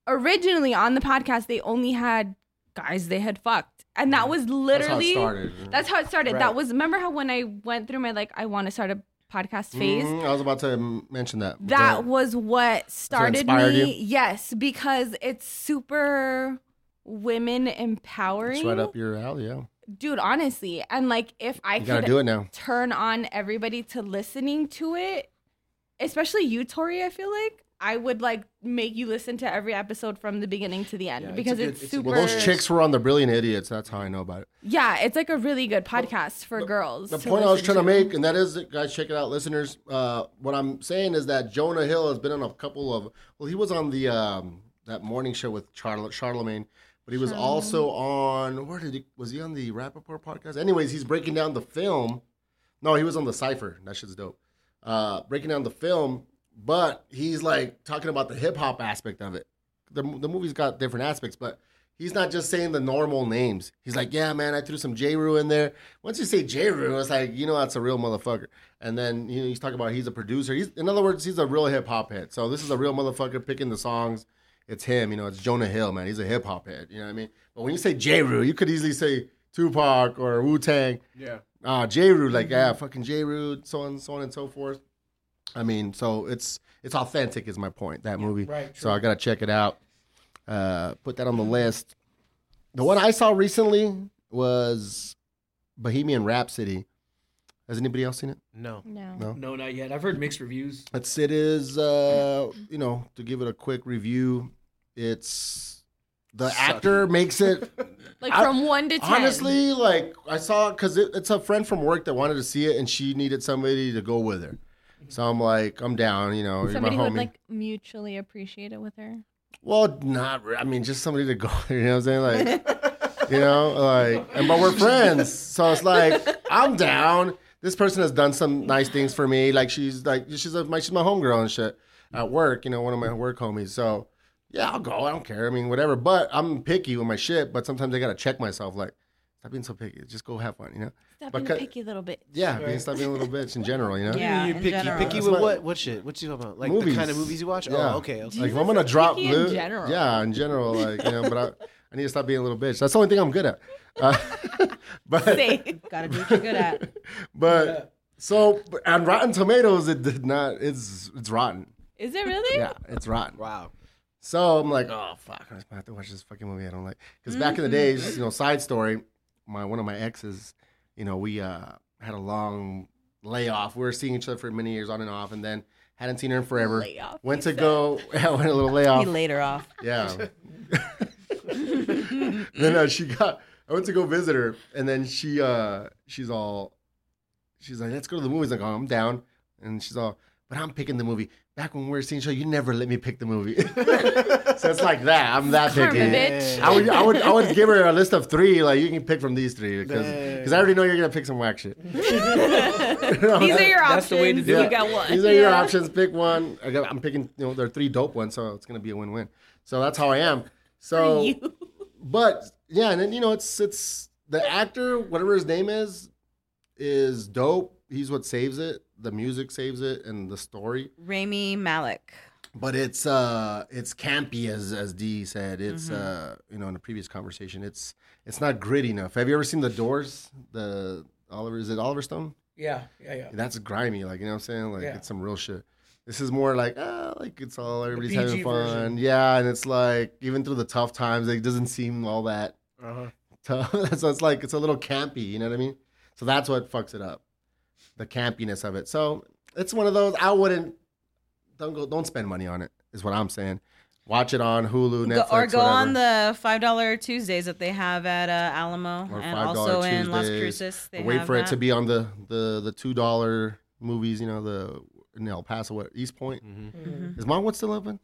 originally on the podcast, they only had guys they had fucked. And that was That's how it literally, started. that's how it started. Right. That was, remember how when I went through my, like, I want to start a podcast phase? Mhm, I was about to mention that. That was what started me. you? Yes, because it's super women empowering. It's right up your alley. Yeah, Dude, honestly. And like, if I you could do it now. turn on everybody to listening to it, especially you, Tori. I feel like I would like make you listen to every episode from the beginning to the end Yeah, it's because good- it's, it's super. Well, those chicks were on the Brilliant Idiots. That's how I know about it. Yeah, it's like a really good podcast for girls. The point I was trying to make, and that is, guys, check it out, listeners. Uh, what I'm saying is that Jonah Hill has been on a couple of. Well, he was on the um, that morning show with Charlotte Charlamagne, but he was also on. Where did he? Was he on the Rapaport podcast? Anyways, he's breaking down the film. No, he was on the Cipher. That shit's dope. Uh, breaking down the film, but he's like talking about the hip hop aspect of it. The the movie's got different aspects, but he's not just saying the normal names. He's like, yeah, man, I threw some Jeru in there. Once you say Jeru, it's like, you know, that's a real motherfucker. And then you know, he's talking about he's a producer. He's in other words, he's a real hip hop head. So this is a real motherfucker picking the songs. It's him, you know, it's Jonah Hill, man. He's a hip hop head. You know what I mean? But when you say Jeru, you could easily say Tupac or Wu Tang. Yeah. Uh, Jeru, like, yeah, fucking Jeru, so on, so on and so forth. I mean, so it's it's authentic, is my point. That movie. right, So I gotta check it out. Uh, put that on the list. The one I saw recently was Bohemian Rhapsody. Has anybody else seen it? No. No. No. No, not yet. I've heard mixed reviews. It's it is uh you know to give it a quick review. It's the actor makes it Like I- from one to ten. honestly like I saw because it, it's a friend from work that wanted to see it and she needed somebody to go with her. So I'm like I'm down. You know, somebody who would like mutually appreciate it with her. Well, not. I mean, just somebody to go. You know what I'm saying? Like, you know, like, and but we're friends, so it's like I'm down. This person has done some nice things for me. Like she's like she's a, my she's my homegirl and shit at work. You know, one of my work homies. So yeah, I'll go. I don't care. I mean, whatever. But I'm picky with my shit. But sometimes I gotta check myself. Like, stop being so picky. Just go have fun. You know? Stop But being ca- picky little bitch. Yeah, being stop being a little bitch in general. You know? Yeah, you in picky, general. picky That's with my- what? What shit? What you talking about? Like Movies. the kind of movies you watch? Yeah. Oh, okay. okay. Like if I'm gonna drop, picky in general. yeah, in general, like you know, but I, I need to stop being a little bitch. That's the only thing I'm good at. Uh, but Gotta do what you're good at. but so on Rotten Tomatoes, it did not. It's it's rotten. Is it really? Yeah, it's rotten. Wow. So I'm like, oh fuck, I just have to watch this fucking movie. I don't like because back in the days, you know, side story, my one of my exes, you know, we uh had a long layoff. We were seeing each other for many years on and off, and then hadn't seen her in forever. Layoff, Went to go, yeah, went a little layoff. He later off. Yeah. then uh, she got. I went to go visit her, and then she uh she's all, she's like, let's go to the movies. I'm like, oh, I'm down, and she's all, but I'm picking the movie. Back when we were seeing show, you never let me pick the movie. so it's like that. I'm that Karma, picky. bitch. I would, I would, I would give her a list of three. Like you can pick from these three because Dang. I already know you're gonna pick some whack shit. These are your options. That's the way to do you it. got one. These are your options. Pick one. I got, I'm picking. You know, there are three dope ones, so it's gonna be a win-win. So that's how I am. So, but yeah, and then you know, it's it's the actor, whatever his name is, is dope. He's what saves it. The music saves it, and the story. Rami Malek. But it's uh, it's campy as as D said. It's Mm-hmm. uh, you know, in a previous conversation, it's it's not gritty enough. Have you ever seen The Doors? The Oliver is it Oliver Stone? Yeah, yeah, yeah. That's grimy, like you know what I'm saying? Like Yeah. it's some real shit. This is more like ah, like it's all everybody's having fun. version. Yeah, and it's like even through the tough times, it doesn't seem all that Uh-huh. tough. so it's like it's a little campy, you know what I mean? So that's what fucks it up. The campiness of it. So it's one of those I wouldn't don't go don't spend money on it, is what I'm saying. Watch it on Hulu, Go, Netflix, or go whatever. on the five dollar Tuesdays that they have at uh, Alamo Or and $5 also in Las Tuesdays. Cruces. They Wait have for it to be on the the the two dollar movies, you know, the in El Paso, what East Point. Mm-hmm. Is Montwood still open?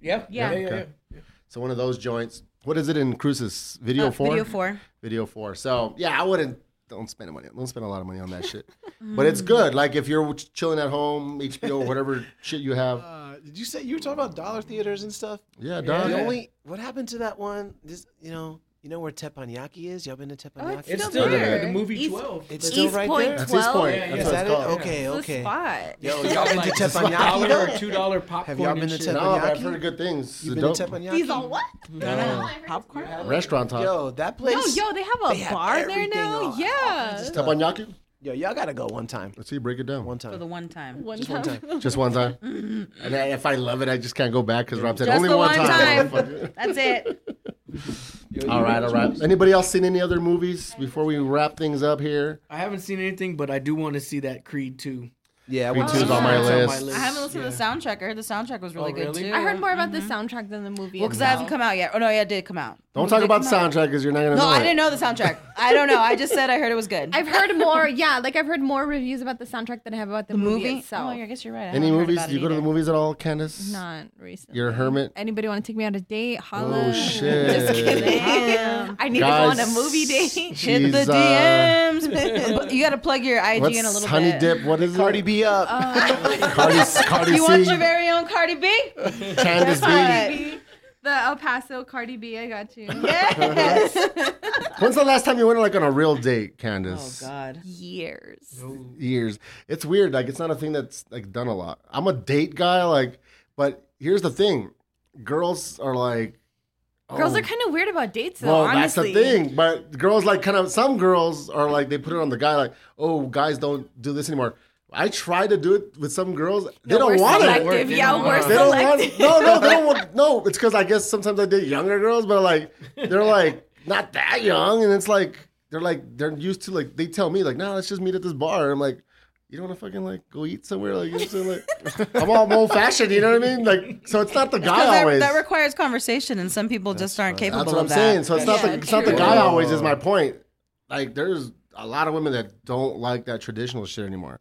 Yeah, Yeah. yeah, yeah. Okay. yeah. So one of those joints. What is it in Cruces? Video Uh, four. Video four. Video four. So yeah, I wouldn't. Don't spend money. Don't spend a lot of money on that shit. Mm. but it's good. Like if you're chilling at home, HBO, whatever shit you have. Uh, did you say you were talking about dollar theaters and stuff? Yeah, Yeah. dog. The only what happened to that one? This you know you know where Teppanyaki is? Y'all been to oh, Teppanyaki? it's It's Still still there. there. The movie East- 12. It's still East right Point there. That's his 12? point. Yeah, yeah. That's Is what that it's it? called. Okay, It's the okay. spot. Yo, y'all been like to just a Teppanyaki dollar or two dollar popcorn. y'all been and to shit. Teppanyaki? No, I've heard good things. You The been to dope Teppanyaki? These on what? No. Popcorn. restaurant talk. Yo, that place. No, yo, they have a They have bar there now. on- Yeah. Teppanyaki? Yo, y'all gotta go one time. Let's see. Break it down. One time. For the one time. One Just time. one time. Just one time. and I, if I love it, I just can't go back because Rob said Just only one, one time. time. That's it. All right, all right. Anybody else seen any other movies before we wrap things up here? I haven't seen anything, but I do want to see that Creed 2. Yeah, I Creed went Two to is on my It's on my list. I haven't listened Yeah. to the soundtrack. I heard the soundtrack was really Oh, good too. I heard more about the Mhm. soundtrack than the movie. Well, because it hasn't come out yet. Oh no, yeah, it did come out. Don't talk about the soundtrack because you're not gonna No, know I it. didn't know the soundtrack. I don't know. I just said I heard it was good. I've heard more. Yeah, like I've heard more reviews about the soundtrack than I have about the, the movie, movie. itself. Oh, I guess you're right. I Any haven't heard movies? about Do you it go to the either. movies at all, Candace? Not recently. You're a hermit. Anybody want to take me on a date? Holla. Oh shit! Just kidding. I need to go on a movie date. Hit the uh, DMs. you got to plug your IG in a little bit. Honey bit. Dip? What is it? Cardi B up. Oh. Cardi, Cardi You C. want your very own Cardi B? Candace B. Alright. The El Paso Cardi B. I got you. Yes. When's the last time you went like on a real date, oh Candace? God. Years. Years. It's weird. Like it's not a thing that's like done a lot. I'm a date guy. Like, but here's the thing: girls are like. Girls oh, are kind of weird about dates, though. Well, honestly. that's the thing. But girls like kind of some girls are like they put it on the guy like, oh, guys don't do this anymore. I try to do it with some girls. They No, don't want selective. it. Yeah, They we're don't They don't want. No, no, they don't want. No, it's because I guess sometimes I date younger girls, but like they're like not that young, and it's like they're like they're used to like they tell me like, no, let's just meet at this bar. I'm like. You don't want to fucking like go eat somewhere, like, you know I'm like I'm all old fashioned, you know what I mean? Like, so it's not the guy that, always. that requires conversation, and some people just aren't capable That's what I'm of that. saying. So it's not Yeah, the it's not the guy always is my point. Like there's a lot of women that don't like that traditional shit anymore.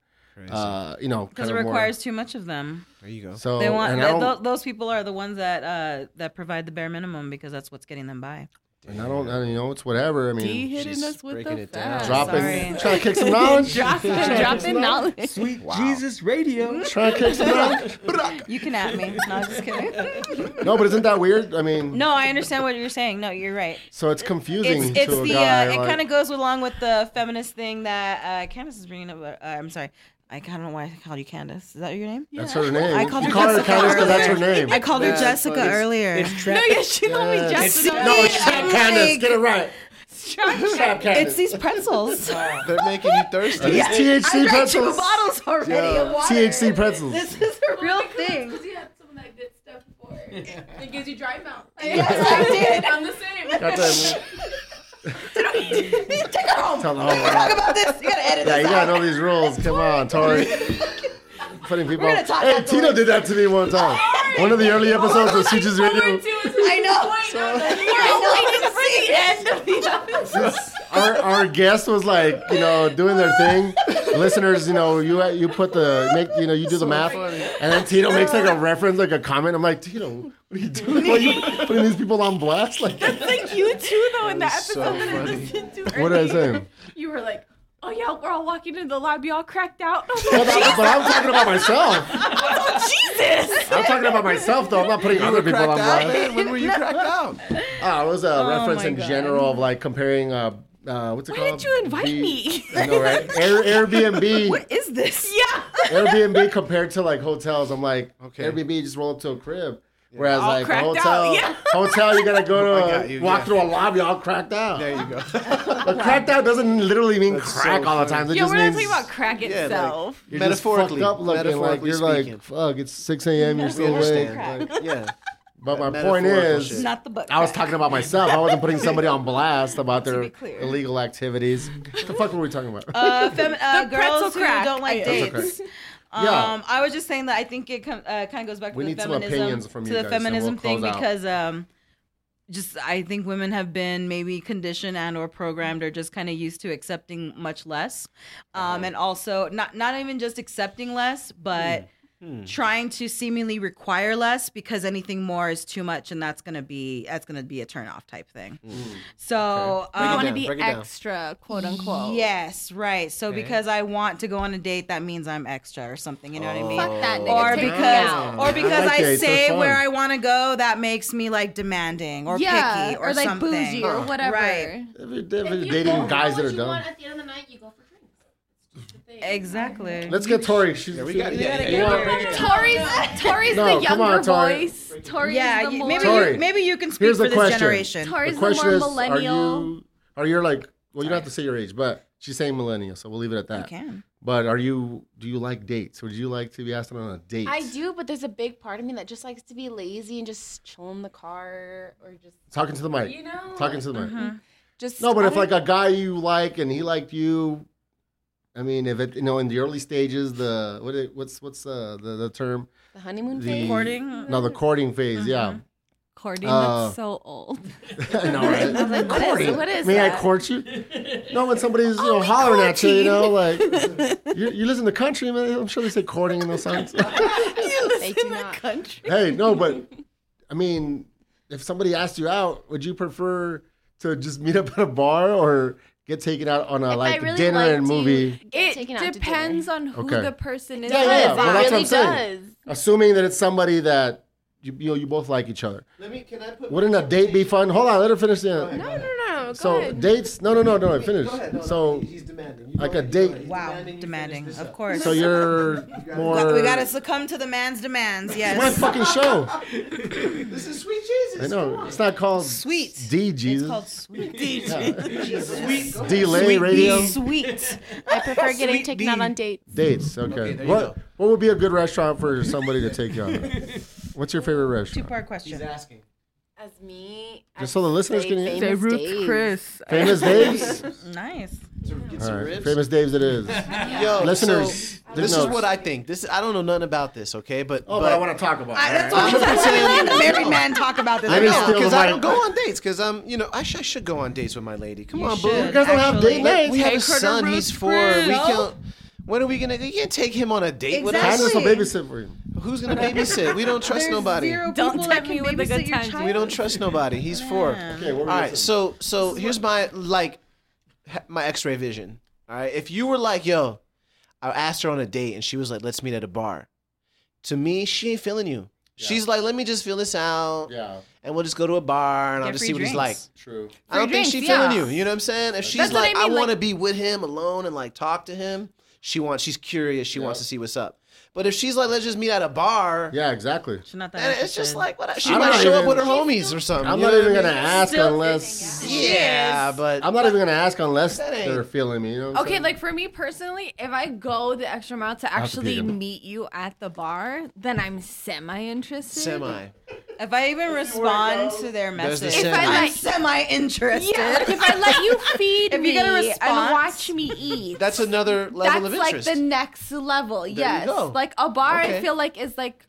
Uh, you know, Because it of more- requires too much of them. There you go. So They want and I th- those people are the ones that uh, that provide the bare minimum because that's what's getting them by. and I don't, and, you know, it's whatever. I mean, hitting She's us with breaking the it down. facts. dropping, sorry. trying to kick some knowledge, dropping, dropping knowledge. Sweet Jesus Radio. trying to kick some knowledge. You can at me. No, just kidding. No, but isn't that weird? I mean, No, I understand what you're saying. No, you're right. so it's confusing It's it's to a the guy. uh, it kind of goes along with the feminist thing that uh, Candace is bringing up. Uh, I'm sorry. I kind of know why I called you Candace. Is that your name? that's her name. I called you her call her Jessica Candace because that's her name. I called her That's Jessica funny. earlier. It's No, trap. yeah, she called me Yes. Jessica. No, it's Trap I'm Candace. like- Get it right. Trap Candace. it's these pretzels. They're making you thirsty. Are these THC I drank two pretzels? bottles already of water. THC pretzels. This is a oh real thing. Because you had some of that good stuff before. It gives you dry mouth. Yes, I did. I'm the same. Goddamn. Take her home. Tell We're home. talk about this. You gotta edit Yeah, this you gotta out. know these rules. Come on, Tori. Putting people. We're gonna talk Hey. Tino did that to me one time. One of the early episodes of Sweet Jesus Radio. I know. I know. For the end of the episode. Our, our guest was like, you know, doing their thing. Listeners, you know, you you put the make, you know, you do the math, and then Tito makes like a reference, like a comment. I'm like, Tito, what are you doing? Why are you putting these people on blast? Like, that's like you too, though, in that was so episode that I listened to. what did I earlier. say? You were like, "Oh yeah, we're all walking into the lobby, all cracked out." I was But like, I- but I'm talking about myself. Oh, Jesus. I'm talking about myself, though. I'm not putting other people on blast. When were you cracked out? Ah, it was a Oh reference in God. general of like comparing. Uh, uh, what's it Why called? didn't you invite B- me? I know, right? Air, Airbnb. What is this? Yeah. Airbnb compared to like hotels, I'm like, Okay. Airbnb just roll up to a crib. Whereas All like a hotel, yeah. hotel you gotta go to got you, walk yeah. through a lobby all cracked out. There you go. But cracked out doesn't literally mean That's crack so all the time. It Yeah, just we're not talking about crack Yeah, like- itself. you're just Metaphorically- fucked up looking. Like you're like, fuck, it's 6 a.m. You're still awake. Like, Yeah. But my point is, shit. Not the butt. I was talking about myself. I wasn't putting somebody on blast about their illegal activities. What the fuck were we talking about? uh, femi- uh, The pretzel girls who crack. don't like Oh, yeah. dates. Yeah. Um, I was just saying that I think it com- uh, kind of goes back to We the some feminism opinions from to the guys, feminism we'll thing out. because um, just I think women have been maybe conditioned and or programmed or just kind of used to accepting much less, um, and also not not even just accepting less, but trying to seemingly require less because anything more is too much, and that's gonna be that's gonna be a turn off type thing. So We um, want to be break it down. extra, quote unquote. Yes, right. So Okay. because I want to go on a date, that means I'm extra or something. You know what I mean? Fuck that nigga. Or Take me because, out. or because like I say fun. where I want to go, that makes me like demanding or yeah, picky or, like something. bougie or whatever. Right. If you're, if you're If you dating guys that what are you dumb. want At the end of the night, you go for drinks. It's just the thing. Exactly. Let's get Tori. She's Yeah, we got- yeah, you yeah, yeah. Tori's Tori's No, the younger on, Tori. voice. Tori's yeah, the more maybe Tori, you, maybe you can speak here's for the this question. generation. Tori's the the more is, millennial. are you are you like well you don't have to say your age, but she's saying millennial, so we'll leave it at that. You that. can. But are you do you like dates? Would you like to be asked on a date? I do, but there's a big part of me that just likes to be lazy and just chill in the car or just, Talking to the mic. you know, Talking to the mic. Mhm. just. No, but I if like a guy you like and he liked you, I mean, if it you know in the early stages, the what it, what's what's uh, the the term? The honeymoon The phase. Courting. No, the courting phase. Yeah, Courting Uh, looks so old. no, know, right? I was like, what is, what is May I court you? No, when somebody's you know hollering at you, you know, like you, you listen to country, man. I'm sure they say courting in those songs. You They do not. hey, no, but I mean, if somebody asked you out, would you prefer to just meet up at a bar or get taken out on a If like really dinner and movie? get taken out to It depends on who Okay. the person is. Yeah, yeah, yeah. Well, that's what I'm saying. does. Assuming that it's somebody that you you know you both like each other. Let me. Can I put? Wouldn't a date be fun? Hold on, let her finish the. No, no, no. Oh, go So ahead. dates? No, no, no, no. Finish. Go ahead. No, no, So he's demanding. You like a ahead, you go date- Wow, you demanding, of course. so you're more. we gotta succumb to the man's demands. Yes. It's my fucking show. This is sweet Jesus. I know. It's not called Sweet. D Jesus. It's called sweet. D Jesus. Sweet. Delay radio Sweet. I prefer getting taken out on dates. dates. Okay. Okay, there you what what would be a good restaurant for somebody to take you out? What's your favorite restaurant? Two restaurant? part He's asking. As me, Just so the listeners can hear. famous Ruth Dave's. Chris. Famous Dave's. Nice. Get some right. ribs. Famous Dave's. It is. Yo, Listeners, so take this is what I think. This I don't know nothing about this. Okay, but Oh, but I want to talk about. I, it. that's what I'm saying. The married man talk about this. I didn't because I don't go on dates because I'm you know I, sh- I should go on dates with my lady. Come You on, should. boo. You guys don't have Actually- date nights. We have a Take her to son. He's four. crib. We No. can't. When are we gonna? You can't take him on a date with us. Candace will Exactly. babysit for you. Who's gonna babysit? We don't trust There's nobody. Zero Don't people tempt that me can with a babysit good your time. child. We don't trust nobody. He's four. Yeah. Okay, what were All we right, so so here's my like ha- my X-ray vision. All right, if you were like, yo, I asked her on a date and she was like, let's meet at a bar. To me, she ain't feeling you. She's like, let me just feel this out, Yeah, and we'll just go to a bar and I'll just free see what he's like. drinks. true. I don't Free think she drinks, feeling yeah. you. You know what I'm saying? If she's That's what like, I I, mean, want to like- be with him alone and like talk to him, she wants. She's curious. She wants to see what's up. But if she's like, let's just meet at a bar, Yeah, exactly. She's not that and it's just like, what? She I'm might not show up even- with her homies or something. I'm not even gonna mean? ask Still unless. Yeah, but I'm not even gonna ask unless they're feeling me. You know what Okay, saying? like for me personally, if I go the extra mile to have to actually meet you at the bar, then I'm semi interested. semi. If I even respond to their There's the message. If I I'm like- semi interested. Yeah, like if I let you feed If me you get and watch me eat, That's another level that's of like the next level. you yes, go. like a bar, Okay. I feel like is like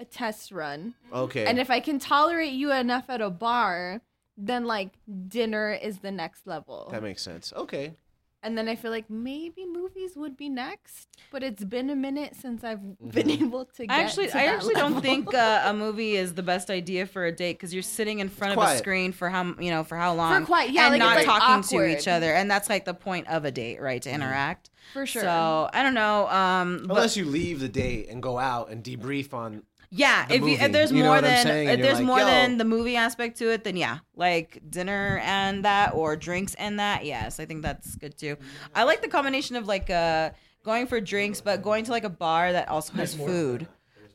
a test run, okay. and if I can tolerate you enough at a bar, then like dinner is the next level. that makes sense. Okay. And then I feel like maybe movies would be next, but it's been a minute since I've been Mm-hmm. able to get. I actually, to I actually level. don't think uh, a movie is the best idea for a date because you're sitting in front of a screen for how you know for how long, for quite- yeah, and like, not it's, like, talking to each other, and that's like the point of a date, right? To interact. for sure. So I don't know. Um, but Unless you leave the date and go out and debrief on. Yeah, the if, you, if there's you more than if there's like, more yo. than the movie aspect to it, then yeah, like dinner and that or drinks and that. Yes, I think that's good too. I like the combination of like uh going for drinks, but going to like a bar that also has food.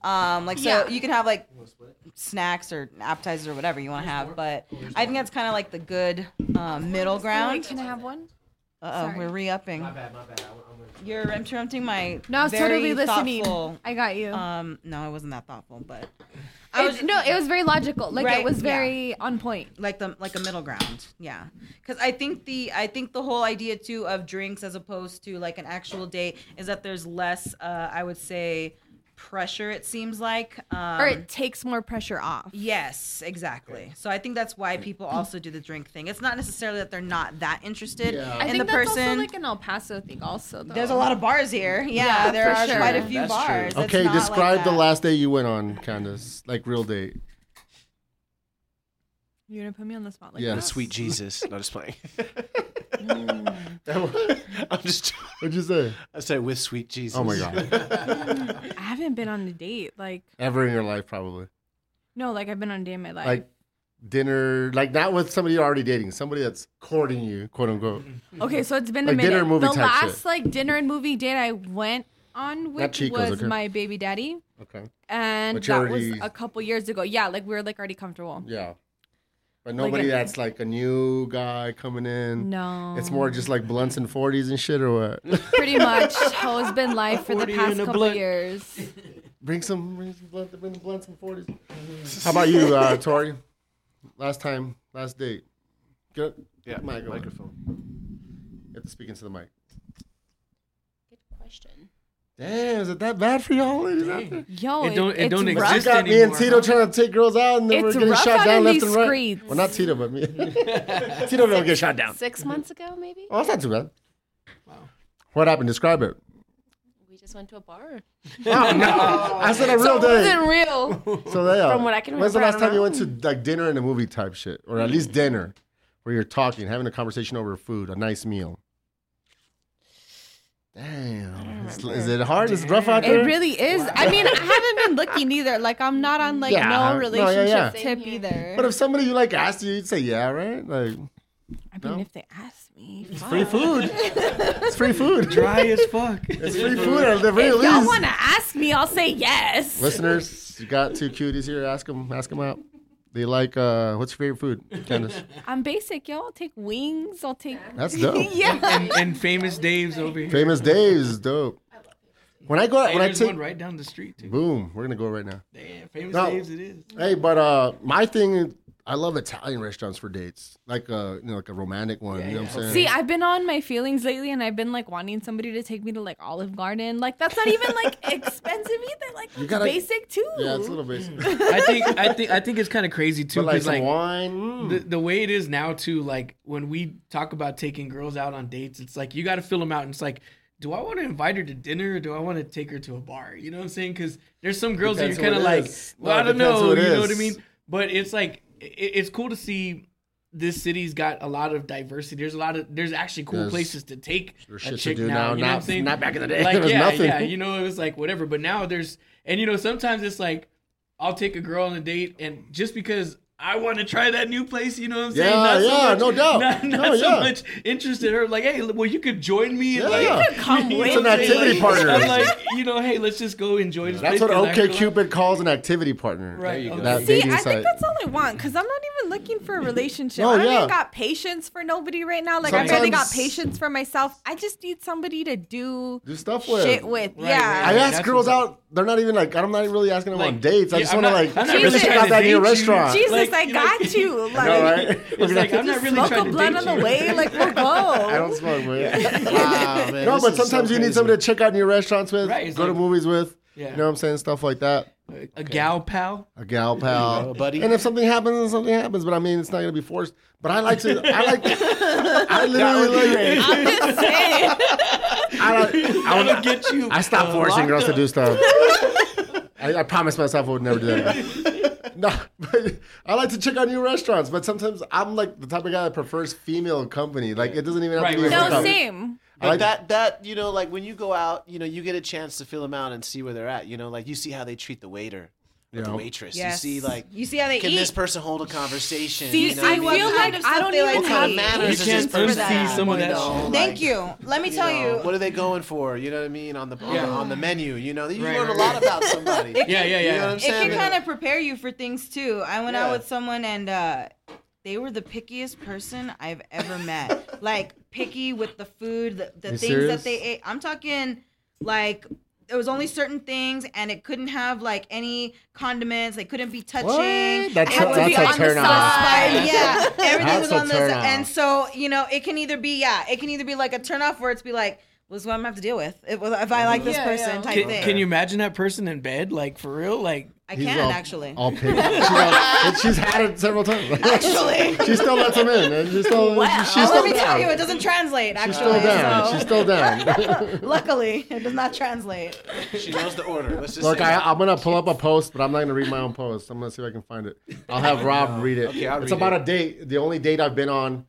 Um, like so Yeah. you can have like snacks or appetizers or whatever you want to have, but I think that's kind of like the good um, middle Wait, ground. can I have one? Uh oh, we're re-upping. My bad, my bad. You're interrupting my No, I was totally listening. thoughtful- I got you. Um, no, I wasn't that thoughtful, but I was no, it was very logical. Like Right, it was yeah. very on point. like the like a middle ground yeah because i think the i think the whole idea too of drinks as opposed to like an actual date is that there's less uh i would say pressure it seems like um or it takes more pressure off. yes exactly so i think that's why people also do the drink thing it's not necessarily that they're not that interested Yeah. I in think the that's person also like an El Paso thing. Also, though. there's a lot of bars here yeah, Yeah, there are sure. quite a few That's bars It's Okay, not like describe the last day you went on, Candace. Like real date. You're gonna put me on the spot like Yeah. The that. sweet Jesus. No, just playing. I'm just. What'd you say? I said with sweet Jesus. Oh my god. I haven't been on a date. Like Ever in your life, probably. no, like I've been on a date in my life. Like dinner, like not with somebody you're already dating, somebody that's courting you, quote unquote. okay, so it's been Like a minute. dinner and movie the type last shit. like dinner and movie date I went on with Chico's, was okay. my baby daddy, Okay. and But you that already- was a couple years ago. Yeah, like we were like already comfortable. Yeah. But Like nobody a- that's like a new guy coming in. No, It's more just like blunts and 40s and shit or what? pretty much ho's been life for the past couple blunt. years. bring some, bring some blunts, bring the blunts and 40s. How about you, uh, Tori? Last time, last date. Get Yeah. mic over. Microphone. You have to speak into the mic. Question. Damn, is it that bad for y'all ladies out there? Yo, It don't- it it's don't rough. You exist got me and Tito huh? trying to take girls out, and then we're getting shot down left and right. streets. Well, not Tito, but me. Tito don't get shot down. Six months ago, maybe. Oh, that's not too bad. Wow. What happened? Describe it. We just went to a bar. Oh no! I said a real so it day. wasn't real. So they are. From what I can remember. When's the last I time you went to like dinner and a movie type shit, or at least dinner, where you're talking, having a conversation over food, a nice meal? Damn, is, is it hard? Is it rough out there? It really is. I mean, I haven't been looking either. Like I'm not on like Yeah. No, no yeah, relationship yeah. Tip here. either. But if somebody you like asked you, you'd say yeah, right? Like I No. mean, if they ask me, it's free food. it's free food. Dry as fuck. It's free food at the very if y'all want to ask me, I'll say yes. Listeners, you got two cuties here. Ask them. Ask them out. They like uh, what's your favorite food, Candace? I'm basic, yo. I'll take wings. I'll take. That's dope. yeah. and, and famous Dave's over here. Famous Dave's dope. When I go, Hey, when I there's take, one right down the street too. boom, we're gonna go right now. Damn, famous No. Dave's it is. Hey, but uh, my thing, I love Italian restaurants for dates, like uh, you know, like a romantic one. you know what I'm saying? See, I've been on my feelings lately, and I've been like wanting somebody to take me to like Olive Garden. Like that's not even like expensive either. Like You gotta- basic too. yeah, it's a little basic. I think I think I think it's kind of crazy too But like because some like, wine. mm. the, the way it is now too like when we talk about taking girls out on dates it's like you got to fill them out and it's like do I want to invite her to dinner or do I want to take her to a bar you know what I'm saying because there's some girls Depends that you're kind of like is. well No, I don't know who it you know what I mean but it's like it, it's cool to see this city's got a lot of diversity. There's a lot of there's actually cool There's- places to take a chick now. now, you know what I'm not- saying? not back in the day. Like There was yeah, nothing. yeah, you know it was like whatever. But now there's and you know sometimes it's like I'll take a girl on a date and just because I want to try that new place, you know what I'm saying? Yeah, Not so yeah, much- no doubt. Not, not No, so yeah. much interest in her. Like, hey, well, you could join me. And Yeah. like, You could come you with know an what I'm saying? activity Like, partner. I'm like, you know, hey, let's just go enjoy this That's place what 'cause I heard OK Cupid calls an activity partner. Right. you go. That See, I site. think that's all I want because I'm not even looking for a relationship. No, I don't yeah. even got patience for nobody right now. Like I Sometimes- barely got patience for myself. I just need somebody to do Do stuff with. shit with. Right, yeah. I right. ask girls out. They're not even like. I'm not even really asking them on dates. I yeah, just want to like I'm not really out that new restaurant. Jesus, Like, I you know- got you. Like, I know, right? It's like I'm not really smoke trying a to blunt date on the way. Like we'll go. I don't smoke, man. Wow, man, no, but is so sometimes you need somebody to check out new restaurants with, Right, it's go to movies with. Yeah. You know what I'm saying? Stuff like that. A gal pal. A gal pal, go, buddy. And if something happens, then something happens. But I mean, it's not gonna be forced. But I like to. I like. I literally like. I'm just saying. I, like, I, That'll get you. I stopped uh, forcing locked girls to do stuff. I, I promised myself I would never do that. No, but I like to check out new restaurants. But sometimes I'm like the type of guy that prefers female company. Like it doesn't even have Right, to be. a right, No, hookup. same. I But like- that that you know, like when you go out, you know, you get a chance to feel them out and see where they're at. You know, like you see how they treat the waiter, or the waitress. Yes. You see, like, you see how they can eat. this person hold a conversation? See, you know I what feel like I don't even what kind of have. manners You is this can't person unsee have, some of you that know, shit. Thank like, you. Let me you tell know, you. What are they going for? You know what I mean on the on, Yeah. the, on the menu. You know, you Right, learn right, a lot right. about somebody. Yeah, yeah, yeah. You know what I'm it saying? can kind of prepare you for things too. I went out Yeah. with someone and uh, they were the pickiest person I've ever met. like picky with the food, the, the things serious? that they ate. I'm talking like there was only certain things and it couldn't have like any condiments. They couldn't be touching. What? It That's had a- to be a on the turn off. side. Yeah, everything That's was on the side. off. And so you know, it can either be yeah, it can either be like a turn off where it's be like, well, what I'm gonna have to deal with if, if I like this Yeah, person yeah. type Can, thing. can you imagine that person in bed, like for real? Like, I He's can all- actually. All picky. She's, all- she's had it several times. Actually. she still lets him in, and she's still. Well, she's let still me tell down. you, it doesn't translate. She's Actually, still down. so She's still down. luckily, it does not translate. she knows the order. Let's just Look, say I, I'm gonna pull up a post, but I'm not gonna read my own post. I'm gonna see if I can find it. I'll have Rob read it. Okay, I'll it's read about it. a date. The only date I've been on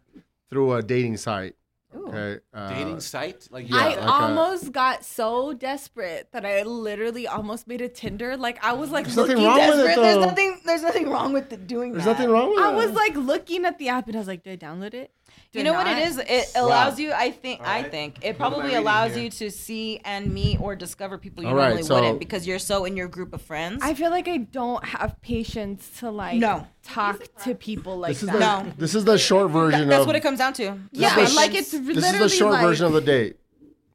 through a dating site. Okay. Uh, dating site. Like, Yeah, I like a- almost got so desperate that I literally almost made a Tinder. Like I was like There's nothing looking wrong with it, Desperate. There's nothing. There's nothing wrong with the doing There's that. nothing wrong with it. I it. was like looking at the app and I was like, did I download it? Do You know what it is? It allows you. I think. I think it What am I probably allows you to see and meet or discover people you All right, normally so- wouldn't because you're so in your group of friends. I feel like I don't have patience to like No. talk to people like this is that. the No. this is the short version That's of what it comes down to. yeah, the like it's literally this is the short like, version of the date.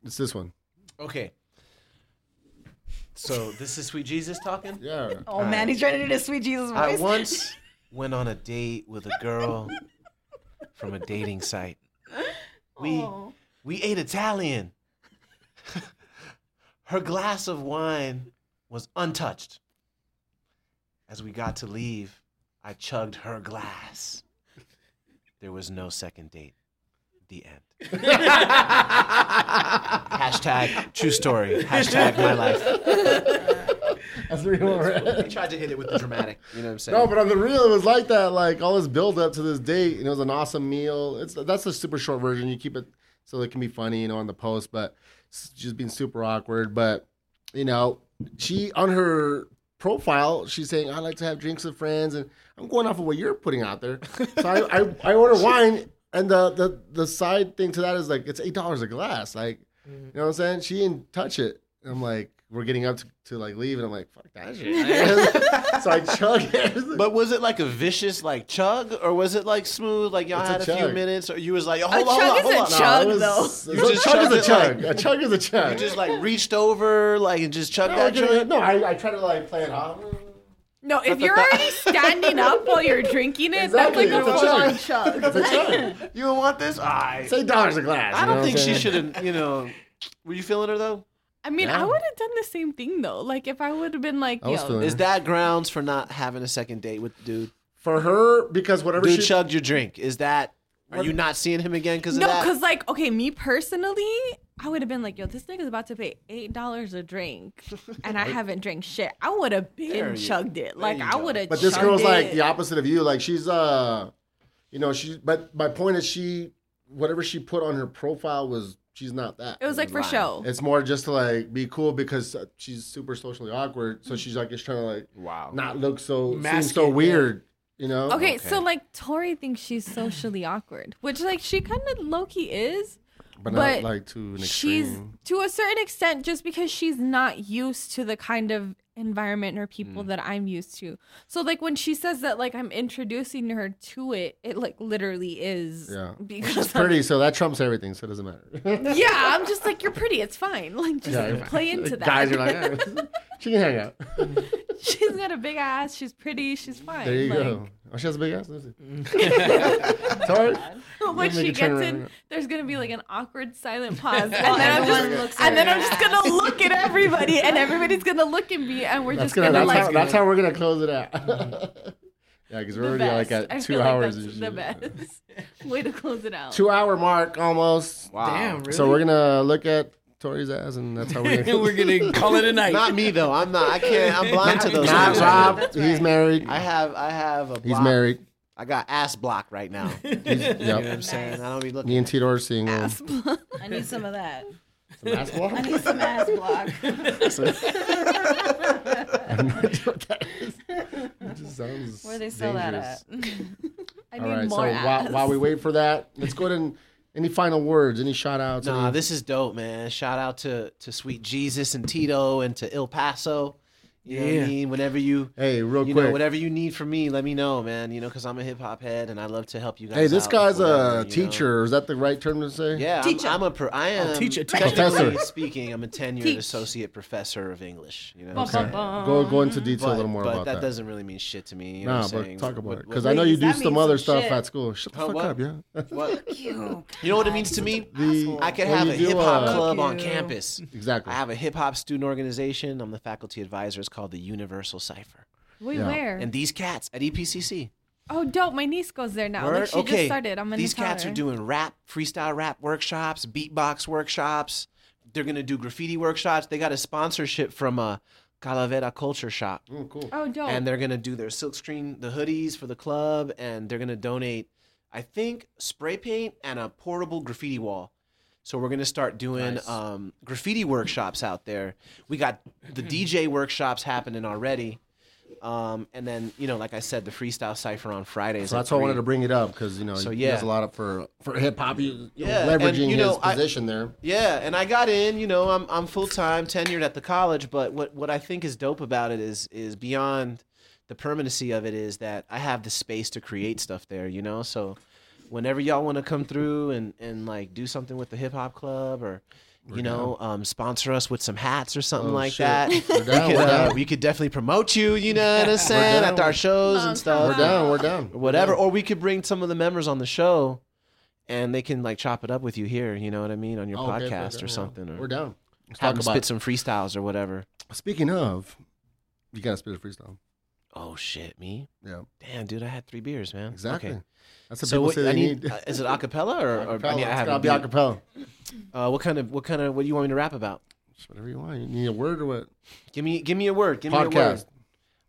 It's this one. okay. So this is Sweet Jesus talking. Yeah. Oh man, he's trying to do the sweet Jesus I once went on a date with a girl from a dating site. We we ate Italian. Her glass of wine was untouched. As we got to leave, I chugged her glass. There was no second date. The end. Hashtag true story. Hashtag my life. That's the real I one. tried to hit it with the dramatic. You know what I'm saying? No, but on the real, it was like that. Like all this build up to this date, and it was an awesome meal. It's that's the super short version. You keep it so it can be funny, you know, on the post, but it's just being super awkward. But you know, she on her profile, she's saying I like to have drinks with friends, and I'm going off of what you're putting out there. So I I, I order wine, and the the the side thing to that is like it's eight dollars a glass. Like mm-hmm. you know what I'm saying? She didn't touch it. And I'm like. We're getting up to, to like leave, and I'm like, "Fuck that shit." so I chug it. But was it like a vicious like chug, or was it like smooth? Like y'all It's had a, few minutes, or you was like, oh, hold A on, chug hold on, is hold a on. No, chug, it was- though. a You just chug is a chug. like- a chug is a chug. You just like reached over, like and just chugged no, that I, no, I, I try to like play it off. No, if you're already standing up while you're drinking it, Exactly, that's like it's a a full chug. on chug. It's a chug. You don't want this? I. It's eight dollars a glass. I you know don't what think I'm she saying? should have. You know, were you feeling her though? I mean, Yeah. I would have done the same thing though. Like if I would have been like, I was yo, feeling Is that grounds for not having a second date with the dude? For her, because whatever Dude she chugged your drink. Is that? Are you not seeing him again because of no, that? because like, okay, me personally, I would have been like, yo, this nigga's about to pay eight dollars a drink, and I haven't drank shit. I would have been chugged it. Like I would have. But this girl's like the opposite of you. Like she's uh, you know, she. But my point is, she whatever she put on her profile was she's not that. It was like for Right. show. It's more just to like be cool because uh, she's super socially awkward. So she's like just trying to like wow. not look so seem so it, yeah. weird. You know. Okay, Okay. so like Tori thinks she's socially awkward, which like she kind of low key is. But, but not like to an she's to a certain extent just because she's not used to the kind of environment or people that I'm used to. So like when she says that like I'm introducing her to it, it like literally is Yeah. because She's pretty, so that trumps everything. So it doesn't matter. yeah, I'm just like you're pretty, it's fine. Like just Yeah, play into that. Guys are like, eh, she can hang out. She's got a big ass, she's pretty, she's fine. There you like, go. Oh, she has a big ass. Let me see. Sorry. when she gets in, around. there's gonna be like an awkward silent pause, and While then I'm just, and then I'm just gonna look at everybody, and everybody's gonna look at me, and we're That's just gonna. gonna, That's, like how, that's how we're gonna close it out. yeah, because we're the already like best. at I two feel like hours. that's the shit. best way to close it out. Two hour mark almost. Wow. Damn, really? So we're gonna look at Tori's ass, and that's how we're gonna. we're gonna call it a night. Not me though. I'm not. I can't. I'm blind to those. Not things. Rob. He's married. I have. I have a. Block. He's married. I got ass block right now. you know what I'm saying? I don't be looking. Me and Tito are seeing Ass block. I need some of that. some ass block. I need some ass block. I have no idea what that is. It just sounds Where they sell that at? I All need right, so more while, while we wait for that, let's go ahead and any final words, any shout outs? Nah, any- this is dope, man. Shout out to to Sweet Jesus and Tito and to El Paso. You know what I Yeah. mean? Whenever you hey, real you quick. know whatever you need from me, let me know, man. You know, because I'm a hip hop head and I love to help you guys. hey, this out guy's with a whatever, you know. teacher. Is that the right term to say? Yeah, I'm, Teacher. I'm a pro, I am teacher, teacher. technically Professor. speaking. I'm a tenured Teach. associate professor of English. You know, Bum, what I'm bum, saying? bum. Go go into detail but, a little more but about that, that. doesn't really mean shit to me. You know Nah, what I'm but saying? talk about What- it because I know you do some other some stuff shit. at school. Shut the Huh, fuck what? up, yeah. what You. you know what it means to me? I could have a hip hop uh, club on campus. Exactly. I have a hip hop student organization. I'm the faculty advisor. It's called the Universal Cipher. Wait, Yeah. where? And these cats at EPCC. oh, dope. My niece goes there now. Word? Like she okay. just started. I'm gonna These cats her. are doing rap, freestyle rap workshops, beatbox workshops. They're gonna do graffiti workshops. They got a sponsorship from a Calavera Culture Shop. Mm, cool. Oh, dope. and they're gonna do their silkscreen, the hoodies for the club, and they're gonna donate, I think, spray paint and a portable graffiti wall. So we're gonna start doing Nice. um, graffiti workshops out there. We got the DJ workshops happening already, um, and then you know, like I said, the freestyle cipher on Fridays. So that's why I wanted to bring it up because you know So, he yeah. does a lot of for for hip hop. You, you know, and, leveraging you know, his I- position there. Yeah, and I got in. You know, I'm I'm full time tenured at the college, but what what I think is dope about it is is beyond the permanency of it is that I have the space to create stuff there. You know, so whenever y'all want to come through and and like do something with the hip hop club or. You know, um, sponsor us with some hats or something Oh, like shit. that. We're we, down, could, we're uh, down. we could definitely promote you. You know what I'm saying down. at our shows and stuff We're down. We're down. or whatever. Or we could bring some of the members on the show, and they can like chop it up with you here. You know what I mean on your Oh, podcast okay, or something. Or, We're down. Let's Have talk him about. spit some freestyles or whatever. Speaking of, you gotta spit a freestyle. Oh shit, me? Yeah, Damn, dude, I had three beers, man. exactly. Okay. That's what So people what, say I they need, need. uh, is it acapella or, or I, Acapella. need, I It's have gotta a be beat? acapella. Uh, what kind of what kind of what do you want me to rap about? Just whatever you want. You need a word or what? Give me give me a word. Give me a word. Podcast.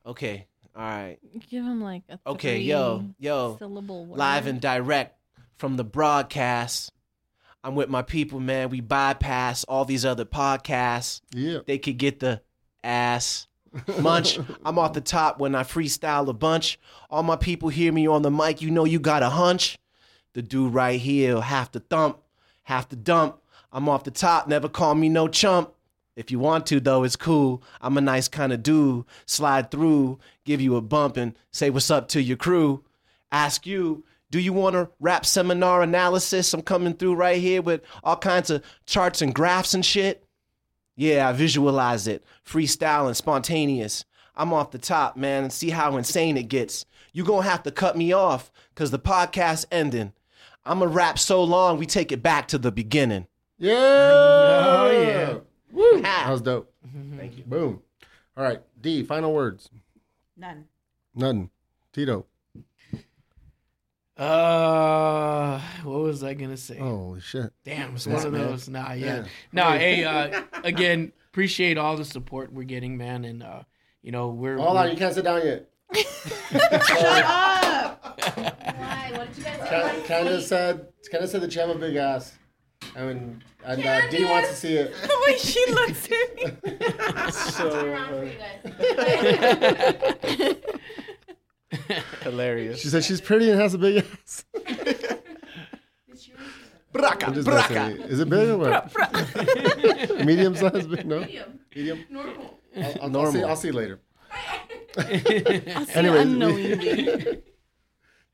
Okay. All right. Give him like a Okay, yo, yo. syllable word. Live and direct from the broadcast. I'm with my people, man. We bypass all these other podcasts. Yeah. They could get the ass munch. I'm off the top when I freestyle a bunch. All my people hear me on the mic. You know you got a hunch. The dude right here, half the thump, half the dump. I'm off the top. Never call me no chump. If you want to, though, it's cool. I'm a nice kind of dude. Slide through, give you a bump, and say what's up to your crew. Ask you, do you want a rap seminar analysis? I'm coming through right here with all kinds of charts and graphs and shit. Yeah, I visualize it. Freestyle and spontaneous. I'm off the top, man, and see how insane it gets. You gonna have to cut me off, cause the podcast ending. I'ma rap so long, we take it back to the beginning. Yeah. Oh, yeah. Woo. That was dope. Thank you. Boom. All right. D, final words. None. None. Tito. Uh, what was I gonna say? Holy shit. Damn, it's one of those. Nah, yeah. Yeah. No, hey, uh, again, appreciate all the support we're getting, man, and uh, you know, we're, Hold on. we're- You can't sit down yet. Shut up. Why? What did you guys say? Can- Candace said, Candace said that you have a big ass. I mean, and uh, D wants to see it. the way she looks at me. Hilarious. She said she's pretty and has a big ass. Braca, I'm braca. messing. Is it big or what? Medium size? Big? No? Medium. Normal. I'll, I'll, I'll, see, I'll see you later. Anyways, Anyways, unknowingly.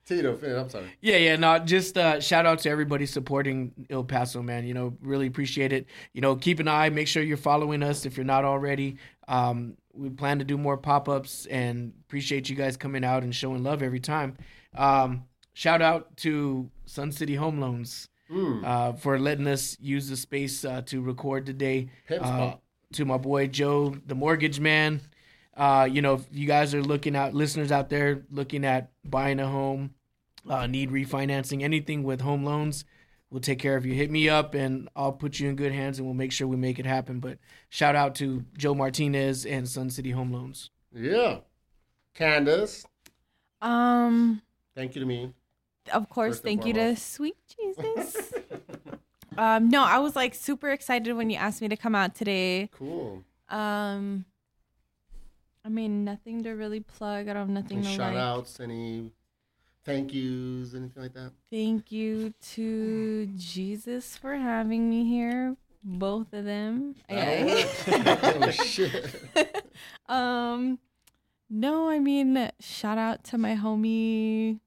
Tito, finish. I'm sorry. Yeah, yeah, no, just uh, shout out to everybody supporting El Paso, man. You know, really appreciate it. You know, keep an eye, make sure you're following us if you're not already. Um, we plan to do more pop ups and appreciate you guys coming out and showing love every time. Um, shout out to Sun City Home Loans Mm. uh, for letting us use the space uh, to record today. Uh, to my boy Joe, the mortgage man. Uh, you know, if you guys are looking out, listeners out there looking at buying a home, uh, need refinancing, anything with home loans, we'll take care of you. Hit me up and I'll put you in good hands and we'll make sure we make it happen. But shout out to Joe Martinez and Sun City Home Loans. Yeah. Candace, um, thank you to me. of course, First thank you to sweet Jesus. um, no, I was like super excited when you asked me to come out today. Cool. Um, I mean, nothing to really plug. I don't have nothing Any to shout like. outs, any thank yous, anything like that? Thank you to Jesus for having me here. Both of them. oh, shit. um, no, I mean, shout out to my homie.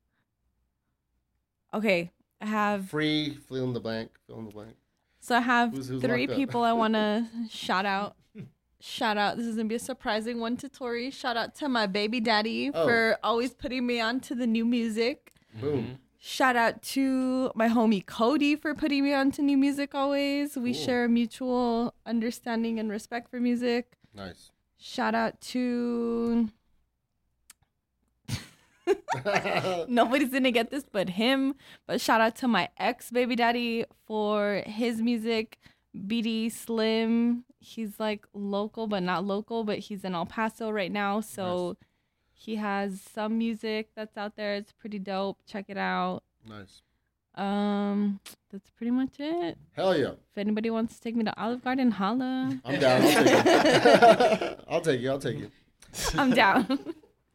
Okay, I have Free, fill in the blank, fill in the blank. so I have Who's- who's three people I want to shout out. Shout out. This is gonna be a surprising one to Tori. Shout out to my baby daddy Oh. for always putting me on to the new music. Boom. Mm-hmm. Shout out to my homie Cody for putting me on to new music always. We Cool. share a mutual understanding and respect for music. Nice. Shout out to nobody's gonna get this but him. But shout out to my ex baby daddy for his music. BD Slim. He's like local but not local, but he's in El Paso right now. So he has some music that's out there. It's pretty dope. Check it out. nice. Um, that's pretty much it. Hell yeah. If anybody wants to take me to Olive Garden, holla. I'm down. I'll take. I'll take you. I'll take you. I'm down.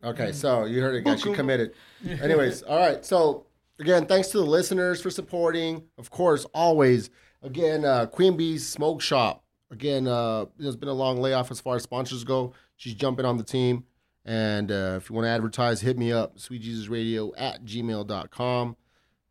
Okay, so you heard it, guys. She committed. Anyways, all right. So again, thanks to the listeners for supporting. Of course, always. Again, uh, Queen Bee's Smoke Shop. Again, uh, there's been a long layoff as far as sponsors go. She's jumping on the team. And uh, if you want to advertise, hit me up, sweetjesusradio at gmail.com.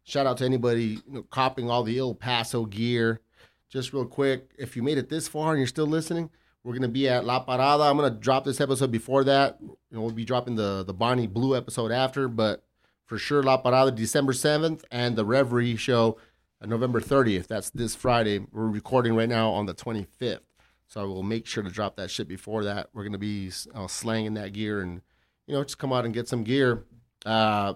Shout out to anybody you know, copying all the El Paso gear. Just real quick, if you made it this far and you're still listening, we're gonna be at La Parada. I'm gonna drop this episode before that. You know, we'll be dropping the the Bonnie Blue episode after, but for sure La Parada December 7th and the Reverie show November 30th. That's this Friday. We're recording right now on the 25th. So I will make sure to drop that shit before that. We're gonna be uh, slanging that gear and you know just come out and get some gear. Uh,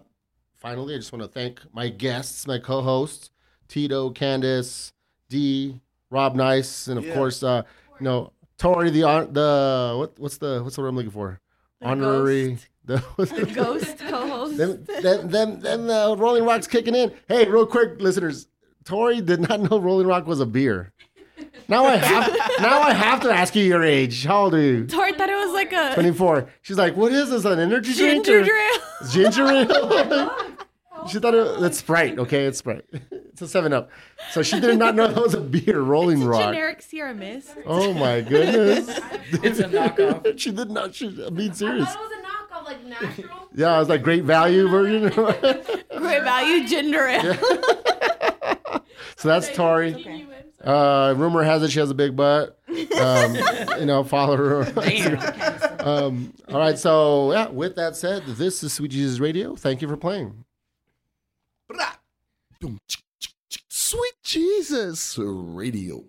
finally, I just want to thank my guests, my co-hosts, Tito, Candace, D, Rob Nice, and of Yeah. course, uh, you know, Tori, the hon- the what what's the what's the word I'm looking for? The Honorary. The, The ghost co-host. them, them, them, them uh, Rolling Rock's kicking in. Hey, real quick, listeners. Tori did not know Rolling Rock was a beer. Now I have now I have to ask you your age. How old are you? Tori thought it was like a 24. She's like, what is this? An energy drink? ginger ale. Ginger ale? Oh she thought it, it's Sprite. Okay, it's Sprite. It's a 7 Up. So she did not know that was a beer, Rolling Rock. Generic Sierra Mist. Oh my goodness. It's a knockoff. she did not. She, I'm being serious. was a knockoff, like natural. Yeah, it was like great value version. Great value ginger ale. So that's Tori. Uh, rumor has it she has a big butt. Um, you know, follow her. um, all right. So yeah. With that said, this is Sweet Jesus Radio. Thank you for playing. Sweet Jesus Radio.